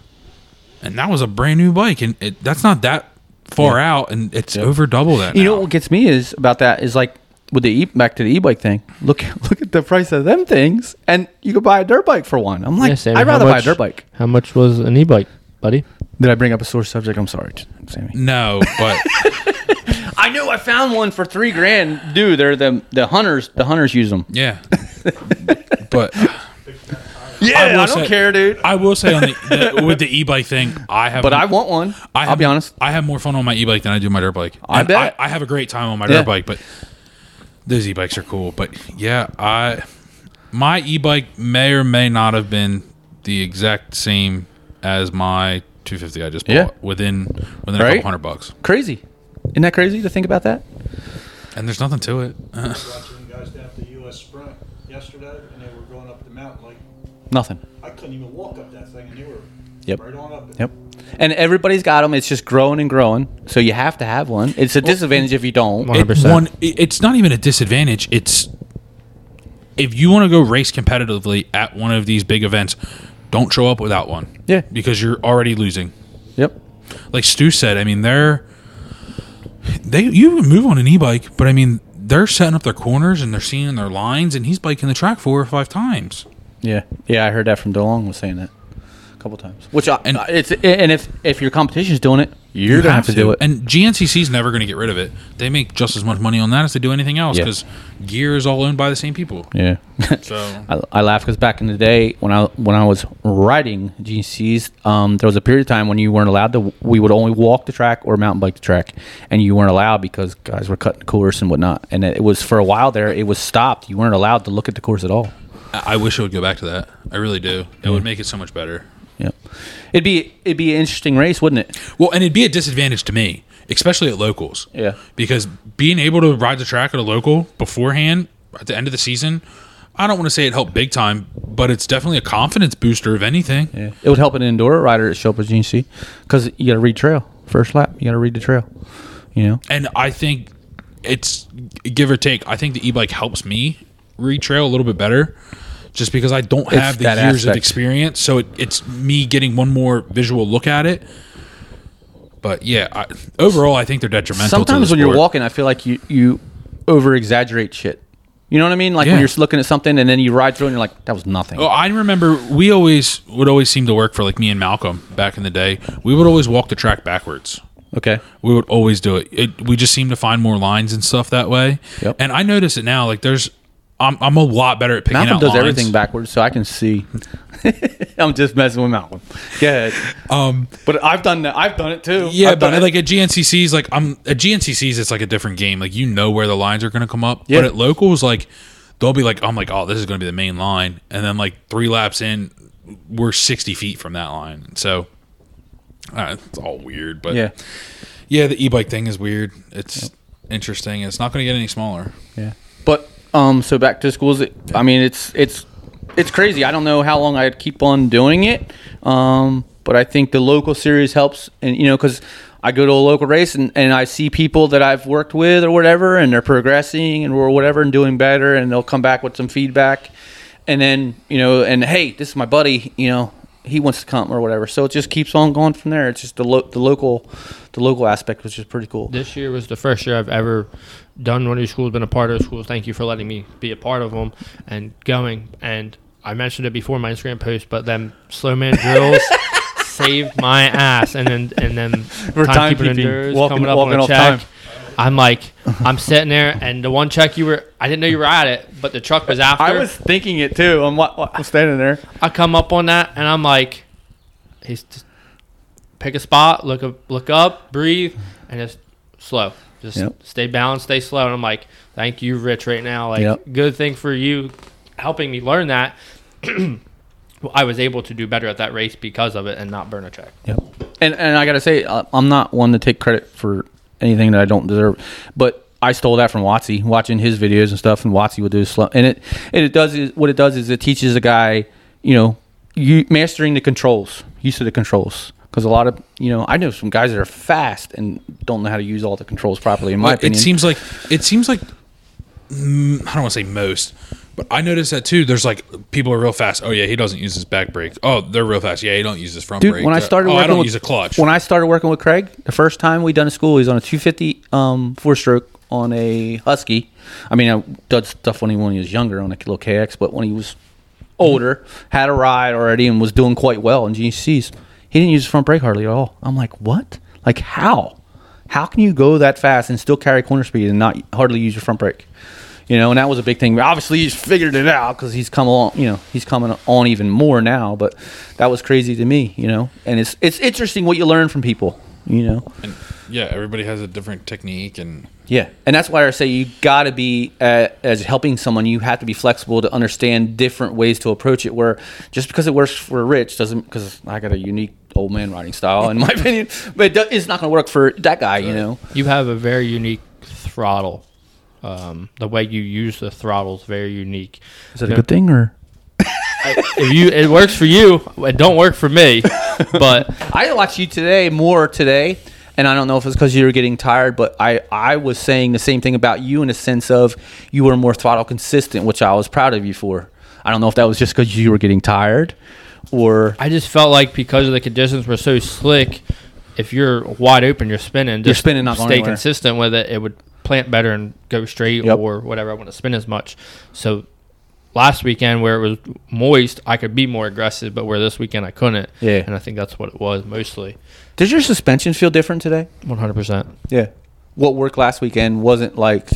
And that was a brand new bike and it, that's not that far out and it's over double that. You now. know what gets me is about that is like with the e- back to the e-bike thing. Look, look at the price of them things, and you could buy a dirt bike for one. I'm like, Yeah, Sammy, I'd how rather buy a much- dirt bike. How much was an e-bike, buddy? Did I bring up a sore subject? I'm sorry, Sammy. No, but I knew I found one for three grand. Dude, they're the the hunters. The hunters use them. yeah. but uh, Yeah, I I, will don't say- care, dude. I will say on the, the with the e-bike thing, I have But I want one. I I'll be honest. I have more fun on my e-bike than I do my dirt bike. I And bet. I, have a great time on my Yeah. dirt bike, but those e-bikes are cool. But yeah, I my e-bike may or may not have been the exact same as my 250 I just bought Yeah. within within a Right? couple hundred bucks. Crazy. Isn't that crazy to think about that? And there's nothing to it. Watching you guys down at the US Sprint yesterday, and they were going up the mountain like Nothing. I couldn't even walk up that thing, and they were Yep. right on up it. Yep. And everybody's got them. It's just growing and growing. So you have to have one. It's a disadvantage if you don't. One- 100%. one, it's not even a disadvantage. It's if you want to go race competitively at one of these big events, don't show up without one. Yeah. because you're already losing. Yep. like Stu said, I mean they're they you can move on an e-bike, but I mean they're setting up their corners and they're seeing their lines, and he's biking the track four or five times. Yeah. Yeah, I heard that from DeLong was saying that a couple times. Which I, And- and it's and if if your competition's doing it, you're You gonna have to, do it. And GNCC's never going to get rid of it. They make just as much money on that as they do anything else Yeah. because gear is all owned by the same people. yeah. So I, I laugh because back in the day when I when I was riding GCs, um, there was a period of time when you weren't allowed to. We would only walk the track or mountain bike the track, and you weren't allowed because guys were cutting the course and whatnot. And it was for a while there. It was stopped. You weren't allowed to look at the course at all. I I wish it would go back to that. I really do. It would make it so much better. It'd be it'd be an interesting race, wouldn't it? Well, and it'd be a disadvantage to me, especially at locals. Yeah. Because being able to ride the track at a local beforehand at the end of the season, I don't want to say it helped big time, but it's definitely a confidence booster of anything. Yeah. It would help an enduro rider at show up GC because you got to read trail first lap. You got to read the trail. You know. And I think it's give or take. I think the e-bike helps me read trail a little bit better, just because I don't It's have the that years of experience. So it, it's me getting one more visual look at it. But yeah, I, overall, I think they're detrimental. Sometimes the when you're walking, I feel like you you over exaggerate shit. You know what I mean? Like Yeah. when you're looking at something and then you ride through and you're like, that was nothing. Oh, I remember we always would always seem to work for like me and Malcolm back in the day. We would always walk the track backwards. Okay. We would always do it. it we just seem to find more lines and stuff that way. Yep. And I notice it now. Like there's, I'm, I'm a lot better at picking Malcolm out does lines. everything backwards, so I can see. I'm just messing with Malcolm. Ahead. Um, But I've done that. I've done it too. yeah, I've but it. like at GNCC's, like I'm at GNCC's, it's like a different game. Like you know where the lines are going to come up. Yeah. But at locals, like they'll be like, I'm like, oh, this is going to be the main line, and then like three laps in, we're 60 feet from that line. So uh, it's all weird. But yeah, Yeah, the e-bike thing is weird. It's interesting. It's not going to get any smaller. yeah. But um, so back to schools. I mean, it's it's it's crazy. I don't know how long I'd keep on doing it. Um, but I think the local series helps, and you know, because I go to a local race and, and I see people that I've worked with or whatever, and they're progressing and or whatever and doing better, and they'll come back with some feedback, and then you know, and hey, this is my buddy, you know, he wants to come or whatever. So it just keeps on going from there. It's just the lo- the local, the local aspect, which is pretty cool. This year was the first year I've ever done one of these schools, been a part of those schools. Thank you for letting me be a part of them and going. And I mentioned it before in my Instagram post, but them slow man drills saved my ass. And then and then For timekeeping walking- coming up walking on a check. time. I'm like, I'm sitting there, and the one check you were, I didn't know you were at it, but the truck was after. I was thinking it too. I'm, wa- wa- I'm standing there. I come up on that and I'm like, he's just pick a spot, look up, look up, breathe, and just slow. Just Yep. stay balanced, stay slow. And I'm like, thank you, Rich, right now. Like, Yep. good thing for you helping me learn that. Well, I was able to do better at that race because of it and not burn a check. Yep. And and I gotta say, uh, I'm not one to take credit for anything that I don't deserve. But I stole that from Watsy, watching his videos and stuff, and Watsy would do slow. And it and it does is what it does is it teaches a guy, you know, you mastering the controls, use of the controls. Because a lot of you know, I know some guys that are fast and don't know how to use all the controls properly. In my Well, opinion, it seems like it seems like mm, I don't want to say most, but I noticed that too. There's like people are real fast. Oh yeah, he doesn't use his back brake. Oh, they're real fast. Yeah, he don't use his front Dude, brake. when I started oh, working I don't with, use a clutch. When I started working with Craig, the first time we done a school, he's on a 250 um, four stroke on a Husky. I mean, I did stuff when he when he was younger on a little KX, but when he was older, had a ride already and was doing quite well in GCs, he didn't use his front brake hardly at all. I'm like, what? Like how? How can you go that fast and still carry corner speed and not hardly use your front brake? You know, and that was a big thing. Obviously, he's figured it out because he's come along. You know, he's coming on even more now. But that was crazy to me. You know, and it's it's interesting what you learn from people. You know, and yeah, everybody has a different technique, and yeah, and that's why I say you got to be uh, as helping someone. You have to be flexible to understand different ways to approach it. Where just because it works for Rich doesn't because I got a unique old man riding style in my opinion, but it's not going to work for that guy. You know, You have a very unique throttle. Um, the way you use the throttle is very unique. is that a good thing or? If you, it works for you. It don't work for me. But I watched you today more today, and I don't know if it's because you were getting tired, but I I was saying the same thing about you in a sense of you were more throttle consistent, which I was proud of you for. I don't know if that was just because you were getting tired, or I just felt like because of the conditions were so slick, if you're wide open, you're spinning. You're spinning, not stay consistent with it. It would plant better and go straight Yep. or whatever. I want to spin as much. So last weekend where it was moist, I could be more aggressive, but where this weekend I couldn't. Yeah. and I think that's what it was mostly. does your suspension feel different today? One hundred percent. Yeah. What worked last weekend wasn't like,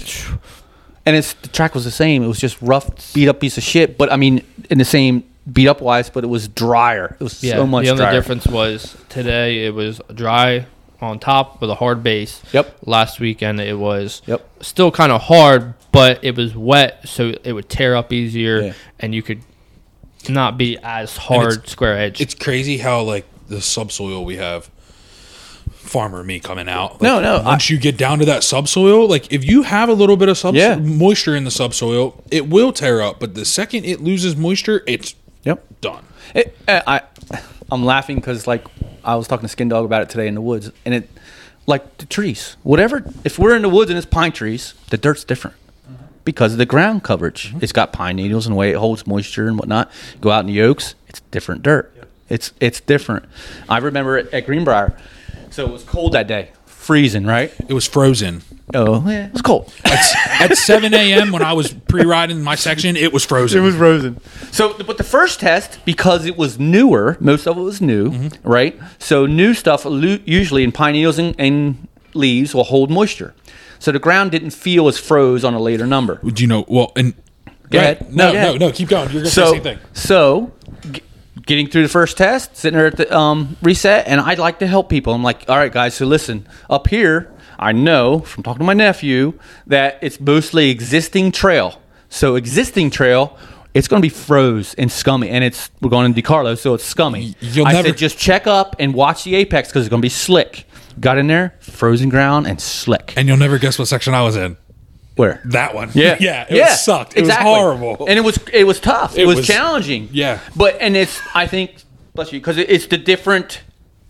and it's the track was the same. It was just rough, beat up piece of shit. But I mean, in the same beat up wise, but it was drier. It was Yeah, so much the only drier. difference was today it was dry on top with a hard base. Yep. Last weekend it was Yep. still kind of hard, but it was wet, so it would tear up easier, Yeah. and you could not be as hard square edge. it's crazy how like the subsoil we have. Farmer me coming out. Like, No, no, Once you get down to that subsoil, like if you have a little bit of subs- Yeah. moisture in the subsoil, it will tear up. But the second it loses moisture, it's Yep. done. It, uh, I, I'm laughing because like I was talking to Skin Dog about it today in the woods, and it, like the trees, whatever. If we're in the woods and it's pine trees, the dirt's different mm-hmm. because of the ground coverage. Mm-hmm. It's got pine needles and the way it holds moisture and whatnot. Go out in the oaks, it's different dirt. It's it's different. I remember it at Greenbrier, so it was cold that day, freezing, right? It was frozen. Oh, yeah, it was cold. At, at 7 a.m. when I was pre-riding my section, it was frozen. It was frozen. So, but the first test, because it was newer, most of it was new, mm-hmm. right? So, new stuff usually in pine needles and, and leaves will hold moisture. So the ground didn't feel as froze on a later number. Would you know? Well, and Go ahead. No, No, no, no. Keep going. You're gonna say the same thing. so getting through the first test, sitting there at the um, reset, and I'd like to help people. I'm like, all right, guys, so listen, up here, I know from talking to my nephew that it's mostly existing trail. So existing trail, it's going to be froze and scummy, and it's we're going to DiCarlo, so it's scummy. you'll I never- said just check up and watch the apex because it's going to be slick. Got in there, frozen ground and slick. And you'll never guess what section I was in. Where? That one. Yeah, yeah. It was sucked. It exactly. was horrible. and it was it was tough. It, It was, was- challenging. yeah. but and it's I think bless you because it's the different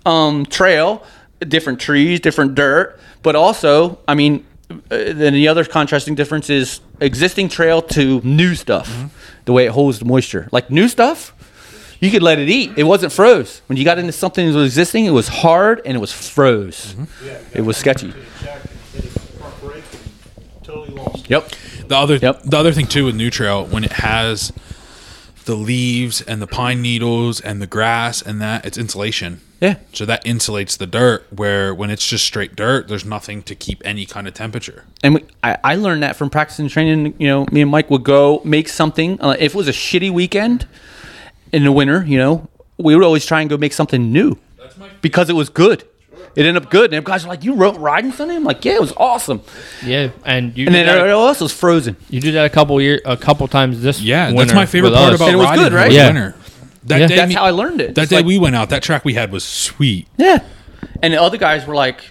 um, trail, different trees, different dirt, but also I mean, uh, then the other contrasting difference is existing trail to new stuff, Mm-hmm. the way it holds the moisture. Like new stuff. You could let it eat. It wasn't froze. When you got into something that was existing, it was hard and it was froze. Mm-hmm. It was sketchy. Jack hit his front brake and totally lost. it. Yep. The other Yep. the other thing too with New Trail when it has the leaves and the pine needles and the grass and that it's insulation. Yeah. So that insulates the dirt where when it's just straight dirt, there's nothing to keep any kind of temperature. and we, I, I learned that from practicing training. You know, me and Mike would go make something. Uh, if it was a shitty weekend in the winter, you know, we would always try and go make something new because it was good. It ended up good, and guys were like, "You wrote riding Sunday?" I'm like, "Yeah, it was awesome." yeah, and you And then that, everything else was frozen. you did that a couple year, a couple times this. Yeah, that's my favorite part us. about And it was riding good, right? Yeah. winter. That Yeah. day That's we- how I learned it. That It's day like- we went out, that track we had was sweet. yeah. And the other guys were like,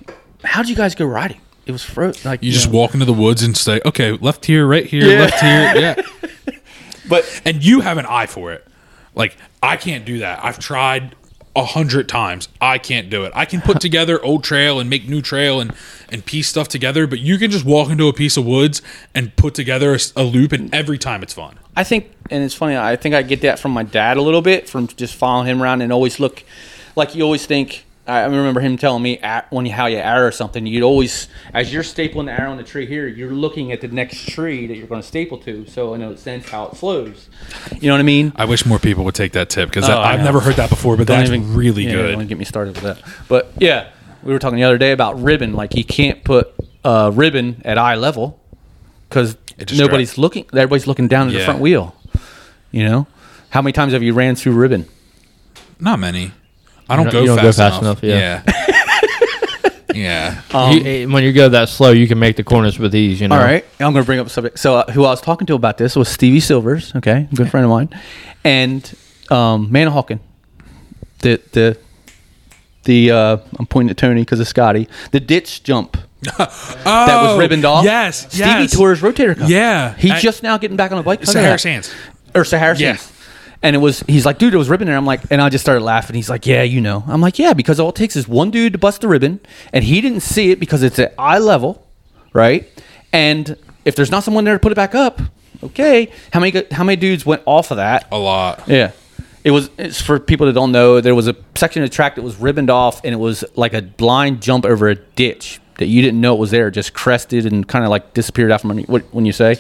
"How'd you guys go riding?" it was fro- like You just know. walk into the woods and say, "Okay, left here, right here, Yeah. left here." Yeah. But and you have an eye for it. Like I can't do that. I've tried a hundred times. I can't do it. I can put together old trail and make new trail and and piece stuff together, but you can just walk into a piece of woods and put together a loop, and every time it's fun. I think, and it's funny. I think I get that from my dad a little bit from just following him around and always look like you always think. I remember him telling me when you how you arrow something, you'd always, as you're stapling the arrow on the tree here, you're looking at the next tree that you're going to staple to. So in a sense, how it flows. You know what I mean? I wish more people would take that tip because Oh, I I've never heard that before, but Don't that's even- really yeah, good. Don't get me started with that. But yeah, we were talking the other day about ribbon. Like you can't put uh, ribbon at eye level because nobody's looking. Everybody's looking down at the front wheel. You know, how many times have you ran through ribbon? Not many. I don't, don't- go, you don't fast go fast enough. enough, yeah. Yeah. yeah. You- eh, when you go that slow, you can make the corners with ease. You know. All right, I'm going to bring up a subject. So, uh, who I was talking to about this was Stevie Silvers, okay, good friend of mine, and um, Manahawkin. The the the uh, I'm pointing at Tony because of Scotty. The ditch jump that was ribboned off. Oh, Yes. Stevie yes. tore his rotator cuff. Yeah. he's I- just now getting back on the bike. Look at Sahara that. Sands. or Sahara Yeah. Sands. And it was, he's like, dude, it was ribbon there. I'm like, and I just started laughing. He's like, yeah, you know. I'm like, yeah, because all it takes is one dude to bust the ribbon, and he didn't see it because it's at eye level, right? And if there's not someone there to put it back up, okay. How many how many dudes went off of that? A lot. Yeah. It was it's for people that don't know, there was a section of the track that was ribboned off and it was like a blind jump over a ditch that you didn't know it was there, just crested and kind of like disappeared out from under what when you say?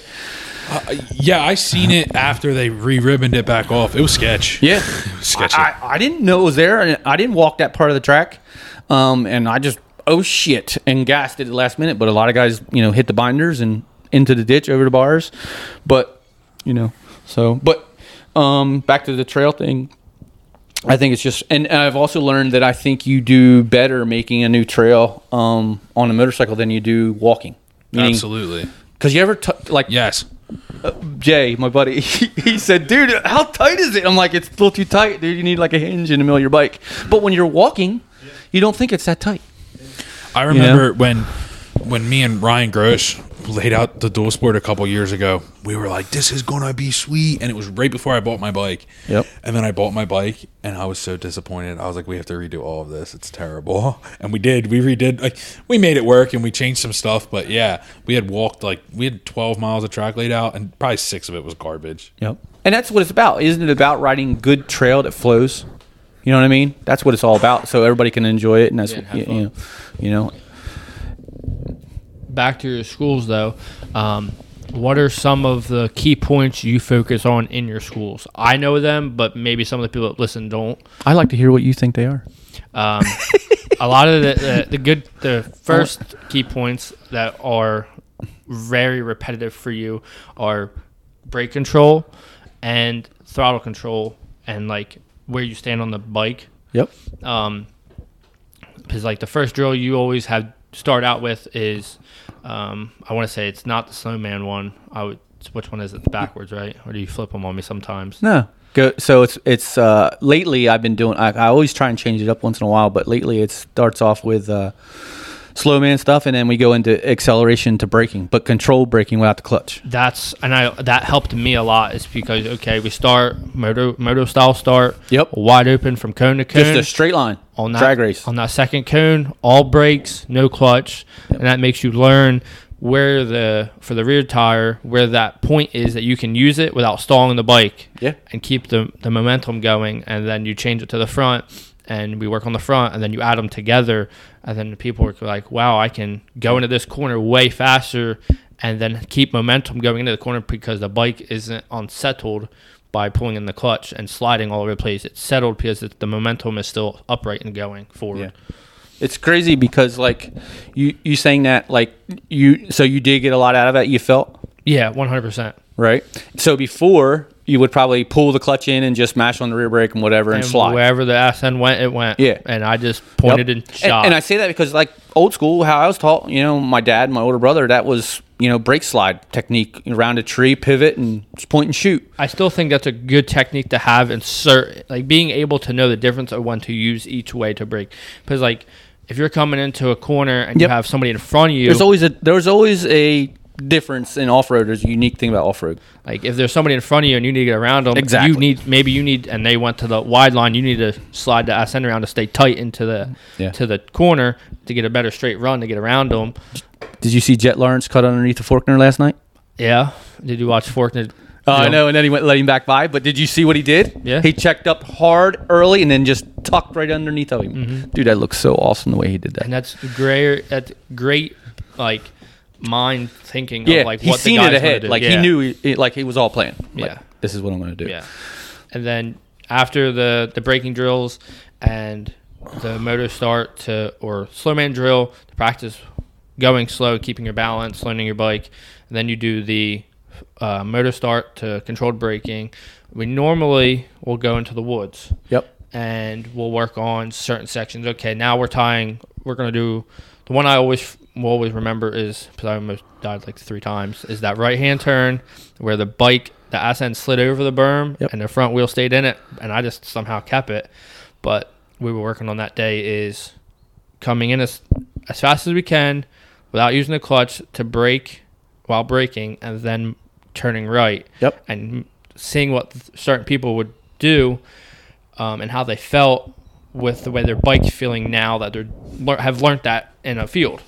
Yeah, I seen it after they re-ribboned it back off. It was sketch. Yeah. It was sketchy. I, I didn't know it was there, and I didn't walk that part of the track, um, and I just oh shit and gassed it at the last minute. But a lot of guys, you know, hit the binders and into the ditch over the bars, but you know, so but um, back to the trail thing. I think it's just, and I've also learned that I think you do better making a new trail um, on a motorcycle than you do walking. Absolutely. Because you ever t- like Yes. Uh, Jay, my buddy, he said, "Dude, how tight is it?" I'm like, "It's a little too tight, dude. You need like a hinge in the middle of your bike." But when you're walking, you don't think it's that tight. I remember when when me and Ryan Gross laid out the dual sport a couple years ago. We were like, "This is gonna be sweet," and it was right before I bought my bike. Yep. And then I bought my bike, and I was so disappointed. I was like, "We have to redo all of this. It's terrible." And we did. We redid. Like we made it work, and we changed some stuff. But yeah, we had walked like we had 12 miles of track laid out, and probably six of it was garbage. Yep. And that's what it's about, isn't it? About riding good trail that flows. You know what I mean? That's what it's all about. So everybody can enjoy it, and that's Yeah, what, you, you know, you know. Back to your schools though. Um, what are some of the key points you focus on in your schools? I know them, but maybe some of the people that listen don't. I like to hear what you think they are. Um, a lot of the, the, the good, the first key points that are very repetitive for you are brake control and throttle control and like where you stand on the bike. Yep. Um, because like the first drill you always have start out with is, um, I want to say it's not the snowman one. I would. Which one is it? It's backwards, right? Or do you flip them on me sometimes? No. Go, so it's it's uh, lately I've been doing. I, I always try and change it up once in a while, but lately it starts off with uh, slow man stuff, and then we go into acceleration to braking, but control braking without the clutch. That's and I that helped me a lot. Is because okay, we start moto moto style start. Yep. Wide open from cone to cone. Just a straight line on that drag race. on that second cone, all brakes, no clutch, and that makes you learn where the for the rear tire where that point is that you can use it without stalling the bike. Yeah. and keep the the momentum going, and then you change it to the front. And we work on the front, and then you add them together, and then people are like, "Wow, I can go into this corner way faster, and then keep momentum going into the corner because the bike isn't unsettled by pulling in the clutch and sliding all over the place. It's settled because it, the momentum is still upright and going forward. It's crazy because like you you saying that like you so you did get a lot out of it. You felt Yeah, one hundred percent. right. So before you would probably pull the clutch in and just mash on the rear brake and whatever and, And slide. wherever the SN went, it went. Yeah. and I just pointed Yep. and shot. And, I say that because like old school, how I was taught, you know, my dad, my older brother, that was you know brake slide technique around a tree, pivot, and just point and shoot. I still think that's a good technique to have and cert like being able to know the difference of when to use each way to brake. Because like if you're coming into a corner and you have somebody in front of you, There's always a there's always a difference in off road. There's a unique thing about off road. like if there's somebody in front of you and you need to get around them, Exactly. You need maybe you need and they went to the wide line. You need to slide the ascend around to stay tight into the Yeah. to the corner to get a better straight run to get around them. Did you see Jett Lawrence cut underneath the Forkner last night? Yeah. Did you watch Forkner? Oh, I know, and then he went letting back by. But did you see what he did? Yeah. he checked up hard early and then just tucked right underneath of him. Mm-hmm. Dude, that looks so awesome the way he did that. And that's great. That's great. Like mind thinking. yeah, Of like he's what seen the it ahead. Like Yeah. he knew, he, like he was all planned. Like, Yeah. this is what I'm going to do. Yeah. And then after the the braking drills and the motor start to or slow man drill to practice going slow, keeping your balance, learning your bike, and then you do the uh, motor start to controlled braking. We normally will go into the woods Yep. and we'll work on certain sections. Okay, now we're tying. We're gonna do the one I always will always remember is because I almost died like three times. Is that right hand turn where the bike the ass end slid over the berm Yep. and the front wheel stayed in it, and I just somehow kept it. But we were working on that day is coming in as as fast as we can without using the clutch to brake while braking and then turning right Yep. and seeing what certain people would do um, and how they felt with the way their bike's feeling now that they have learned that in a field.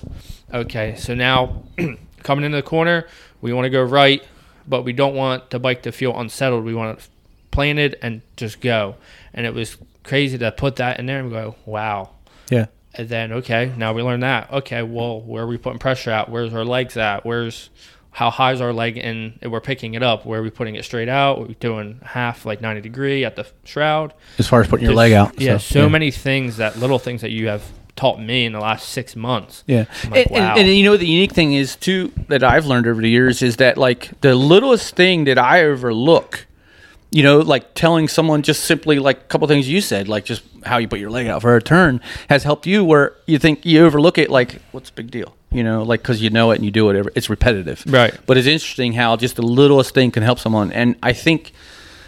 Okay, so now coming into the corner, we want to go right, but we don't want the bike to feel unsettled. We want it planted and just go. And it was crazy to put that in there and go, wow. Yeah. And then okay, now we learn that. Okay, well, where are we putting pressure at? Where's our legs at? Where's how high is our leg and we're picking it up? Where are we putting it straight out? We're we doing half like ninety degree at the shroud? As far as putting your leg out. Yeah, so, many things that little things that you have taught me in the last six months. Yeah, like, and, and- wow. and, you know the unique thing is too that I've learned over the years is that like the littlest thing that I overlook, you know, like telling someone just simply like a couple things you said, like just how you put your leg out for a turn, has helped you where you think you overlook it. Like, what's the big deal? You know, like because you know it and you do it. every- It's repetitive, Right. But it's interesting how just the littlest thing can help someone, and I think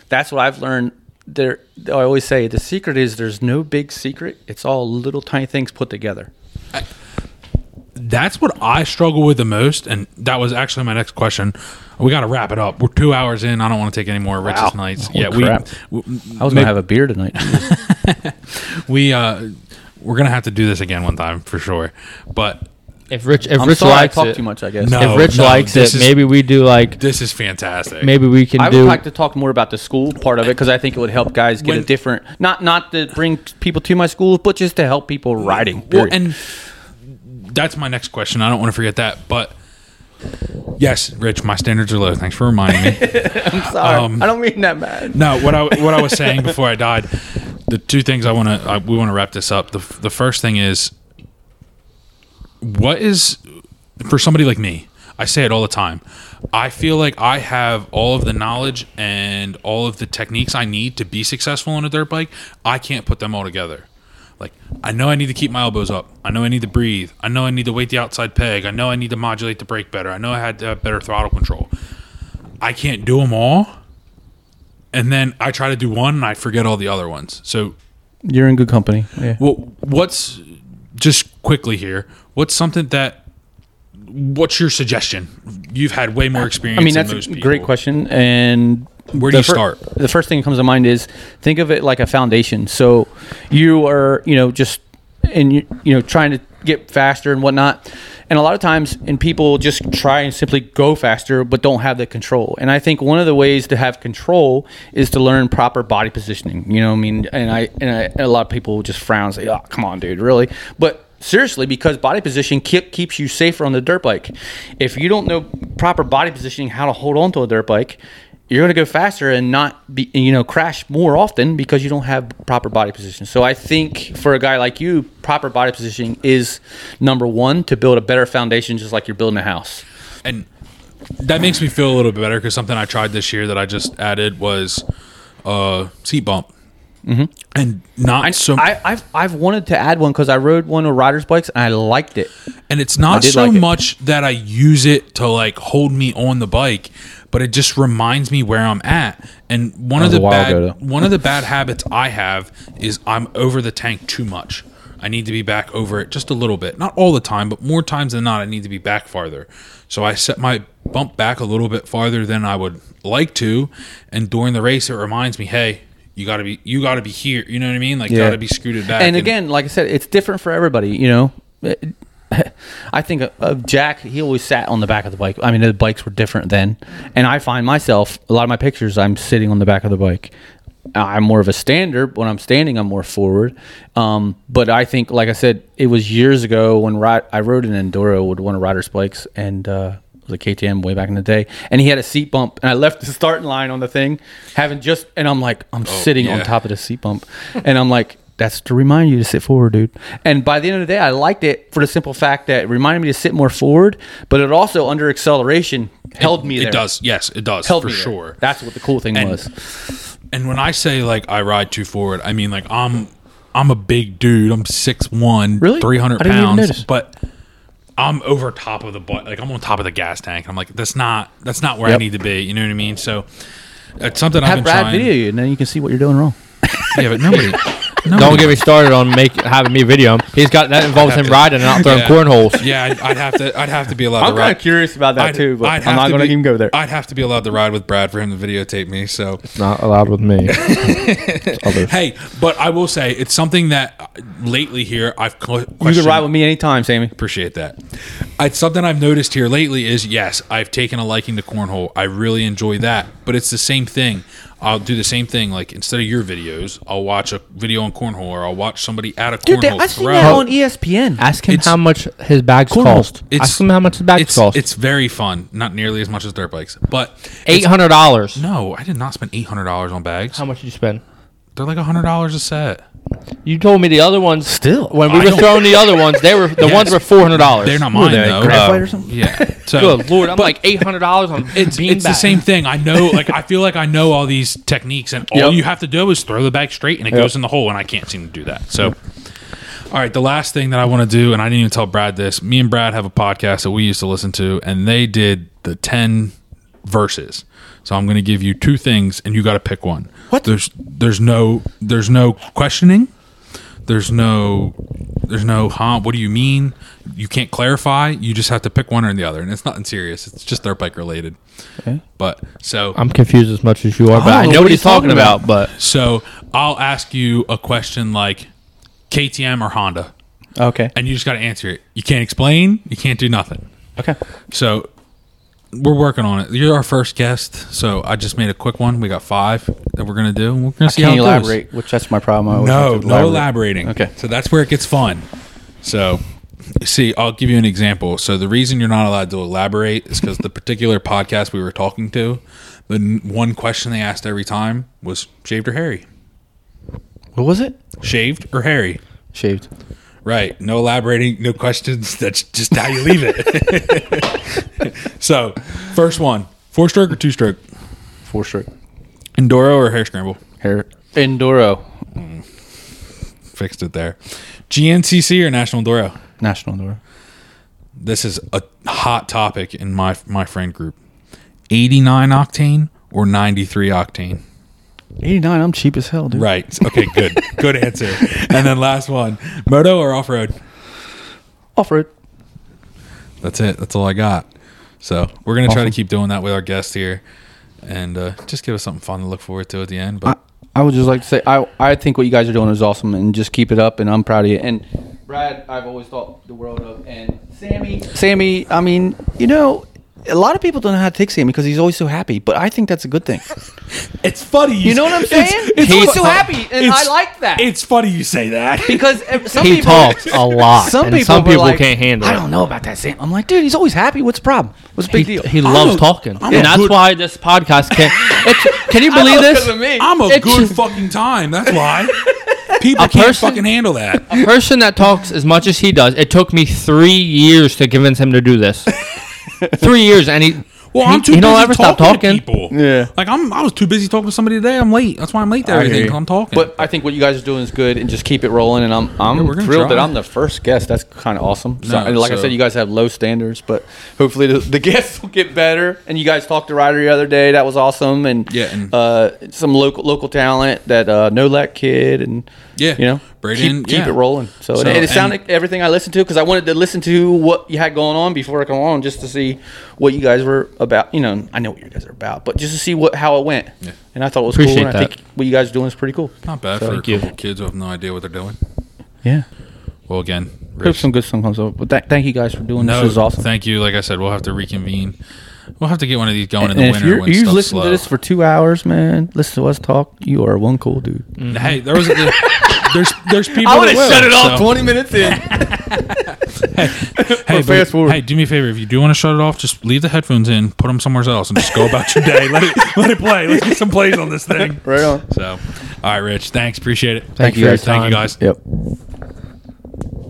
that's what I've learned. There, I always say the secret is there's no big secret. It's all little tiny things put together. That's what I struggle with the most, and that was actually my next question. We got to wrap it up. We're two hours in. I don't want to take any more Rich's Wow. nights. Holy yeah, we, crap. we I was gonna have a beer tonight. we uh we're gonna have to do this again one time for sure. But If Rich if I'm Rich sorry I likes talk it, too much. I guess. No. if Rich no, likes this it, is- maybe we do like this is fantastic. maybe we can I would do like to talk more about the school part of it because I think it would help guys get When- a different not not to bring people to my school, but just to help people riding. Well, and that's my next question. I don't want to forget that. But yes, Rich, my standards are low. Thanks for reminding me. I'm sorry, um, I don't mean that bad. No, what I what I was saying before I died, the two things I want to we want to wrap this up. The the first thing is, what is for somebody like me? I say it all the time. I feel like I have all of the knowledge and all of the techniques I need to be successful on a dirt bike. I can't put them all together. Like I know I need to keep my elbows up. I know I need to breathe. I know I need to weight the outside peg. I know I need to modulate the brake better. I know I had to have better throttle control. I can't do them all and then I try to do one and I forget all the other ones. So, You're in good company. Yeah. well, what's just quickly here? What's something that? What's your suggestion? You've had way more experience. I mean, than that's most a people. great question. And Where do you fir- start? The first thing that comes to mind is think of it like a foundation. So you are, you know, just and you, know, trying to get faster and whatnot. And a lot of times, and people just try and simply go faster, but don't have the control. And I think one of the ways to have control is to learn proper body positioning. You know, I mean, and I and, I, and a lot of people just frown, and say, "Oh, come on, dude, really?" But seriously because body position keep, keeps you safer on the dirt bike if you don't know proper body positioning how to hold on to a dirt bike you're going to go faster and not be you know crash more often because you don't have proper body position so i think for a guy like you proper body positioning is number one to build a better foundation just like you're building a house and that makes me feel a little bit better because something I tried this year that I just added was uh, seat bump, mm-hmm. and not so. I, I've, I've wanted to add one because i rode one of riders bikes and i liked it and it's not so like it. much that I use it to like hold me on the bike, but it just reminds me where I'm at. And one of the was a while bad ago, one of the bad habits I have is I'm over the tank too much. I need to be back over it just a little bit. Not all the time, but more times than not, I need to be back farther. So I set my bump back a little bit farther than I would like to, and during the race, it reminds me, hey, you got to be you got to be here. You know what I mean? Like, Yeah. got to be scooted back. and again, like I said, it's different for everybody. You know, I think of- Jack. He always sat on the back of the bike. I mean, the bikes were different then, and I find myself a lot of my pictures. I'm sitting on the back of the bike. I'm more of a stander. When I'm standing, I'm more forward. Um, but I think, like I said, it was years ago when I rode an enduro with one of Ryder's bikes, and uh, it was a KTM way back in the day, and he had a seat bump, and I left the starting line on the thing, having just, and I'm like, I'm sitting on top of the seat bump, and I'm like, that's to remind you to sit forward, dude. And by the end of the day, I liked it for the simple fact that it reminded me to sit more forward, but it also under acceleration held me it does. Yes, it does held for me there. sure. That's what the cool thing And- was. And when I say like I ride too forward, I mean like I'm I'm a big dude. I'm 6'1", Really? 300 I didn't pounds, but I'm over top of the butt. Like I'm on top of the gas tank. I'm like that's not that's not where I need to be. You know what I mean? So it's something I've Have been Brad trying. video you, and then you can see what you're doing wrong. Yeah, but nobody. Don't get me started on make having me video him. He's got that involves him to- riding and not throwing Yeah. cornholes. Yeah, I'd, I'd have to. I'd have to be allowed I'm to kind ride. of curious about that I'd- too, but I'd I'm not going to even go there. I'd have to be allowed to ride with Brad for him to videotape me. So it's Not allowed with me. Hey, but I will say it's something that uh, lately here I've co- you can ride with me anytime, Sammy. Appreciate that. It's something I've noticed here lately is yes, I've taken a liking to cornhole. I really enjoy that, but it's the same thing. I'll do the same thing. Like instead of your videos, I'll watch a video on cornhole, or I'll watch somebody at a Dude, cornhole I seen throw. that on ESPN. Ask him It's- how much his bags Cornhole. cost. It's- Ask him how much his bags it's, cost. it's very fun. Not nearly as much as dirt bikes, but eight it's- hundred dollars. No, I did not spend eight hundred dollars on bags. How much did you spend? They're like hundred dollars a set. You told me the other ones Still. when we I were don't- throwing the other ones. They were the Yes. ones were four hundred dollars. They're not mine they, though. graphite um, or something? Yeah. So Good lord, I'm like eight hundred dollars on it's bean it's the same thing. I know, like I feel like I know all these techniques, and all Yep. you have to do is throw the bag straight, and it Yep. goes in the hole, and I can't seem to do that. So, all right, the last thing that I want to do, and I didn't even tell Brad this. Me and Brad have a podcast that we used to listen to, and they did the ten verses. So I'm going to give you two things, and you got to pick one. What? There's there's no there's no questioning. There's no there's no huh. What do you mean? You can't clarify. You just have to pick one or the other, and it's nothing serious. It's just dirt bike related. Okay. But so I'm confused as much as you are, but I I know know what what he's he's talking talking about. But so I'll ask you a question like KTM or Honda, Okay. and you just got to answer it. You can't explain. You can't do nothing. Okay. So we're working on it. You're our first guest, so I just made a quick one. We got five that we're gonna do. We're gonna see Can how you it goes. elaborate? Which that's my problem. No, no elaborating. Okay. So that's where it gets fun. So, see, I'll give you an example. So the reason you're not allowed to elaborate is because the particular podcast we were talking to, the n- one question they asked every time was shaved or hairy. What was it? Shaved or hairy? Shaved. Right. No elaborating, no questions. That's just how you leave it. so, first one four stroke or two stroke? Four stroke. Enduro or hare scramble? Hare. Enduro. Mm, fixed it there. GNCC or National Enduro? National Enduro. this is a hot topic in my my friend group. 89 octane or 93 octane? 89. I'm cheap as hell, dude. Right. Okay, good. good answer. And then last one, moto or off-road? Off road. That's it. That's all I got. So, we're going to try to keep doing that with our guests here and uh, just give us something fun to look forward to at the end, I, but I would just like to say I I think what you guys are doing is awesome and just keep it up and I'm proud of you. And Brad, I've always thought the world of and Sammy. Sammy, I mean, you know, a lot of people don't know how to take Sammy because he's always so happy, but I think that's a good thing. it's funny. You know what I'm saying? He's always so happy, and I like that. It's funny you say that. because uh, some he people talks a lot, Some and people, some people like, can't handle it. I don't know about that, Sam. I'm like, dude, he's always happy. What's the problem? What's the He, big deal? he loves a- talking, I'm and that's good- why this podcast can. It's, can you believe this? me. I'm a It's good just- fucking time. That's why. People A can't person- fucking handle that. A person that talks as much as he does, it took me three years to convince him to do this. three years, and he. Well, I'm too he busy don't ever stop talking to people. Yeah. Like I'm, I was too busy talking to somebody today. I'm late. That's why I'm late to I hear everything. you. 'cause I'm talking. But I think what you guys are doing is good, and just keep it rolling. And I'm I'm Yeah, we're gonna thrilled that try. I'm the first guest. That's kind of awesome. So, No, and like I so- said, you guys have low standards, but hopefully the, the guests will get better. And you guys talked to Ryder the other day. That was awesome. And Yeah, and- uh, some local local talent that uh, Nolak kid and yeah, you know Braden, keep, keep yeah. it rolling. So, So, and it and- sounded everything I listened to because I wanted to listen to what you had going on before I come on, just to see what you guys were about. You know, I know what you guys are about, but just to see what how it went. Yeah. And I thought it was Appreciate cool. And I think what you guys are doing is pretty cool. Not bad for a Thank you. couple kids who have no idea what they're doing. Yeah, Well, again, hope Rich, some good stuff comes up. But th- thank you guys for doing no, this. Is awesome. thank you. Like I said, we'll have to reconvene. We'll have to get one of these going in and the if winter you're, when you've listened slow. to this for two hours, man, listen to us talk. You are one cool dude. Mm-hmm. Hey, there was a, there's there's people. I would that have shut it off so- 20 minutes in. Hey, fast but- forward. hey, do me a favor. If you do want to shut it off, just leave the headphones in, put them somewhere else, and just go about your day. Let it let it play. Let's get some plays on this thing. right on. So, all right, Rich. Thanks. Appreciate it. Thank you for your guys. Thank you guys. Yep.